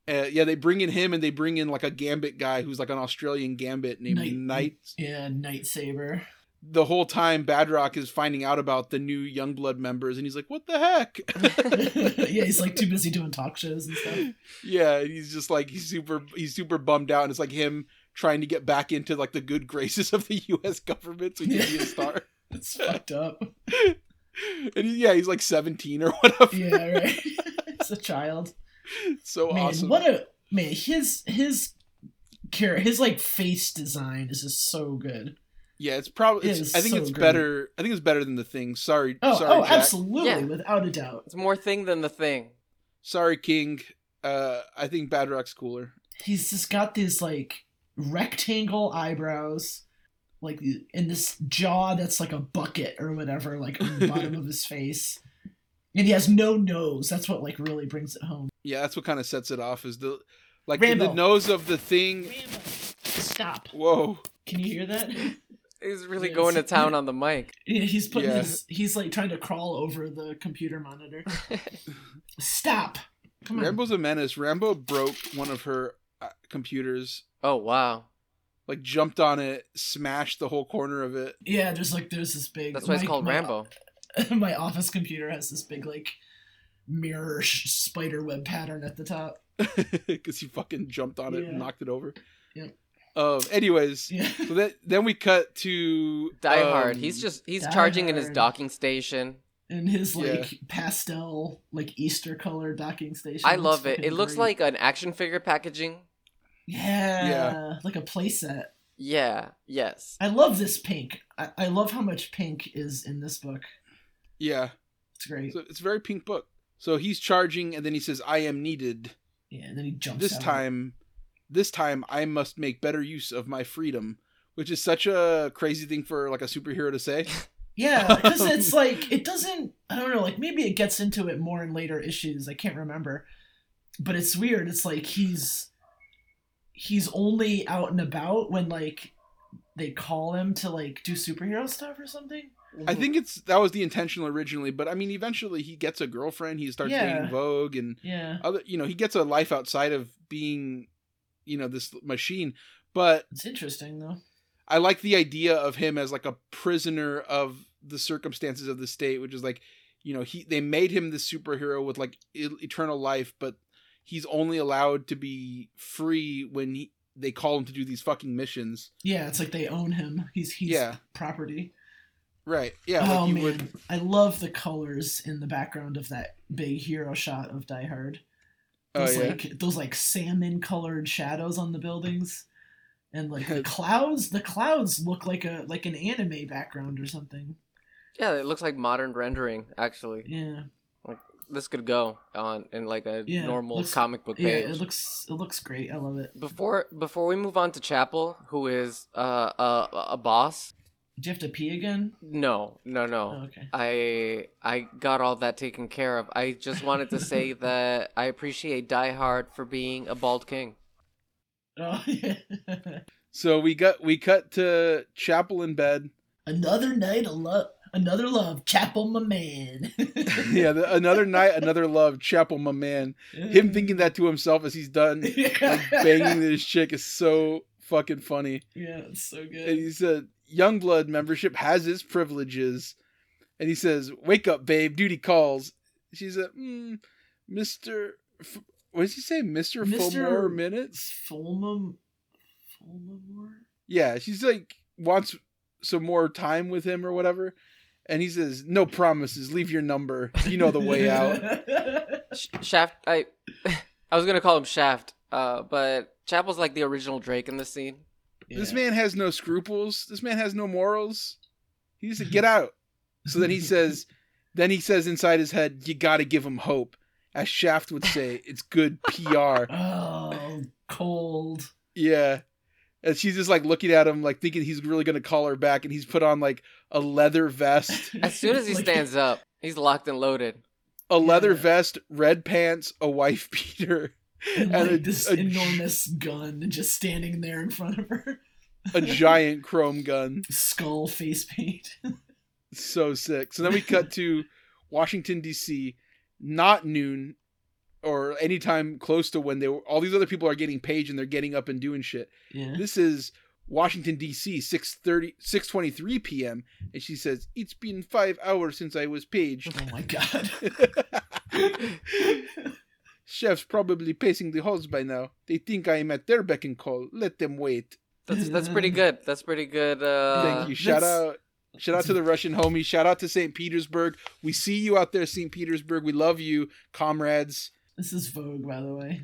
Uh, yeah, they bring in him and they bring in like a Gambit guy who's like an Australian Gambit named Knight- Knight. yeah, Knightsabre. The whole time Badrock is finding out about the new Youngblood members and he's like, "What the heck?" <laughs> <laughs> yeah, he's like too busy doing talk shows and stuff. yeah, he's just like he's super he's super bummed out and it's like him trying to get back into like the good graces of the U.S. government so he can be a star. <laughs> It's fucked up. and he, yeah, he's like 17 or whatever. Yeah, right. <laughs> it's a child. so Man, awesome. what a man. His his care his like face design is just so good. Yeah, it's probably. It I think so it's great. better. I think it's better than the thing. Sorry, Oh, sorry, oh, Jack. absolutely, Yeah. without a doubt. It's more thing than the thing. Sorry, King. Uh, I think Badrock's cooler. He's just got these like rectangle eyebrows, like in this jaw that's like a bucket or whatever, like on the bottom of <laughs> his face. And he has no nose. That's what like really brings it home. Yeah, that's what kind of sets it off. Is the like Rambo. the nose of the thing. Rambo. Stop. Whoa. Can you hear that? <laughs> He's really Yes. going to town on the <laughs> mic. Yeah, he's putting Yeah. his he's like trying to crawl over the computer monitor. Stop. Come on. Rambo's a menace. Rambo broke one of her uh, computers. Oh wow. Like jumped on it, smashed the whole corner of it. Yeah, there's like there's this big. That's why it's my- called my- Rambo. <laughs> my office computer has this big like mirror sh- spider web pattern at the top. <laughs> because he fucking jumped on it and knocked it over. Yeah. Um. Anyways, Yeah. <laughs> so that then we cut to Die um, Hard. He's just he's Die charging in his docking station. In his Yeah. like pastel like Easter color docking station. I love it. fucking It looks like an action figure packaging. Yeah, Yeah. like a playset. Yeah. Yes. I love this pink. I, I love how much pink is in this book. Yeah. It's great. So it's a very pink book. So he's charging, and then he says, "I am needed." yeah, and then he jumps. This out. time, this time I must make better use of my freedom, which is such a crazy thing for like a superhero to say. <laughs> Yeah, because <laughs> it's like it doesn't. I don't know. Like maybe it gets into it more in later issues. I can't remember. but it's weird. It's like he's he's only out and about when like they call him to like do superhero stuff or something. I think it's that was the intention originally, but I mean, eventually he gets a girlfriend. He starts Yeah. dating Vogue, and Yeah, other, you know, he gets a life outside of being, you know, this machine. But it's interesting though. I like the idea of him as like a prisoner of the circumstances of the state, which is like, you know, he they made him this superhero with like eternal life, but he's only allowed to be free when he, they call him to do these fucking missions. Yeah, it's like they own him. He's he's Yeah. property. Right? Yeah. oh like man, would. I love the colors in the background of that big hero shot of Die Hard. Oh Those yeah. like those like salmon colored shadows on the buildings, and like the <laughs> clouds. The clouds look like a like an anime background or something. Yeah, it looks like modern rendering. Actually, Yeah, this could go on in like a Yeah, normal looks- comic book yeah. It looks it looks great. I love it. Before before we move on to Chapel, who is uh, a a boss. Do you have to pee again? No, no, no. Oh, okay. I I got all that taken care of. I just wanted to say <laughs> that I appreciate Die Hard for being a bald king. Oh <laughs> yeah. So we got we cut to Chapel in bed. another night of love. Another love. Chapel, my man. <laughs> yeah, the, another night, another love. Chapel, my man. Him thinking that to himself as he's done <laughs> like banging this chick is so fucking funny. Yeah, it's so And good. he said, "Youngblood membership has its privileges," and he says, "Wake up, babe. Duty calls." She said, mm, "Mister, F- what does he say, Mister Mr. Fulmore minutes?" Fulmum. Fulmamore? Yeah, she's like wants some more time with him or whatever, and he says, "No promises. Leave your number. You know the way out." <laughs> Shaft. I <laughs> I was gonna call him Shaft. Uh, but Chapel's like the original Drake in this scene. This man has no scruples. This man has no morals. He said, "Get out." So then he says, <laughs> then he says inside his head, "You got to give him hope." As Shaft would say, "It's good PR." Oh, cold. Yeah. And she's just like looking at him, like thinking he's really gonna call her back, and he's put on like a leather vest, <laughs> As soon as he Like- stands up, he's locked and loaded. a leather Yeah. vest, red pants, a wife <laughs> beater, and, and like a- this a- enormous gun just standing there in front of her. a giant chrome gun. Skull face paint. <laughs> So sick. So then we cut to Washington D.C. Not noon or anytime close to when they were. All these other people are getting paged and they're getting up and doing shit. Yeah. This is Washington D.C. 6:30 6:23 p.m. and she says it's been five hours since I was paged. Oh my god. <laughs> Shaft's probably pacing the halls by now. They think I am at their beck and call. Let them wait. That's that's pretty good. That's pretty good. Uh, Thank you. Shout that's- out. Shout out to the Russian homie. Shout out to St. Petersburg. We see you out there, St. Petersburg. We love you, comrades. This is Vogue, by the way.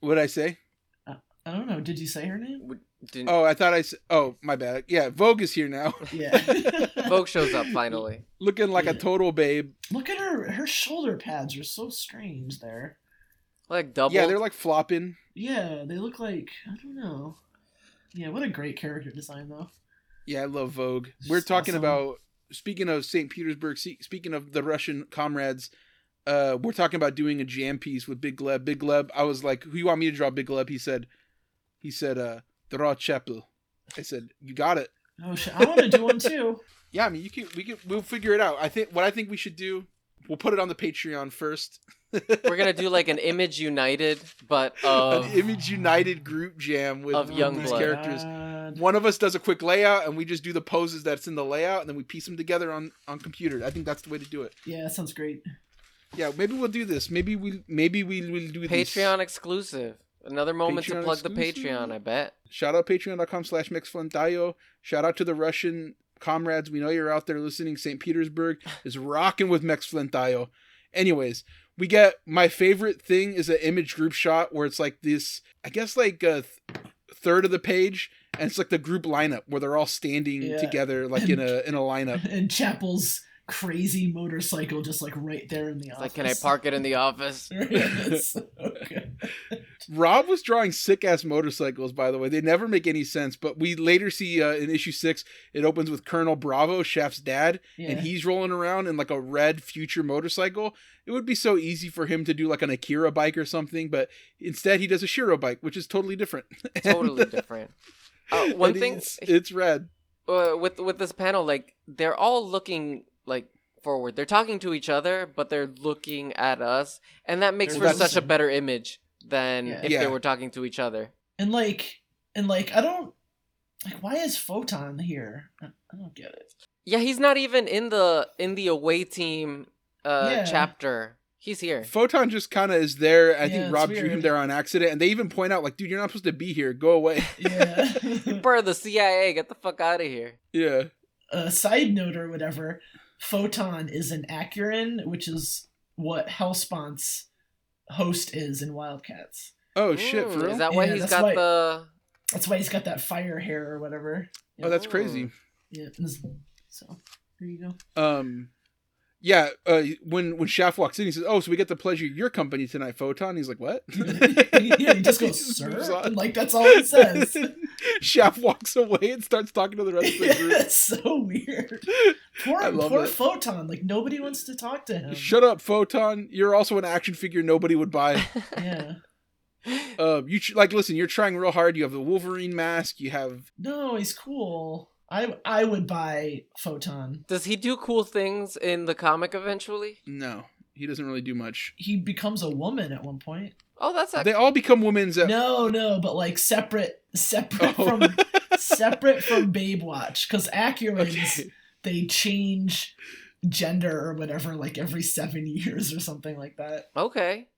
What'd I say? I don't know. Did you say her name? Didn't, Oh, I thought I said. Oh, my bad. Yeah, Vogue is here now. Yeah. <laughs> Vogue shows up finally. Looking like a total babe. Look at her. Her shoulder pads are so strange there. Like double. Yeah, they're like flopping. Yeah, they look like I don't know. Yeah, what a great character design though. Yeah, I love Vogue. It's We're talking awesome. about speaking of St. Petersburg. Speaking of the Russian comrades, uh, we're talking about doing a jam piece with Big Gleb. Big Gleb. I was like, "Who you want me to draw?" Big Gleb. He said, "He said, uh, draw Chapel." I said, "You got it." Oh shit! I want to do one too. <laughs> Yeah, I mean, you can. We can. We'll figure it out. I think what I think we should do. We'll put it on the Patreon first. <laughs> We're gonna do like an Image United, but of An Image United group jam with, Of with Youngblood. these characters. God. One of us does a quick layout, and we just do the poses that's in the layout, and then we piece them together on on computer. I think that's the way to do it. Yeah, that sounds great. Yeah, maybe we'll do this. Maybe we maybe we will do this. Patreon exclusive. Another moment Patreon to plug the? Patreon. I bet. Shout out patreon.com slash mixflintayo. Shout out to the Russian comrades. We know you're out there listening. St. Petersburg <laughs> is rocking with Mex Flintayo. Anyways, we get my favorite thing is an image group shot where it's like this, I guess like a th- third of the page, and it's like the group lineup where they're all standing Yeah. together like in a in a <laughs> lineup. And Chapel's crazy motorcycle just like right there in the It's office. like, can I park it in the office? <laughs> So. <laughs> Rob was drawing sick ass motorcycles, by the way. They never make any sense, but we later see uh, in issue six, it opens with Colonel Bravo, Shaft's dad, and he's rolling around in like a red future motorcycle. It would be so easy for him to do like an Akira bike or something, but instead he does a Shirow bike, which is totally different. <laughs> Totally different. Uh, one And thing it's, it's red. uh, with with this panel, like they're all looking like forward. They're talking to each other, but they're looking at us, and that makes They're for such a better image than Yeah. if Yeah. they were talking to each other. And like, and like, I don't like. Why is Photon here? I, I don't get it. Yeah, he's not even in the in the away team uh Yeah. chapter. He's here. Photon just kind of is there. I Yeah, think it's Rob drew him there on accident, and they even point out like, "Dude, you're not supposed to be here. Go away." <laughs> Yeah. <laughs> Part of the CIA. Get the fuck out of here. yeah. a side note or whatever, Photon is an Acurin, which is what Hellspawn's host is in Wildcats. Oh shit, for real? Is that why Yeah, he's that's got why- the? That's why he's got that fire hair or whatever. oh, that's crazy. Yeah. So there you go. Um, yeah. Uh, when when Shaft walks in, he says, "Oh, so we get the pleasure of your company tonight, Photon." He's like, "What?" <laughs> yeah, he just goes, <laughs> sir. And like that's all it says. <laughs> Shaft walks away and starts talking to the rest of the group. it's so weird. Poor poor it. Photon. Like nobody wants to talk to him. Shut up, Photon. You're also an action figure nobody would buy. Yeah. Um, you tr- like listen. You're trying real hard. You have the Wolverine mask. You have No, he's cool. I I would buy Photon. Does he do cool things in the comic eventually? no. He doesn't really do much. He becomes a woman at one point. Oh, that's a They all become women's. At- No, no, but like separate, separate Oh. from <laughs> separate from Babe Watch because Accurans Okay. they change gender or whatever like every seven years or something like that. okay.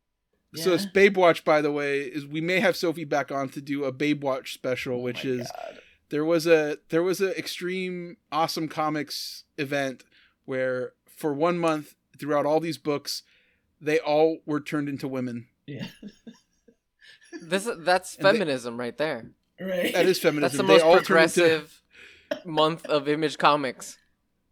So it's Babe Watch, by the way, is we may have Sophie back on to do a Babe Watch special, Oh which is God. There was a there was an extreme awesome comics event where for one month throughout all these books they all were turned into women yeah, <laughs> This that's And they- feminism right there. right. that is feminism That's the they most all turned into progressive month of Image Comics.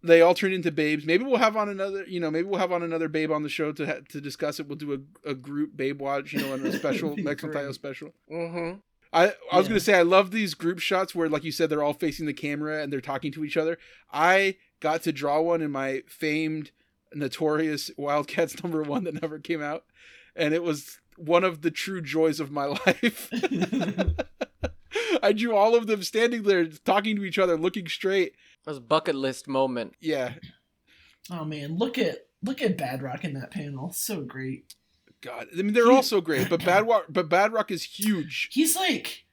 they all turned into babes maybe we'll have on another you know maybe we'll have on another babe on the show to ha- to discuss it we'll do a, a group babe watch you know and a <laughs> special That'd Mexican special Mm-hmm. I, I was Yeah. gonna say I love these group shots where, like you said, they're all facing the camera and they're talking to each other. I got to draw one in my famed, notorious Wildcats <laughs> number one that never came out, and it was one of the true joys of my <laughs> life. I drew all of them standing there, talking to each other, looking straight. It was a bucket list moment. Yeah, oh man, look at look at Badrock in that panel. So great. God, I mean they're He- all so great, but Badrock, but Bad Rock is huge. He's like,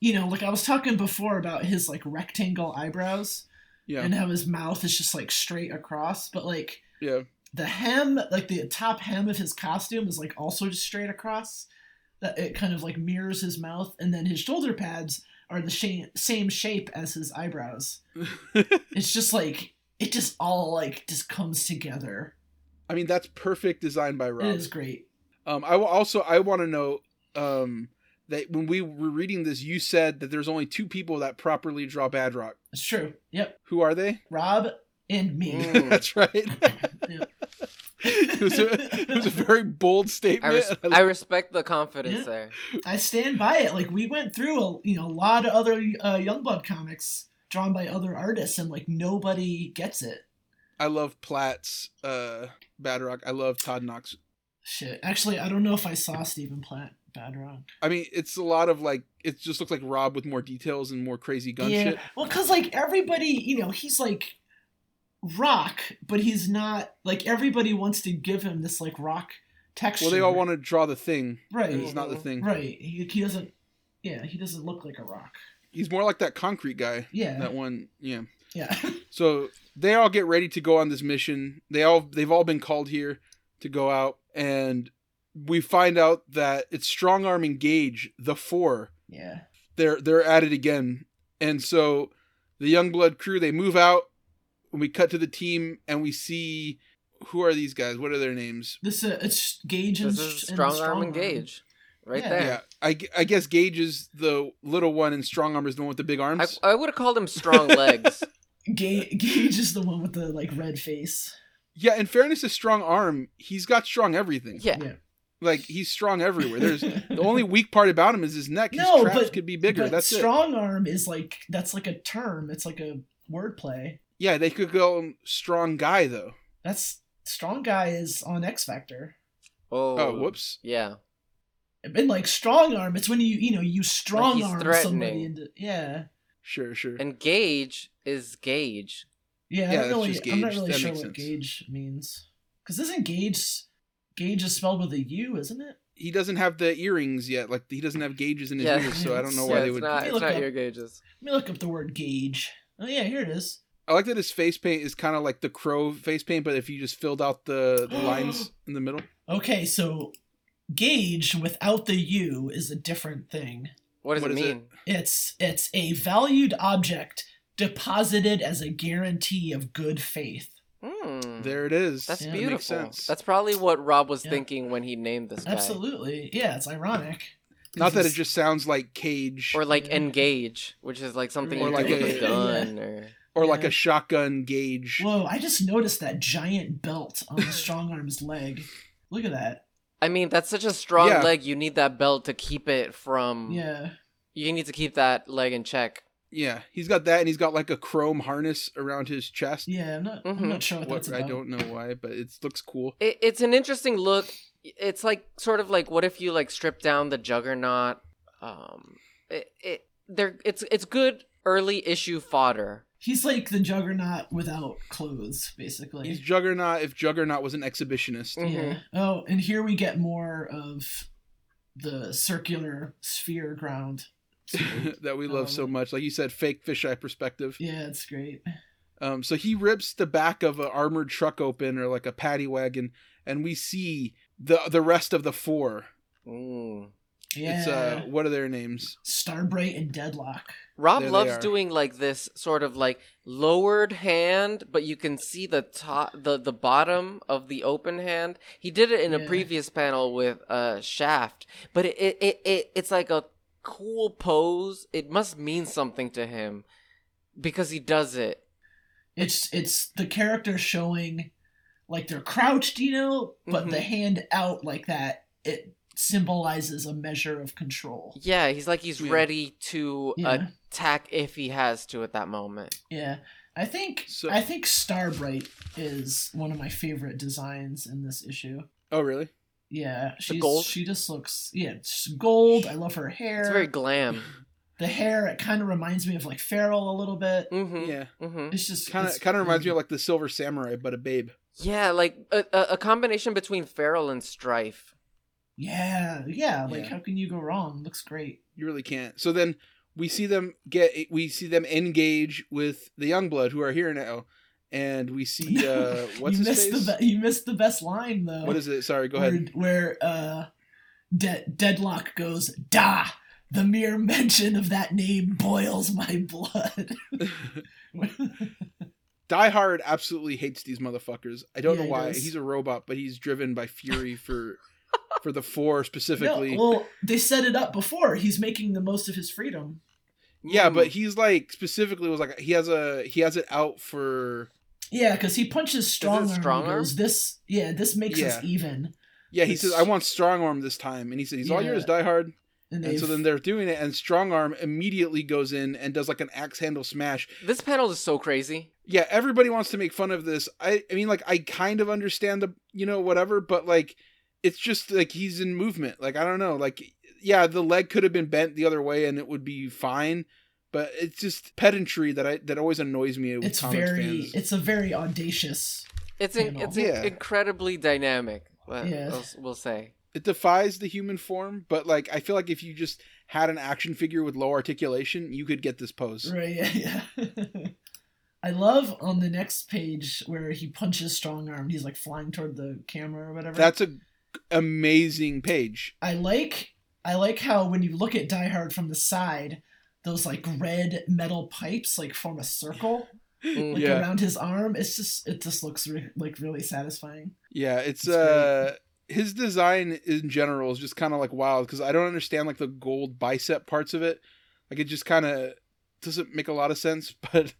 you know, like I was talking before about his like rectangle eyebrows Yeah, and how his mouth is just like straight across, but like yeah. the hem, like the top hem of his costume is like also just straight across. That it kind of like mirrors his mouth, and then his shoulder pads are the sha- same shape as his eyebrows. <laughs> It's just like it just all like just comes together. I mean that's perfect design by Rob. It is great. Um, I will also I want to know um, that when we were reading this, you said that there's only two people that properly draw Badrock. It's true. Yep, Who are they? Rob and me. Mm. <laughs> <laughs> That's right. Yeah. <laughs> it, was a, it was a very bold I, statement. res- I respect the confidence Yeah. there. I stand by it. Like we went through a you know a lot of other uh, Youngblood comics drawn by other artists, and like nobody gets it. I love Platt's uh, Badrock. I love Todd Knox. Shit. Actually, I don't know if I saw Stephen Platt Badrock. I mean, it's a lot of like it just looks like Rob with more details and more crazy gun yeah. shit. Well, because like everybody, you know, he's like rock, but he's not like everybody wants to give him this like rock texture. Well, they all want to draw the thing, right. it's not the thing. Right. He, he doesn't. Yeah, he doesn't look like a rock. He's more like that concrete guy. Yeah. That one, yeah. Yeah. <laughs> So they all get ready to go on this mission. They all they've all been called here to go out, and we find out that it's Strong Arm Engage, the four. yeah. They're they're at it again, and so the Youngblood crew they move out. And we cut to the team, and we see who are these guys? What are their names? This uh, it's Gage and This is and strong arm and gauge, right Yeah. there. Yeah, I, I guess Gage is the little one, and Strong Arm is the one with the big I, arms. I would have called him strong legs. <laughs> Ga- Gage is the one with the like red face. Yeah, in fairness to Strong Arm, he's got strong everything. Yeah. Yeah. Like he's strong everywhere. There's <laughs> the only weak part about him is his neck. His No, traps but- could be bigger. but That's it. strong arm is like that's like a term. It's like a wordplay. Yeah, they could go strong guy though. That's strong guy is on X Factor. Oh, Oh, whoops. Yeah. And like strong arm, it's when you you know you strong he's arm somebody into yeah. Sure, sure. And gauge is gauge. Yeah, Yeah, I don't that's really, just I'm not really That sure what sense. gauge means. Because isn't gauge gauge is spelled with a U, isn't it? he doesn't have the earrings yet. Like he doesn't have gauges in his Yeah. ears, so I don't know <laughs> why yeah, they would. not, it's look not up- your gauges. Let me look up the word gauge. Oh yeah, here it is. I like that his face paint is kind of like the crow face paint, but if you just filled out the, the lines <gasps> in the middle. Okay, so gauge without the U is a different thing. What does What it? mean? It's it's a valued object deposited as a guarantee of good faith. Hmm. There it is. That's Yeah, beautiful. makes sense. That's probably what Rob was Yeah. thinking when he named this guy. Absolutely. Yeah, it's ironic. Not that it just sounds like cage Or or, like Yeah. engage, which is like something Or you like a- a gun or like Yeah. a shotgun gauge. Whoa, I just noticed that giant belt on the strong arm's leg. Look at that. I mean, that's such a strong Yeah. leg. You need that belt to keep it from. Yeah. You need to keep that leg in check. Yeah, he's got that, and he's got like a chrome harness around his chest. Yeah, I'm not I'm Mhm. not sure what, What, that's I don't know why, but it looks cool. It, it's an interesting look. It's like sort of like what if you like strip down the Juggernaut. Um, it, it there it's it's good early issue fodder. He's like the juggernaut without clothes, basically. He's Juggernaut if Juggernaut was an exhibitionist. Mhm. Yeah. Oh, and here we get more of the circular sphere ground. <laughs> that we love so Um, much. Like you said, fake fisheye perspective. Yeah, it's great. Um, so he rips the back of an armored truck open or like a paddy wagon, and we see the the rest of the four. Mm. Yeah. It's uh, what are their names? Starbright and Deadlock. Rob There loves doing like this sort of like lowered hand, but you can see the top, the the bottom of the open hand. He did it in a previous panel with uh Shaft, but it, it it it it's like a cool pose. It must mean something to him because he does it. It's it's the character showing like they're crouched, you know, but Mhm. the hand out like that, it symbolizes a measure of control. Yeah, he's like he's Yeah. ready to Yeah. attack if he has to at that moment. Yeah. I think So- I think Starbright is one of my favorite designs in this issue. Oh, really? Yeah, she's gold? she just looks yeah, it's gold. I love her hair. It's very glam. <laughs> the hair it kind of reminds me of like Feral a little bit. Mm-hmm. Yeah. Mm-hmm. It's just Kind it's of kind of reminds me of like the Silver Samurai, but a babe. Yeah, like a, a, a combination between Feral and Strife. Yeah, yeah, like Yeah. how can you go wrong? Looks great. You really can't. So then we see them get we see them engage with the Youngblood who are here now, and we see <laughs> uh what's you missed face? the be- you missed the best line though. What is it? Sorry, go where, ahead. Where uh, De- Deadlock goes, "Da." The mere mention of that name boils my blood. <laughs> Die Hard absolutely hates these motherfuckers. I don't Yeah, know why. does. He's a robot, but he's driven by fury for <laughs> for the four specifically. No, well, they set it up before. He's making the most of his freedom. yeah, Mm. but he's like specifically was like he has a he has it out for Yeah, because he punches strong arm. strong arm? goes, This, yeah, this makes us even. yeah. He It's- says I want strong arm this time, and he says, he's all Yeah. yours, Die Hard. And, And so then they're doing it, and strong arm immediately goes in and does like an axe handle smash. This panel is so crazy. yeah, everybody wants to make fun of this. I, I mean, like, I kind of understand the, you know, whatever, but like, it's just like he's in movement. Like, I don't know. Like, yeah, the leg could have been bent the other way and it would be fine, but it's just pedantry that I that always annoys me. With it's comics very, fans. it's a very audacious. It's in, it's Yeah. incredibly dynamic. Well, Yeah. we'll, we'll say. it defies the human form, but like, I feel like if you just had an action figure with low articulation, you could get this pose. Right? <laughs> Yeah. yeah. I love on the next page where he punches strong arm. He's like flying toward the camera or whatever. That's a amazing page. I like I like how when you look at Die Hard from the side, those like red metal pipes like form a circle Mm. like Yeah. around his arm. It's just it just looks re- like really satisfying. Yeah, it's It's uh his design in general is just kind of like wild because I don't understand like the gold bicep parts of it. Like it just kind of doesn't make a lot of sense, <laughs> but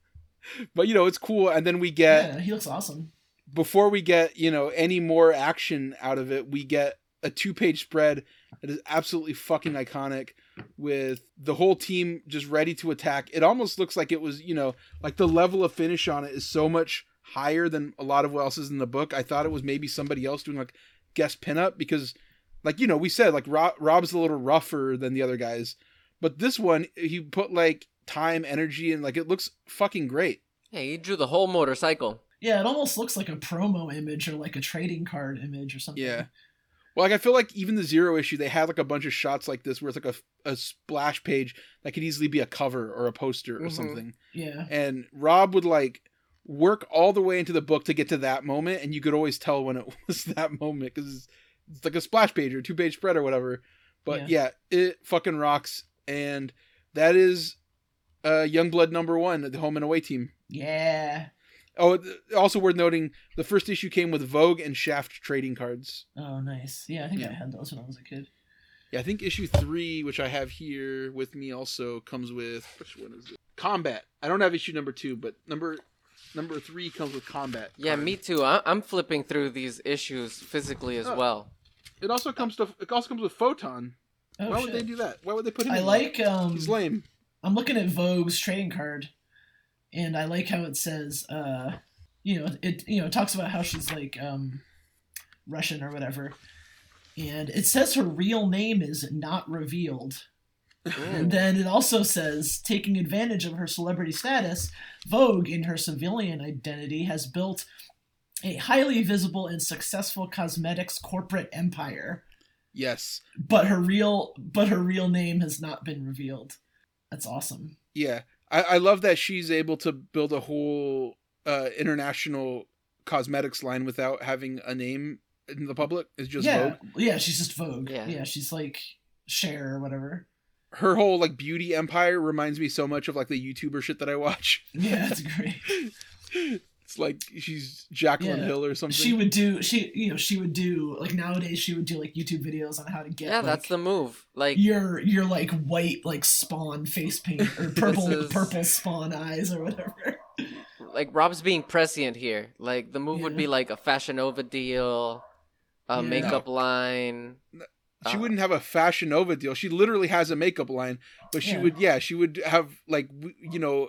but you know it's cool. And then we get yeah, he looks awesome. before we get you know any more action out of it, we get a two page spread that is absolutely fucking iconic with the whole team just ready to attack. It almost looks like it was, you know, like the level of finish on it is so much higher than a lot of what else is in the book. I thought it was maybe somebody else doing like guest pinup because, like, you know, we said like Rob, Rob's a little rougher than the other guys, but this one, he put like time, energy, and like it looks fucking great. Yeah, he drew the whole motorcycle. Yeah, it almost looks like a promo image or like a trading card image or something. Yeah. Well, like I feel like even the zero issue, they had like a bunch of shots like this where it's like a, a splash page that could easily be a cover or a poster or Mhm. something. Yeah. And Rob would like work all the way into the book to get to that moment, and you could always tell when it <laughs> was that moment because it's, it's like a splash page or two page spread or whatever. But yeah. it fucking rocks, and that is uh Youngblood number one, the home and away team. Yeah. Oh, also worth noting, the first issue came with Vogue and Shaft trading cards. Oh, nice. Yeah, I think Yeah. I had those when I was a kid. Yeah, I think issue three, which I have here with me, also comes with which one is it? Combat. I don't have issue number two, but number number three comes with Combat. Yeah, card. me too. I- I'm flipping through these issues physically as Oh. well. It also comes to it also comes with Photon. Oh, Why shit. would they do that? Why would they put him? I in like there? um He's lame. I'm looking at Vogue's trading card, and I like how it says, uh, you know, it you know it talks about how she's like um, Russian or whatever, and it says her real name is not revealed. And then it also says, taking advantage of her celebrity status, Vogue, in her civilian identity, has built a highly visible and successful cosmetics corporate empire. Yes. But her real, but her real name has not been revealed. That's awesome. Yeah. I, I love that she's able to build a whole uh, international cosmetics line without having a name in the public. It's just yeah, Vogue. yeah, she's just Vogue. Yeah. Yeah, she's like Cher or whatever. Her whole like beauty empire reminds me so much of like the YouTuber shit that I watch. Yeah, that's great. <laughs> It's like she's Jaclyn Yeah. Hill or something. she would do she you know she would do like nowadays she would do like YouTube videos on how to get Yeah, like, that's the move. Like, your your like white like spawn face paint <laughs> or purple is- purple spawn eyes or whatever. like Rob's being prescient here. Like the move would be like a Fashion Nova deal, a Yeah. makeup line. she uh, wouldn't have a Fashion Nova deal. She literally has a makeup line, but she Yeah. would yeah, she would have like you know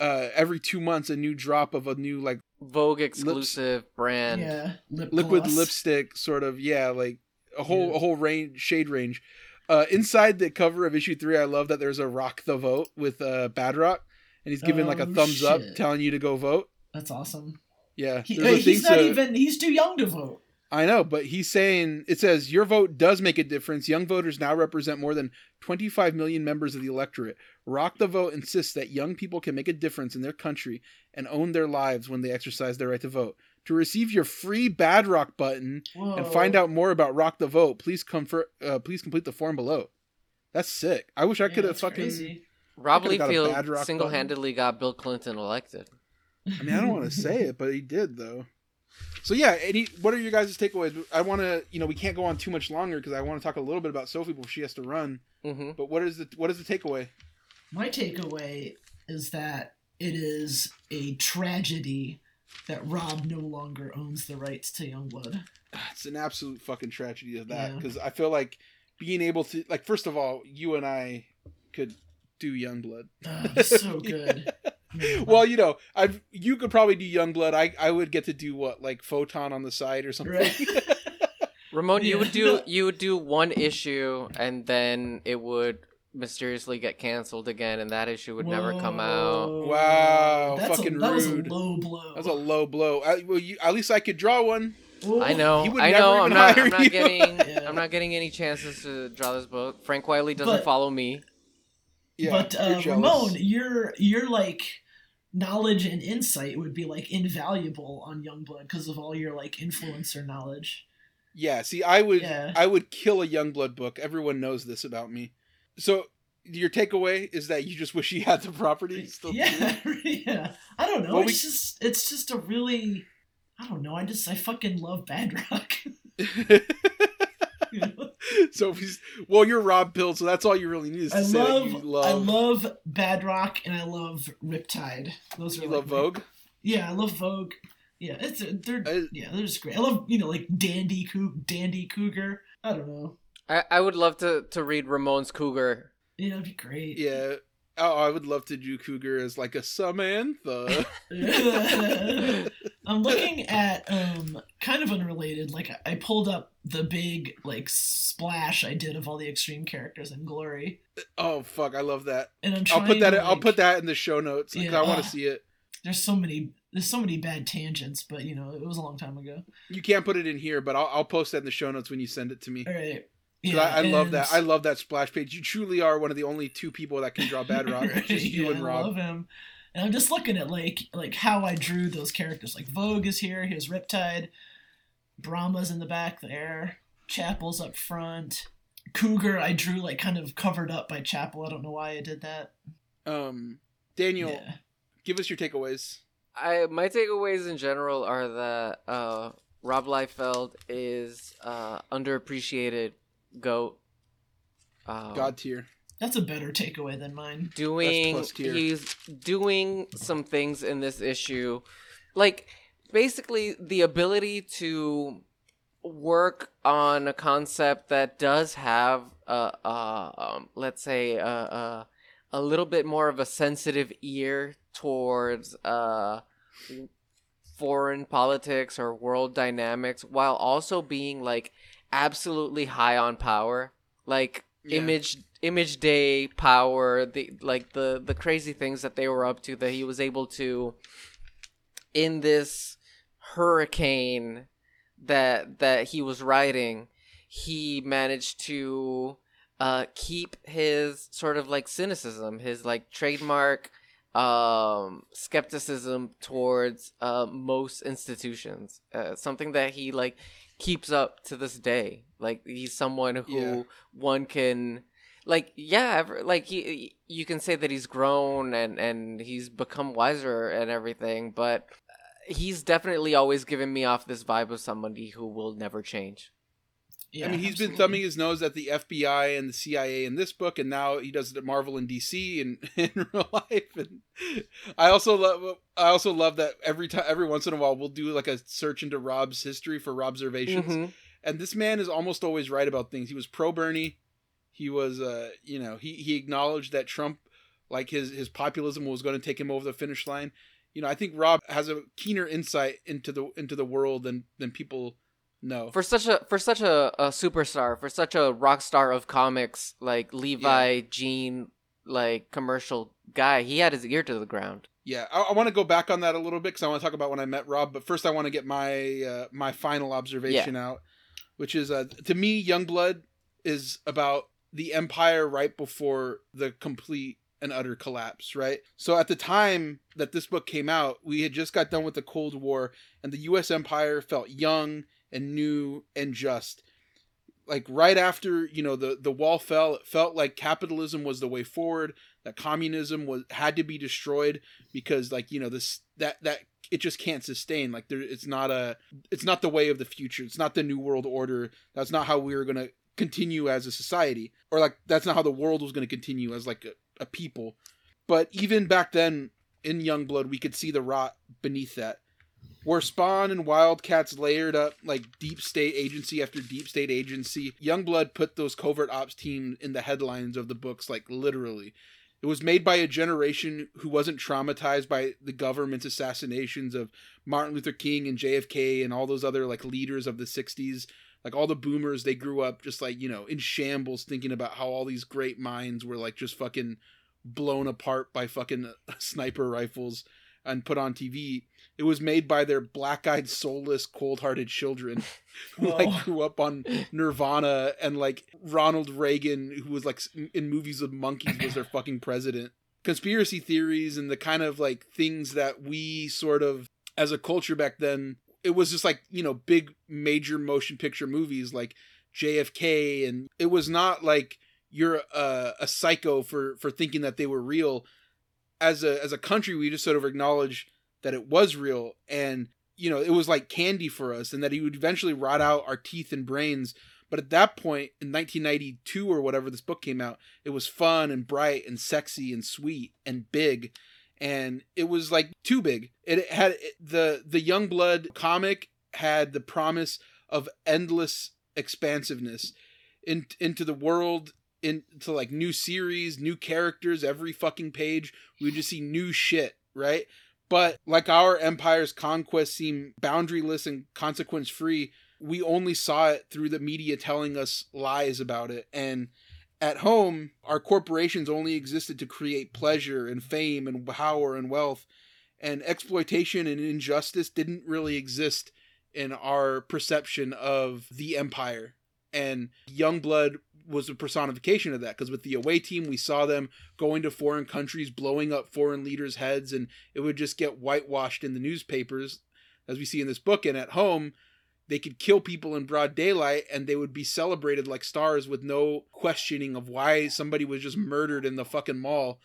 uh every 2 months a new drop of a new like Vogue exclusive brand. yeah, lip liquid gloss. lipstick sort of yeah, like a whole Yeah. a whole range shade range. Uh inside the cover of issue 3, I love that there's a rock the vote with uh Badrock and he's giving like a Oh, thumbs up telling you to go vote. That's awesome. Yeah. He, there's a wait, he's not to- even he's too young to vote. I know, but he's saying it says your vote does make a difference. Young voters now represent more than 25 million members of the electorate. Rock the Vote insists that young people can make a difference in their country and own their lives when they exercise their right to vote. To receive your free Badrock button and find out more about Rock the Vote, please comfort, uh, please complete the form below. That's sick. I wish I Yeah, could have fucking. crazy. Rob could've got a Bad Liefeld single-handedly got Bill Clinton elected. I mean, I don't want to say it, but he did though. So yeah, any what are your guys' takeaways? I want to, you know, we can't go on too much longer because I want to talk a little bit about Sophie before she has to run. hmm But what is the what is the takeaway? My takeaway is that it is a tragedy that Rob no longer owns the rights to Youngblood. It's an absolute fucking tragedy of that Yeah. because I feel like being able to, like, first of all, you and I could do Youngblood. Oh, so good. <laughs> Man. well, you know, I've you could probably do Youngblood. I I would get to do what like Photon on the side or something. Right. <laughs> Ramon, you would do you would do one issue and then it would mysteriously get canceled again, and that issue would never come out. Wow, That's fucking a, that was a low blow. That was a low blow. I, well, you, at least I could draw one. Ooh. I know, I know. I'm not. I'm not you. getting. <laughs> Yeah. I'm not getting any chances to draw this book. Frank Quitely doesn't But- follow me. Yeah, but Ramon, you're uh, jealous. Ramon, your your like knowledge and insight would be like invaluable on Youngblood because of all your like influencer knowledge. Yeah, see, I would Yeah. I would kill a Youngblood book. Everyone knows this about me. So your takeaway is that you just wish he had the property still. Yeah, <laughs> yeah. I don't know. Well, it's just it's just a really I don't know. I just I fucking love Badrock. You know? <laughs> so he's well, you're Rob Pill, so that's all you really need is to I say love, that you love I love Badrock and I love Riptide. Those are you like love my- Vogue. Yeah, I love Vogue. Yeah, it's they're I- yeah they're just great. I love you know like Dandy Coug Dandy Cougar. I don't know. I, I would love to to read Ramon's Cougar. Yeah, that'd be great. Yeah. Oh, I would love to do Cougar as like a Samantha. <laughs> <laughs> I'm looking at um kind of unrelated. Like I- pulled up the big like splash I did of all the extreme characters in Glory, oh fuck, I love that. and I'm I'll put that. To, I'll put that in the show notes. 'cause Yeah, I want uh, to see it. There's so many. There's so many bad tangents, but you know it was a long time ago. You can't put it in here, but I'll, I'll post that in the show notes when you send it to me. All right. 'Cause Yeah, I, I love that. I love that splash page. You truly are one of the only two people that can draw <laughs> bad Rob. It's just you Yeah, and I love him. And I'm just looking at like like how I drew those characters. Like Vogue is here. Here's Riptide. Brahma's in the back there. Chapel's up front. Cougar I drew like kind of covered up by Chapel. I don't know why I did that. Um, Daniel, Yeah. give us your takeaways. I my takeaways in general are that uh, Rob Liefeld is uh, underappreciated goat. Um, God tier. That's a better takeaway than mine. doing he's doing some things in this issue like basically the ability to work on a concept that does have a, uh um, let's say uh, uh, a little bit more of a sensitive ear towards uh foreign politics or world dynamics while also being like absolutely high on power like Yeah. image image day power the like the the crazy things that they were up to that he was able to in this hurricane that that he was riding he managed to uh keep his sort of like cynicism his like trademark um skepticism towards uh most institutions uh, something that he like keeps up to this day like he's someone who Yeah. one can like yeah ever- like he you can say that he's grown and and he's become wiser and everything but uh, he's definitely always given me off this vibe of somebody who will never change Yeah, I mean, he's been thumbing his nose at the FBI and the CIA in this book, and now he does it at Marvel and DC and <laughs> in real life. And I also love, I also love that every time, every once in a while, we'll do like a search into Rob's history for Rob's observations, Mhm. and this man is almost always right about things. He was pro Bernie. He was, uh, you know, he he acknowledged that Trump, like his his populism, was going to take him over the finish line. You know, I think Rob has a keener insight into the into the world than than people know. for such a for such a, a superstar for such a rock star of comics like levi jean like commercial guy he had his ear to the ground Yeah, I, I want to go back on that a little bit because I want to talk about when I met Rob. But first, I want to get my uh, my final observation out, which is uh, to me, Youngblood is about the Empire right before the complete and utter collapse. Right. So at the time that this book came out, we had just got done with the Cold War, and the U.S. Empire felt young and new and just. Like right after you know the the wall fell, it felt like capitalism was the way forward. That communism was had to be destroyed because like you know this that that it just can't sustain like there it's not a it's not the way of the future it's not the new world order that's not how we were going to continue as a society or like that's not how the world was going to continue as like a, a people but even back then in youngblood we could see the rot beneath that where spawn and wildcats layered up like deep state agency after deep state agency youngblood put those covert ops teams in the headlines of the books like literally it was made by a generation who wasn't traumatized by the government's assassinations of Martin Luther King and JFK and all those other like leaders of the 60s. Like all the boomers, they grew up just like, you know, in shambles thinking about how all these great minds were like just fucking blown apart by fucking <laughs> sniper rifles and put on TV. It was made by their black-eyed, soulless, cold-hearted children who like grew up on Nirvana and like Ronald Reagan, who was like in movies with monkeys, was their fucking president. Conspiracy theories and the kind of like things that we sort of, as a culture back then, it was just like you know big major motion picture movies like JFK, and it was not like you're a, a psycho for for thinking that they were real. As a as a country, we just sort of acknowledge that it was real and you know it was like candy for us and that he would eventually rot out our teeth and brains. But at that point in 1992 or whatever this book came out it was fun and bright and sexy and sweet and big. And it was like too big. It had it, the the youngblood comic had the promise of endless expansiveness in, into the world into like new series new characters every fucking page. We just see new shit right but like our empire's conquest seemed boundaryless and consequence free we only saw it through the media telling us lies about it. And at home our corporations only existed to create pleasure and fame and power and wealth. And exploitation and injustice didn't really exist in our perception of the empire. And youngblood was a personification of that because with the away team we saw them going to foreign countries blowing up foreign leaders heads and it would just get whitewashed in the newspapers as we see in this book. And at home they could kill people in broad daylight and they would be celebrated like stars with no questioning of why somebody was just murdered in the fucking mall.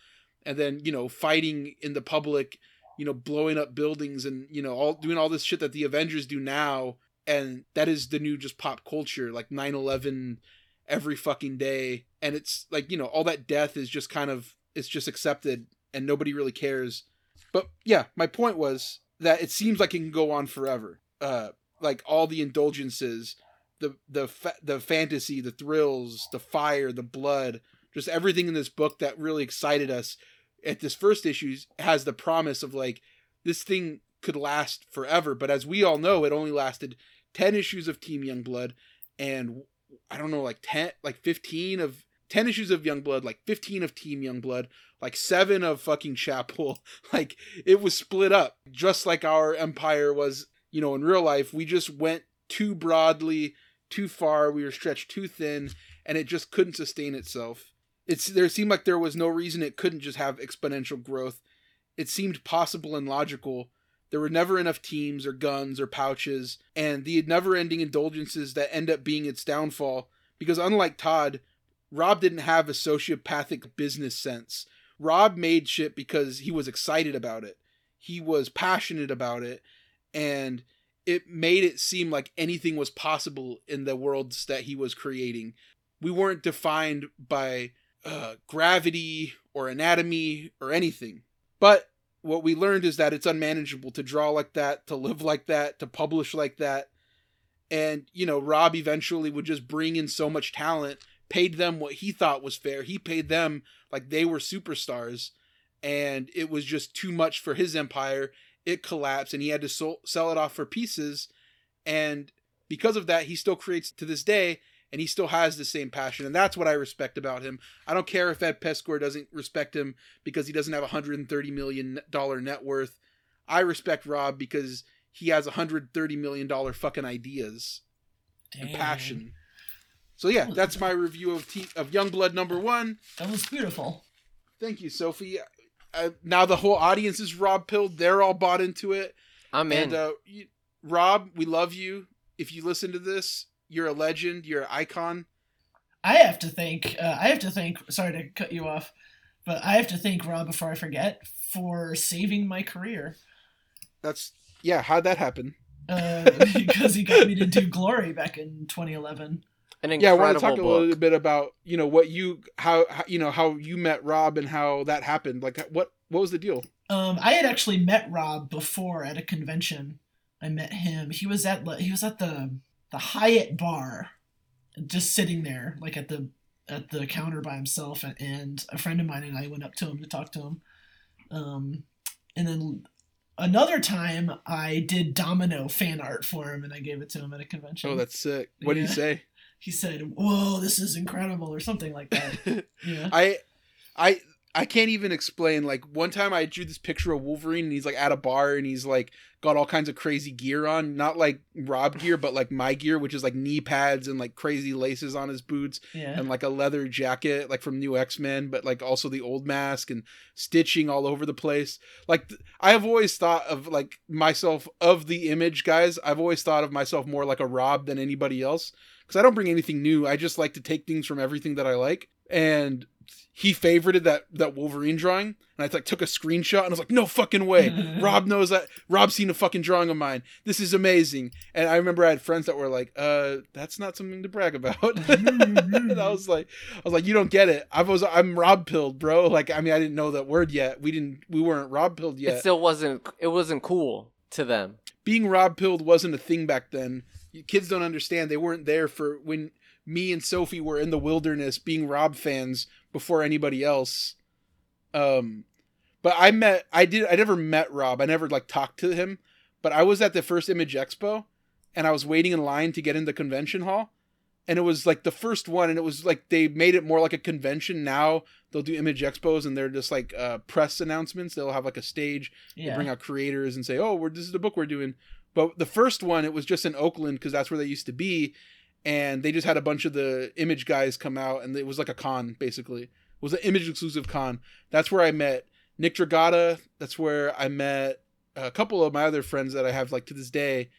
And then you know fighting in the public you know blowing up buildings and you know all doing all this shit that the avengers do now. And that is the new just pop culture like 9-11 every fucking day. And it's like you know all that death is just kind of it's just accepted and nobody really cares. But yeah my point was that it seems like it can go on forever. Uh like all the indulgences the the fa- the fantasy the thrills the fire the blood just everything in this book that really excited us at this first issue has the promise of like this thing could last forever. But as we all know it only lasted 10 issues of team youngblood and i don't know like 10 like 15 of 10 issues of youngblood like 15 of team youngblood like 7 of fucking chapel. <laughs> Like it was split up. Just like our empire was you know in real life we just went too broadly too far we were stretched too thin and it just couldn't sustain itself. It's there seemed like there was no reason it couldn't just have exponential growth. It seemed possible and logical there were never enough teams or guns or pouches and the never-ending indulgences that end up being its downfall because unlike todd rob didn't have a sociopathic business sense. Rob made shit because he was excited about it. He was passionate about it and it made it seem like anything was possible in the worlds that he was creating. We weren't defined by uh, gravity or anatomy or anything. But what we learned is that it's unmanageable to draw like that, to live like that, to publish like that. And, you know, Rob eventually would just bring in so much talent, paid them what he thought was fair. He paid them like they were superstars. And it was just too much for his empire. It collapsed and he had to sell it off for pieces. And because of that, he still creates to this day and he still has the same passion and that's what i respect about him. I don't care if ed piskor doesn't respect him because he doesn't have a 130 million dollar net worth. I respect rob because he has a 130 million dollar fucking ideas and passion. So yeah that's my review of T- of youngblood number one. That was beautiful. thank you sophie. Uh, now the whole audience is rob pilled. They're all bought into it. I'm in. and uh, you, rob we love you. If you listen to this you're a legend you're an icon I have to thank. Uh, I have to thank. Sorry to cut you off, but I have to thank Rob before I forget for saving my career that's yeah how'd that happen uh, <laughs> because he got me to do Glory back in 2011. An yeah i incredible want to talk a little bit about you know what you how, how you know how you met rob and how that happened like what what was the deal Um, I had actually met Rob before at a convention. I met him. He was at he was at the the Hyatt bar, just sitting there, like at the at the counter by himself. And a friend of mine and I went up to him to talk to him. Um, and then another time I did Domino fan art for him, and I gave it to him at a convention. oh that's sick what did he say he said, "Whoa, this is incredible," or something like that. <laughs> Yeah. i i i can't even explain like one time i drew this picture of wolverine and he's like at a bar and he's like got all kinds of crazy gear on. Not like rob gear but like my gear which is like knee pads and like crazy laces on his boots Yeah. and like a leather jacket like from new x-men but like also the old mask and stitching all over the place. Like th- i have always thought of like myself of the image guys i've always thought of myself more like a rob than anybody else because i don't bring anything new. I just like to take things from everything that i like. And he favorited that that wolverine drawing and i like took a screenshot and i was like no fucking way. <laughs> Rob knows that rob's seen a fucking drawing of mine. This is amazing. And i remember i had friends that were like uh that's not something to brag about. <laughs> And i was like i was like you don't get it. I was i'm rob pilled bro. Like i mean i didn't know that word yet. We didn't we weren't rob pilled yet. It still wasn't. It wasn't cool to them. being rob pilled wasn't a thing back then. Kids don't understand. They weren't there for when me and Sophie were in the wilderness being Rob fans before anybody else. Um, but I met, I did, I never met Rob. I never like talked to him, but I was at the first Image Expo, and I was waiting in line to get in the convention hall, and it was like the first one, and it was like they made it more like a convention. Now they'll do Image Expos, and they're just like uh, press announcements. They'll have like a stage, Yeah. bring out creators and say, "Oh, we're this is the book we're doing." But the first one, it was just in Oakland because that's where they used to be, and they just had a bunch of the Image guys come out, and it was like a con basically. It was an Image exclusive con. That's where I met Nick Dragotta. That's where I met a couple of my other friends that I have like to this day.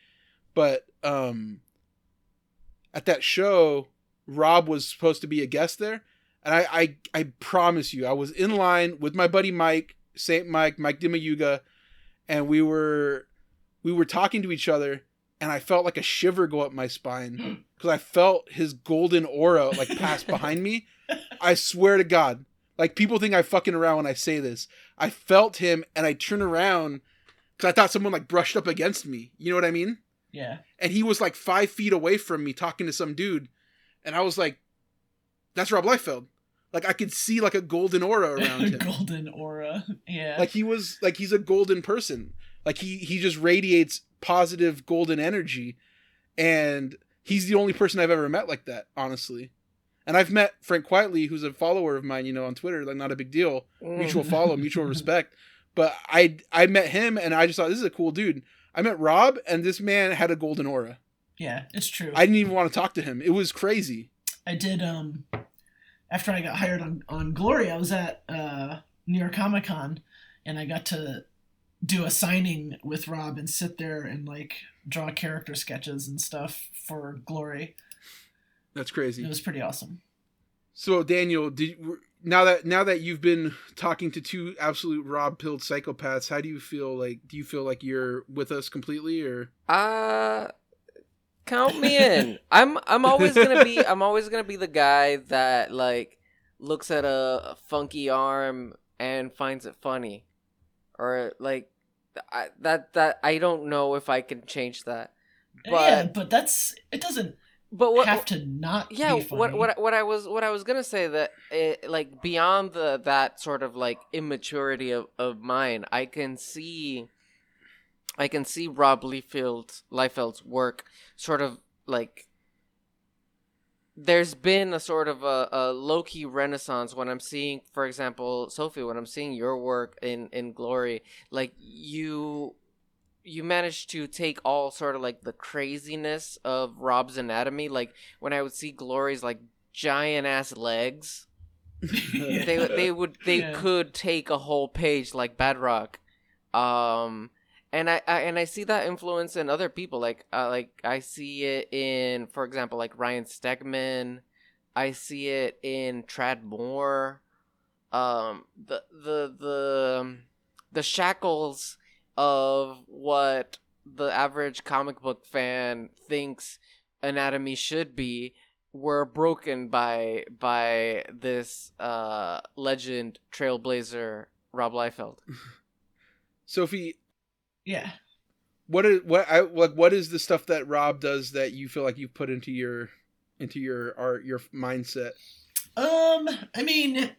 But um, at that show, Rob was supposed to be a guest there, and I I, I promise you, I was in line with my buddy Mike Saint Mike Mike Dimayuga, and we were we were talking to each other, and I felt like a shiver go up my spine <clears throat> because I felt his golden aura like pass <laughs> behind me. I swear to God, like people think I fucking around when I say this. I felt him, and I turn around because I thought someone like brushed up against me. You know what I mean? Yeah. and he was like five feet away from me talking to some dude and i was like that's rob liefeld like i could see like a golden aura <laughs> around him Golden aura. Yeah. like he was like he's a golden person like he he just radiates positive golden energy and he's the only person i've ever met like that honestly and i've met frank quitely who's a follower of mine you know on twitter like not a big deal mutual follow mutual <laughs> respect but i i met him and i just thought this is a cool dude i met rob and this man had a golden aura yeah, it's true. I didn't even want to talk to him. It was crazy. I did um after I got hired on on Glory, I was at uh New York Comic Con and I got to do a signing with Rob and sit there and like draw character sketches and stuff for Glory. That's crazy. It was pretty awesome. So Daniel, did now that now that you've been talking to two absolute Rob pilled psychopaths, how do you feel like do you feel like you're with us completely or Uh count me in. <laughs> I'm I'm always gonna be I'm always gonna be the guy that like looks at a funky arm and finds it funny, or like I, that that I don't know if I can change that. But yeah, but that's it doesn't but what have to not yeah be funny. what what what I was what I was gonna say that it, like beyond the that sort of like immaturity of of mine, I can see, I can see Rob Liefeld Liefeld's work sort of like. There's been a sort of a, a low key renaissance when I'm seeing, for example, Sophie, when I'm seeing your work in in Glory, like you you managed to take all sort of like the craziness of Rob's anatomy. Like when I would see Glory's like giant ass legs, Yeah. <laughs> they they would they Yeah. could take a whole page like Badrock. Um and I, I and I see that influence in other people like uh, like I see it in for example like Ryan Stegman. I see it in Tradd Moore. Um the the the um, the shackles of what the average comic book fan thinks anatomy should be were broken by by this uh legend trailblazer Rob Liefeld. <laughs> Sophie, yeah. what is what I like what is the stuff that Rob does that you feel like you've put into your into your art your mindset? Um, I mean,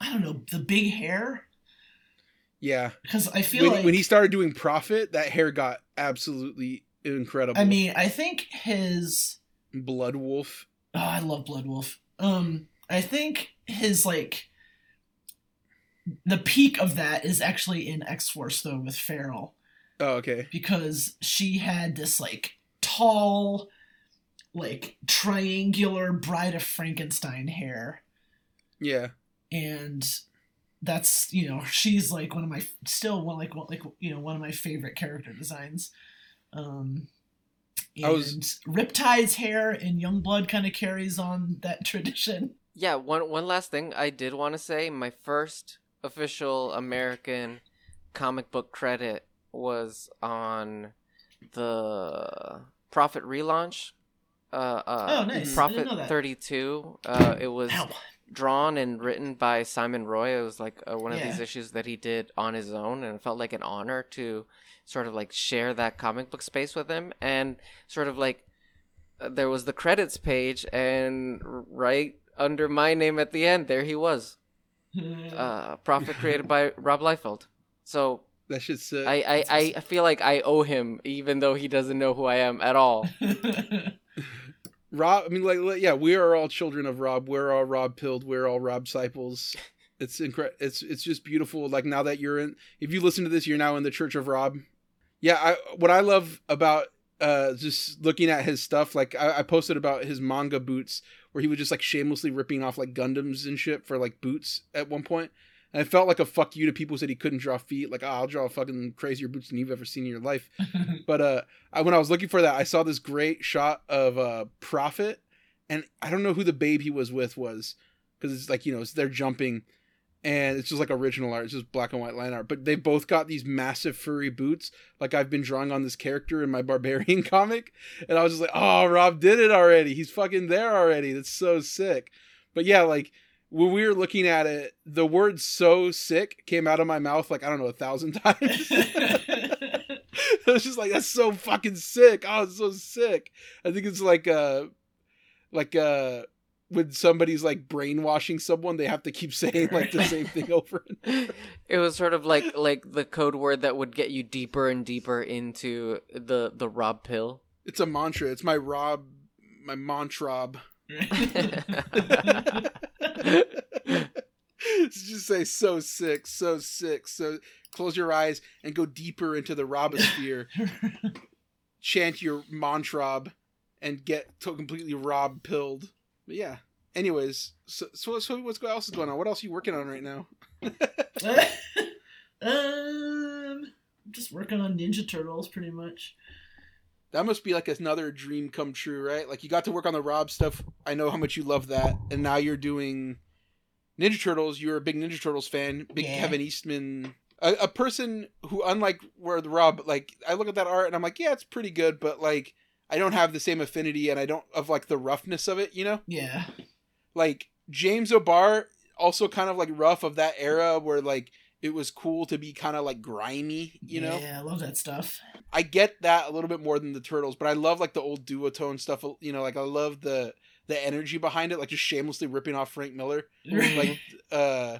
I don't know the big hair Yeah. because I feel When, like when he started doing Prophet, that hair got absolutely incredible. I mean, I think his Bloodwulf. Oh, I love Bloodwulf. Um, I think his like the peak of that is actually in X Force though with Feral Oh, okay. because she had this like tall, like triangular Bride of Frankenstein hair, Yeah. and that's you know she's like one of my still one like one like you know one of my favorite character designs. Um, and I was- Riptide's hair in Youngblood kind of carries on that <laughs> tradition. Yeah, one one last thing I did want to say. My first official American comic book credit was on the Prophet relaunch. Uh, uh, Oh, nice. Prophet 32. Uh, it was Ow. drawn and written by Simon Roy. It was like uh, one of these issues that he did on his own, and it felt like an honor to sort of like share that comic book space with him. And sort of like uh, there was the credits page, and right under my name at the end, there he was, uh, Prophet created by <laughs> Rob Liefeld. So That shit's sick. I, I, I feel like I owe him, even though he doesn't know who I am at all. <laughs> Rob, I mean, like, like, yeah, we are all children of Rob. We're all Rob Pilled. We're all Rob Cyples. <laughs> It's incredible. It's it's just beautiful. Like now that you're in, if you listen to this, you're now in the Church of Rob. Yeah, I what I love about uh just looking at his stuff, like I, I posted about his manga boots, where he was just like shamelessly ripping off like Gundams and shit for like boots at one point. And it felt like a fuck you to people who said he couldn't draw feet. Like, oh, I'll draw fucking crazier boots than you've ever seen in your life. <laughs> But uh, I, when I was looking for that, I saw this great shot of uh, Prophet, and I don't know who the babe he was with was, because it's like you know it's, they're jumping, and it's just like original art, it's just black and white line art. But they both got these massive furry boots, like I've been drawing on this character in my <laughs> Barbarian comic, and I was just like, oh, Rob did it already. He's fucking there already. That's so sick. But yeah, like when we were looking at it, the word "so sick" came out of my mouth like I don't know a thousand <laughs> times. <laughs> it was just like that's so fucking sick. Oh, it's so sick. I think it's like uh like uh when somebody's like brainwashing someone, they have to keep <laughs> saying like the same thing over and over. <laughs> It was sort of like like the code word that would get you deeper and deeper into the the Rob pill. It's a mantra. It's my Rob my mantra. <laughs> just say so sick, so sick. So close your eyes and go deeper into the Robosphere. Chant your mantra and get to completely Rob pilled. But yeah. Anyways, so so, so what's else is going on? What else are you working on right now? <laughs> um, I'm just working on Ninja Turtles, pretty much. That must be like another dream come true, right? Like you got to work on the Rob stuff. I know how much you love that, and now you're doing Ninja Turtles. You're a big Ninja Turtles fan, big Yeah. Kevin Eastman, a, a person who, unlike where the Rob, like I look at that art and I'm like, yeah, it's pretty good, but like I don't have the same affinity, and I don't of like the roughness of it, you know? Yeah. Like James O'Barr, also kind of like rough of that era where like it was cool to be kind of like grimy, you know? Yeah, I love that stuff. I get that a little bit more than the turtles, but I love like the old duotone stuff. You know, like I love the the energy behind it, like just shamelessly ripping off Frank Miller. Like, uh,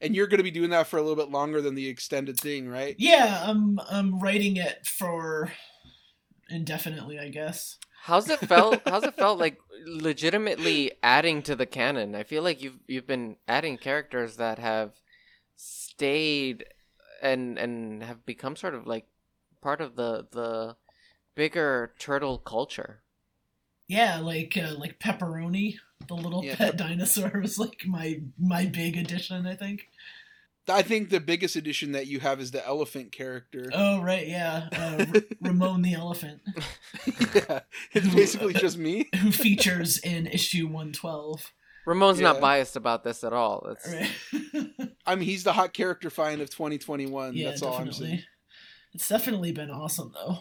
and you're gonna be doing that for a little bit longer than the extended thing, right? yeah, I'm I'm writing it for indefinitely, I guess. How's it felt? <laughs> How's it felt like legitimately adding to the canon? I feel like you've you've been adding characters that have stayed and and have become sort of like part of the the bigger turtle culture. Yeah, like uh, like pepperoni, the little Yeah, pet dinosaur <laughs> was like my my big addition, I think. I think the biggest addition that you have is the elephant character. <laughs> Oh right, yeah, uh, R- <laughs> Ramon the elephant, yeah, it's basically just me. <laughs> who features in issue one twelve. Ramon's Yeah. not biased about this at all. It's, Right. I mean, he's the hot character find of 2021. yeah, That's all I'm saying. definitely. It's definitely been awesome though.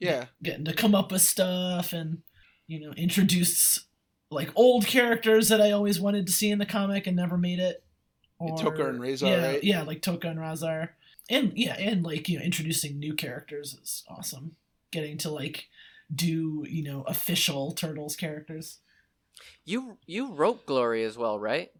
Yeah, getting to come up with stuff and you know introduce like old characters that I always wanted to see in the comic and never made it. Yeah, Tokka and Rahzar, yeah, right? Yeah, like Tokka and Rahzar, and yeah, and like you know introducing new characters is awesome. Getting to like do you know official turtles characters. you you wrote Glory as well, right?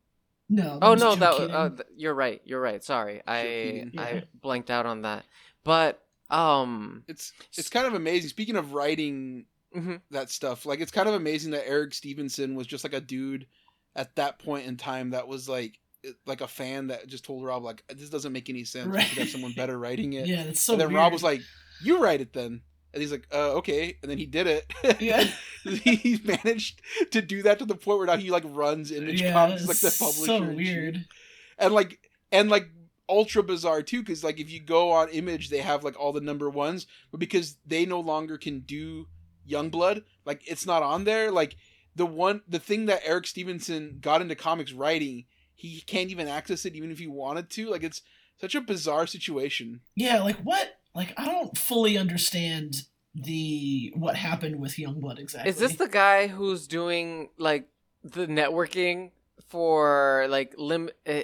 No. Oh no, that Keatinge. uh, you're right. You're right. Sorry, I Yeah. I blanked out on that. But um, it's it's kind of amazing. Speaking of writing mhm. that stuff. Like it's kind of amazing that Eric Stephenson was just like a dude at that point in time that was like like a fan that just told Rob like this doesn't make any sense. We Right. should have someone better writing it. <laughs> yeah, that's so. and then weird. Rob was like, "You write it then." And he's like, uh, okay. And then he did it. Yeah. <laughs> he managed to do that to the point where now he like runs Image yeah, Comics like the publisher. So and weird. And like and like ultra bizarre too, because like if you go on Image, they have like all the number ones, but because they no longer can do Youngblood, like it's not on there. Like the one, the thing that Eric Stephenson got into comics writing, he can't even access it, even if he wanted to. Like it's such a bizarre situation. Yeah, like what? Like I don't fully understand the what happened with Youngblood exactly. is this the guy who's doing like the networking for like lim uh,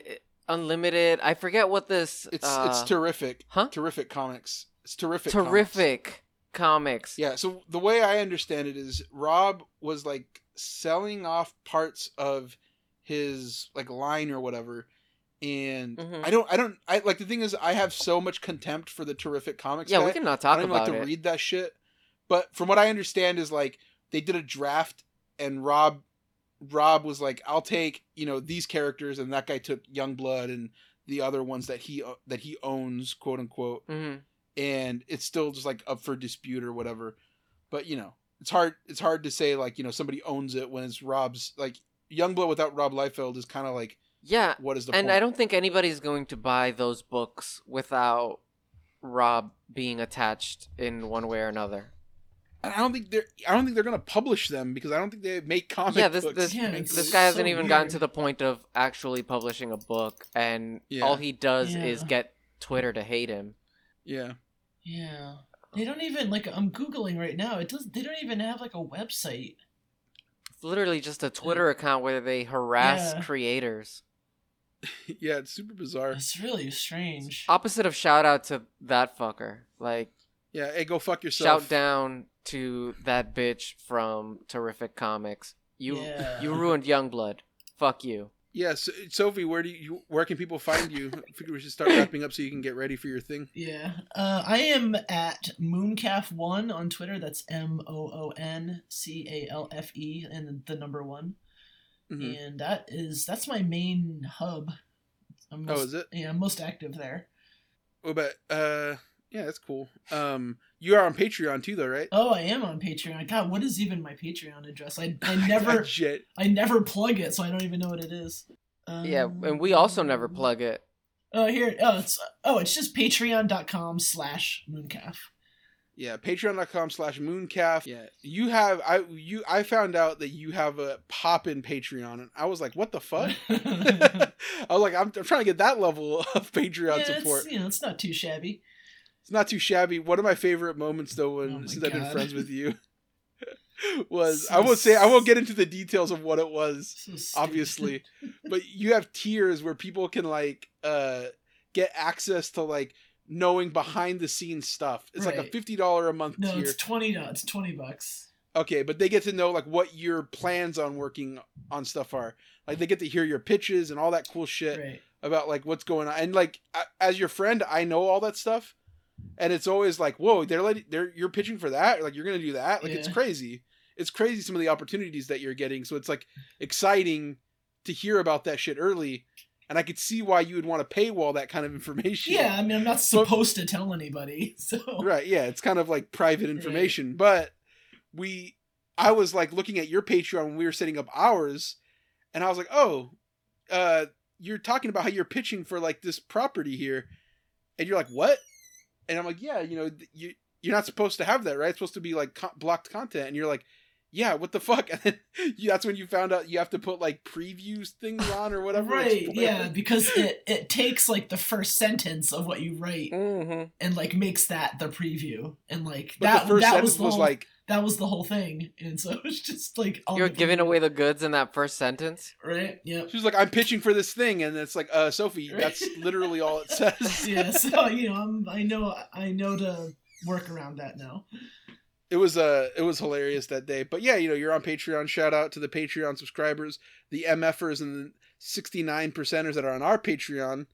unlimited. I forget what this. It's uh, it's terrific. huh? Terrific comics. It's terrific. comics. terrific comics. Yeah. So the way I understand it is, Rob was like selling off parts of his like line or whatever, and Mhm. I don't, I don't, I like the thing is, I have so much contempt for the terrific comics. Yeah, guy. we can not I talk don't even about like to it. read that shit. But from what I understand is like they did a draft and Rob Rob was like, I'll take, you know, these characters and that guy took Youngblood and the other ones that he that he owns, quote unquote. hmm And it's still just like up for dispute or whatever. But you know, it's hard it's hard to say like, you know, somebody owns it when it's Rob's like Youngblood without Rob Liefeld is kind of like Yeah, what is the and point? I don't think anybody's going to buy those books without Rob being attached in one way or another. And I don't think they're I don't think they're gonna publish them because I don't think they make comic yeah, this books. this, Yeah, it's this guy hasn't so even gotten to the point of actually publishing a book, and Yeah. all he does is get Twitter to hate him. yeah. Yeah. They don't even like I'm googling right now. It does. They don't even have like a website. It's literally just a Twitter account where they harass Yeah. creators. <laughs> Yeah, it's super bizarre. It's really strange. Opposite of shout out to that fucker. Like Yeah, hey, go fuck yourself. shout down to that bitch from Terrific Comics. You Yeah. you ruined Youngblood. Fuck you. Yeah, so, Sophie, where do you where can people find you? I figure we should start <laughs> wrapping up so you can get ready for your thing. Yeah. Uh, I am at Mooncalf1 on Twitter. That's M O O N C A L F E and the number one. Mhm. And that is that's my main hub. I'm Oh, is it? Yeah, I'm most active there. Oh, but uh, yeah, that's cool. Um, you are on Patreon too, though, right? Oh, I am on Patreon. God, what is even my Patreon address? I I <laughs> never shit. I never plug it, so I don't even know what it is. Um, Yeah, and we also never plug it. Oh, here. Oh, it's oh, it's just patreon.com slash mooncalf. Yeah, Patreon.com slash Mooncalf. Yeah, you have I you I found out that you have a pop in Patreon, and I was like, what the fuck? <laughs> <laughs> I was like, I'm, I'm trying to get that level of Patreon yeah, support. it's, you know, it's not too shabby. It's not too shabby. One of my favorite moments, though, when Oh since I've been friends with you, <laughs> was So I won't say I won't get into the details of what it was, So obviously, <laughs> but you have tiers where people can like uh get access to like knowing behind the scenes stuff. It's like a fifty dollar a month No, tier. it's twenty. No, it's twenty bucks. Okay, but they get to know like what your plans on working on stuff are. Like they get to hear your pitches and all that cool shit Right. about like what's going on. And like as your friend, I know all that stuff, and it's always like, whoa, they're letting they're you're pitching for that, like you're gonna do that. Like it's crazy. It's crazy some of the opportunities that you're getting. So it's like exciting to hear about that shit early. And I could see why you would want to paywall that kind of information. Yeah, I mean, I'm not supposed to tell anybody. <laughs> So Right, yeah, it's kind of like private information. But we I was like looking at your Patreon when we were setting up ours, and I was like, Oh, uh you're talking about how you're pitching for like this property here. And you're like, What? And I'm like, Yeah, you know, you you're not supposed to have that, right? It's supposed to be like co- blocked content. And you're like, yeah, what the fuck? <laughs> And then you, that's when you found out you have to put like previews things <laughs> on or whatever. right, yeah, because <laughs> it it takes like the first sentence of what you write Mm-hmm. and like makes that the preview, and like But that the first that sentence was the was like, that was the whole thing, and so <laughs> it was just like on You're giving away the goods in that first sentence. right. Yeah. she was like, I'm pitching for this thing, and it's like, uh, Sophie, that's <laughs> literally all it says. <laughs> yeah, so you know, I'm I know I know to work around that now. it was uh it was hilarious that day. But yeah, you know, you're on Patreon. Shout out to the Patreon subscribers, the MFers and the 69 percenters that are on our Patreon.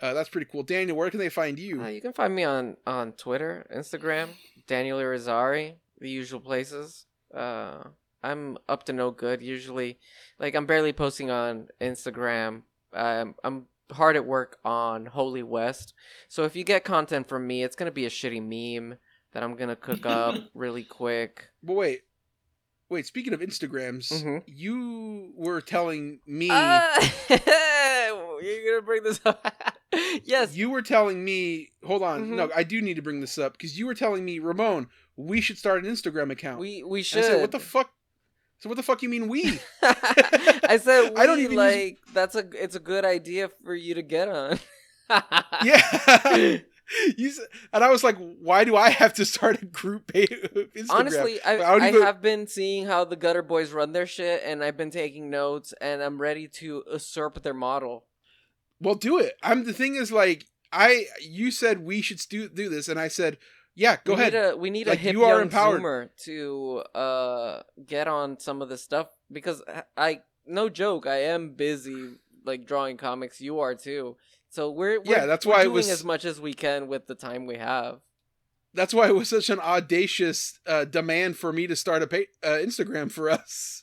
Uh, that's pretty cool. Daniel, where can they find you? Uh, you can find me on on Twitter, Instagram, Daniel Irizarry, the usual places. Uh, I'm up to no good usually. Like I'm barely posting on Instagram. Um, I'm hard at work on Holy West. So if you get content from me, it's gonna be a shitty meme that I'm gonna cook up <laughs> really quick. But wait, wait. Speaking of Instagrams, Mhm. you were telling me. <laughs> You're gonna bring this up? <laughs> yes. You were telling me. Hold on. Mhm. No, I do need to bring this up because you were telling me, Ramon, we should start an Instagram account. We we should. I said, what the fuck? So what the fuck you mean we? <laughs> I <laughs> said we, I don't even use- like that's a it's a good idea for you to get on. yeah. You and I was like, why do I have to start a group page? Honestly, I, I even- have been seeing how the Gutter Boys run their shit, and I've been taking notes, and I'm ready to usurp their model. Well, do it. I'm the thing is like I you said we should do do this, and I said, yeah, go we ahead. Need a, we need Like, a hip you are young empowered. Zoomer to uh get on some of this stuff because I no joke, I am busy like drawing comics. You are too. So we're, we're Yeah, that's we're why doing was- as much as we can with the time we have. That's why it was such an audacious uh, demand for me to start a pa- uh, Instagram for us.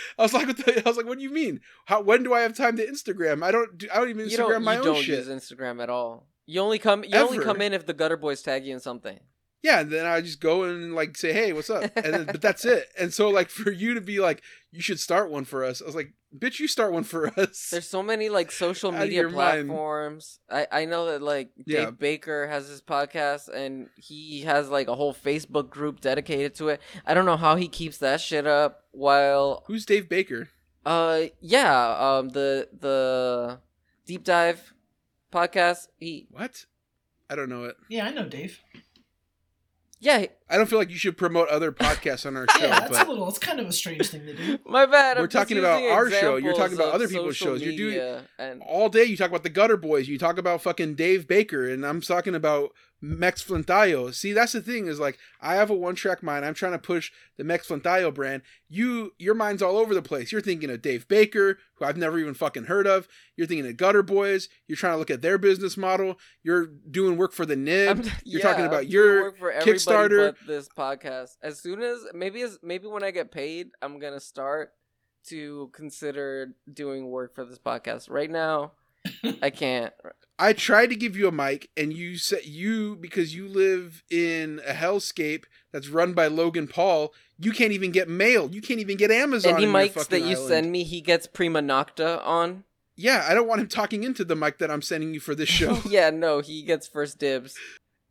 <laughs> I was like, what the, I was like, what do you mean? How when do I have time to Instagram? I don't. Do, I don't even You Instagram don't my you own don't shit. use Instagram at all. You only come you only come in if the Gutter Boys tag you in something. Yeah, and then I just go and like say, "Hey, what's up?" And then, but that's it. And so like for you to be like, "You should start one for us," I was like, "Bitch, you start one for us." There's so many like social media your mind. platforms. I I know that like Yeah. Dave Baker has his podcast and he has like a whole Facebook group dedicated to it. I don't know how he keeps that shit up while Who's Dave Baker? uh yeah, um the the deep dive podcast. He What? I don't know it. Yeah, I know Dave. Yeah, I don't feel like you should promote other podcasts on our <laughs> show, Yeah, that's but a little. It's kind of a strange thing to do. <laughs> my bad. We're I'm talking about our show. You're talking about other people's shows. You're doing- media and all day you talk about the Gutter Boys. You talk about fucking Dave Baker, and I'm talking about Mex Flintayo. See, that's the thing is like I have a one track mind. I'm trying to push the Mex Flintayo brand. You, your mind's all over the place. You're thinking of Dave Baker, who I've never even fucking heard of. You're thinking of Gutter Boys. You're trying to look at their business model. You're doing work for the Nib. I'm- You're <laughs> yeah, talking I'm about your work for everybody Kickstarter. but this podcast. As soon as maybe as maybe when I get paid, I'm gonna start to consider doing work for this podcast. Right now, <laughs> I can't. I tried to give you a mic, and you said you because you live in a hellscape that's run by Logan Paul. You can't even get mail. You can't even get Amazon. Any mics that you island. send me, he gets prima nocta on. Yeah, I don't want him talking into the mic that I'm sending you for this <laughs> show. yeah, no, he gets first dibs.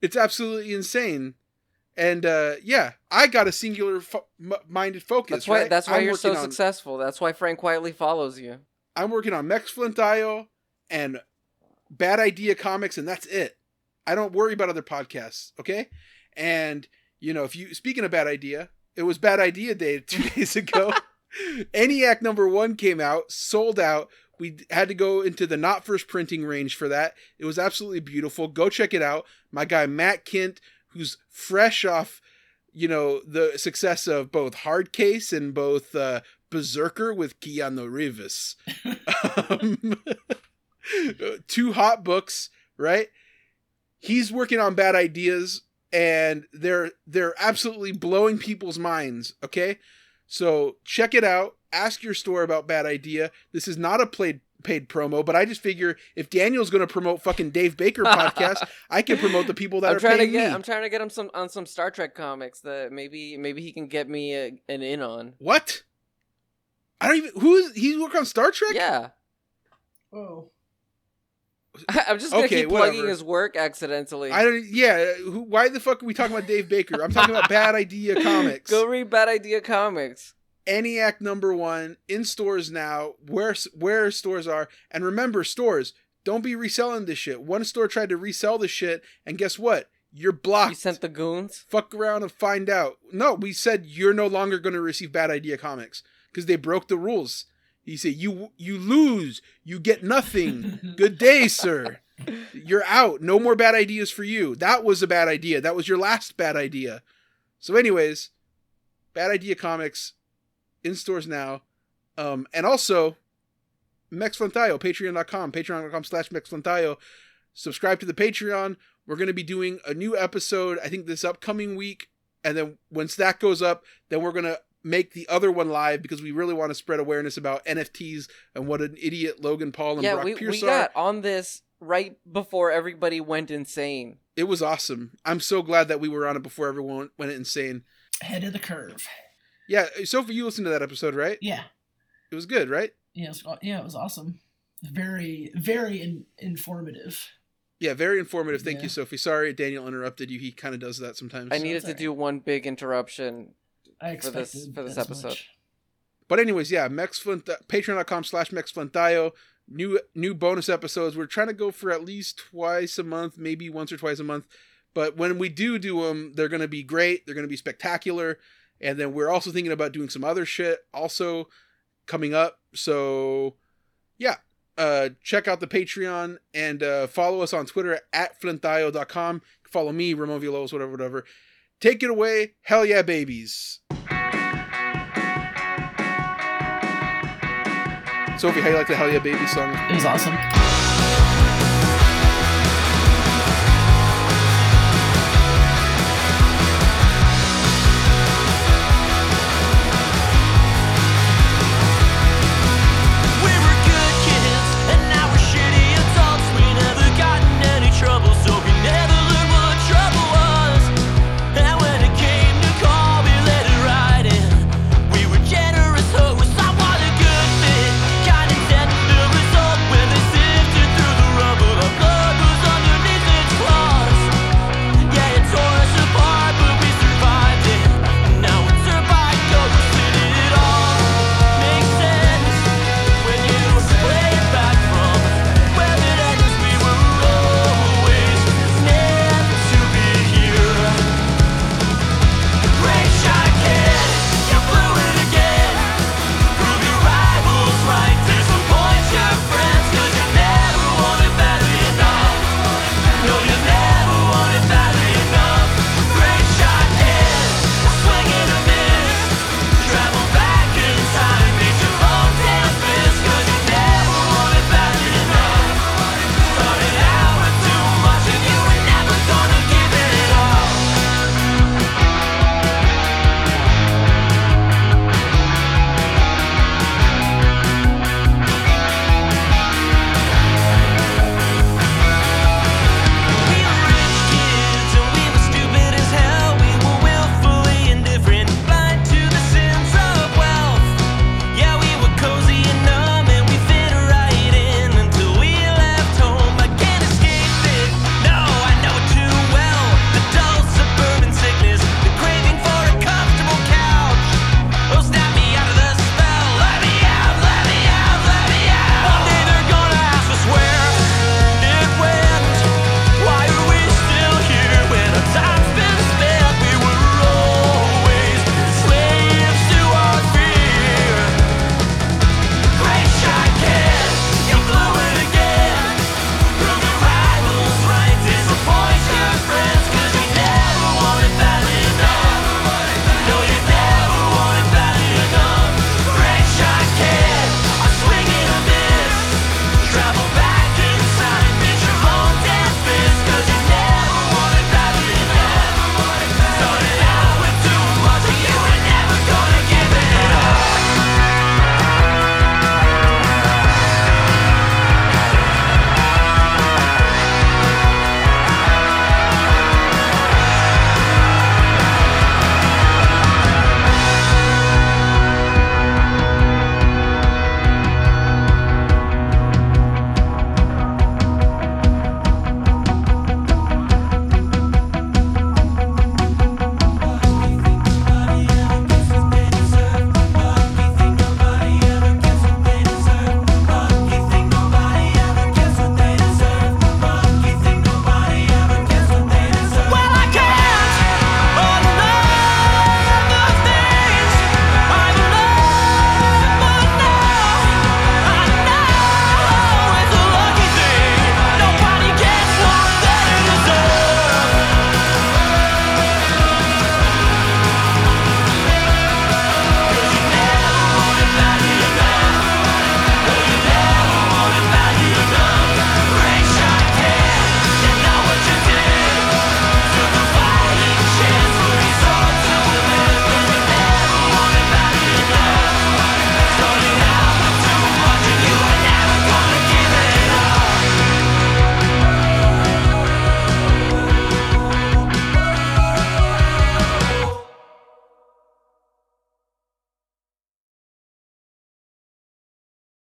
it's absolutely insane. And uh yeah, I got a singular fo- m- minded focus. That's why. right? That's why I'm you're so on- successful. That's why Frank Quitely follows you. I'm working on Mex Flintayo and Bad Idea Comics, and that's it. I don't worry about other podcasts, okay? And you know, if you speaking of Bad Idea, it was Bad Idea Day <laughs> two days ago. <laughs> ENIAC number one came out, sold out. We had to go into the not first printing range for that. It was absolutely beautiful. Go check it out. My guy Matt Kindt, who's fresh off, you know, the success of both Hard Case and both uh, BRZRKR with Keanu Reeves. <laughs> Um, two hot books, right? He's working on bad ideas and they're they're absolutely blowing people's minds, okay? So check it out. Ask your store about bad idea. This is not a paid paid promo, but I just figure if Daniel's going to promote fucking Dave Baker podcast, <laughs> I can promote the people that I'm are trying to paying get. me. I'm trying to get him some on some Star Trek comics that maybe maybe he can get me a, an in on. what? I don't even who is he's working on Star Trek? Yeah. Oh, <laughs> I'm just gonna Okay, keep plugging his work accidentally. I don't yeah, who, why the fuck are we talking about Dave Baker? I'm talking about bad idea <laughs> comics. Go read Bad Idea Comics. ENIAC number one in stores now, where where stores are, and remember stores. Don't be reselling this shit. One store tried to resell the shit, and guess what? You're blocked. You sent the goons. Fuck around and find out. No, we said you're no longer going to receive Bad Idea comics because they broke the rules. He said you you lose, you get nothing. <laughs> Good day, sir. You're out. No more bad ideas for you. That was a bad idea. That was your last bad idea. So, anyways, Bad Idea Comics in stores now. Um, and also, Mex Flintayo, patreon.com, patreon.com slash Mex Flintayo. Subscribe to the Patreon. We're going to be doing a new episode, I think, this upcoming week. And then once that goes up, then we're going to make the other one live because we really want to spread awareness about NFTs and what an idiot Logan Paul and Yeah, Brock we Pierce we are. got on this right before everybody went insane. It was awesome. I'm so glad that we were on it before everyone went insane. ahead of the curve. Yeah, Sophie, you listened to that episode, right? Yeah, It was good, right? yeah, it was, yeah. It was awesome. Very, very in, informative. Yeah, very informative. Thank Yeah. you, Sophie. Sorry, Daniel interrupted you. He kind of does that sometimes. I needed to alright. do one big interruption. I For this- for this episode. much. But anyways, yeah, Mex Flint, patreon.com slash Mex Flintayo. new new bonus episodes. We're trying to go for at least twice a month, maybe once or twice a month. But when we do do them, they're going to be great. They're going to be spectacular. And then we're also thinking about doing some other shit also coming up. So yeah, uh, check out the Patreon and uh, follow us on Twitter at flintayo.com. Follow me, Ramon Villalobos, whatever, whatever. Take it away. Hell yeah, babies. Sophie, how you like the Hell Yeah Babies song? It was awesome.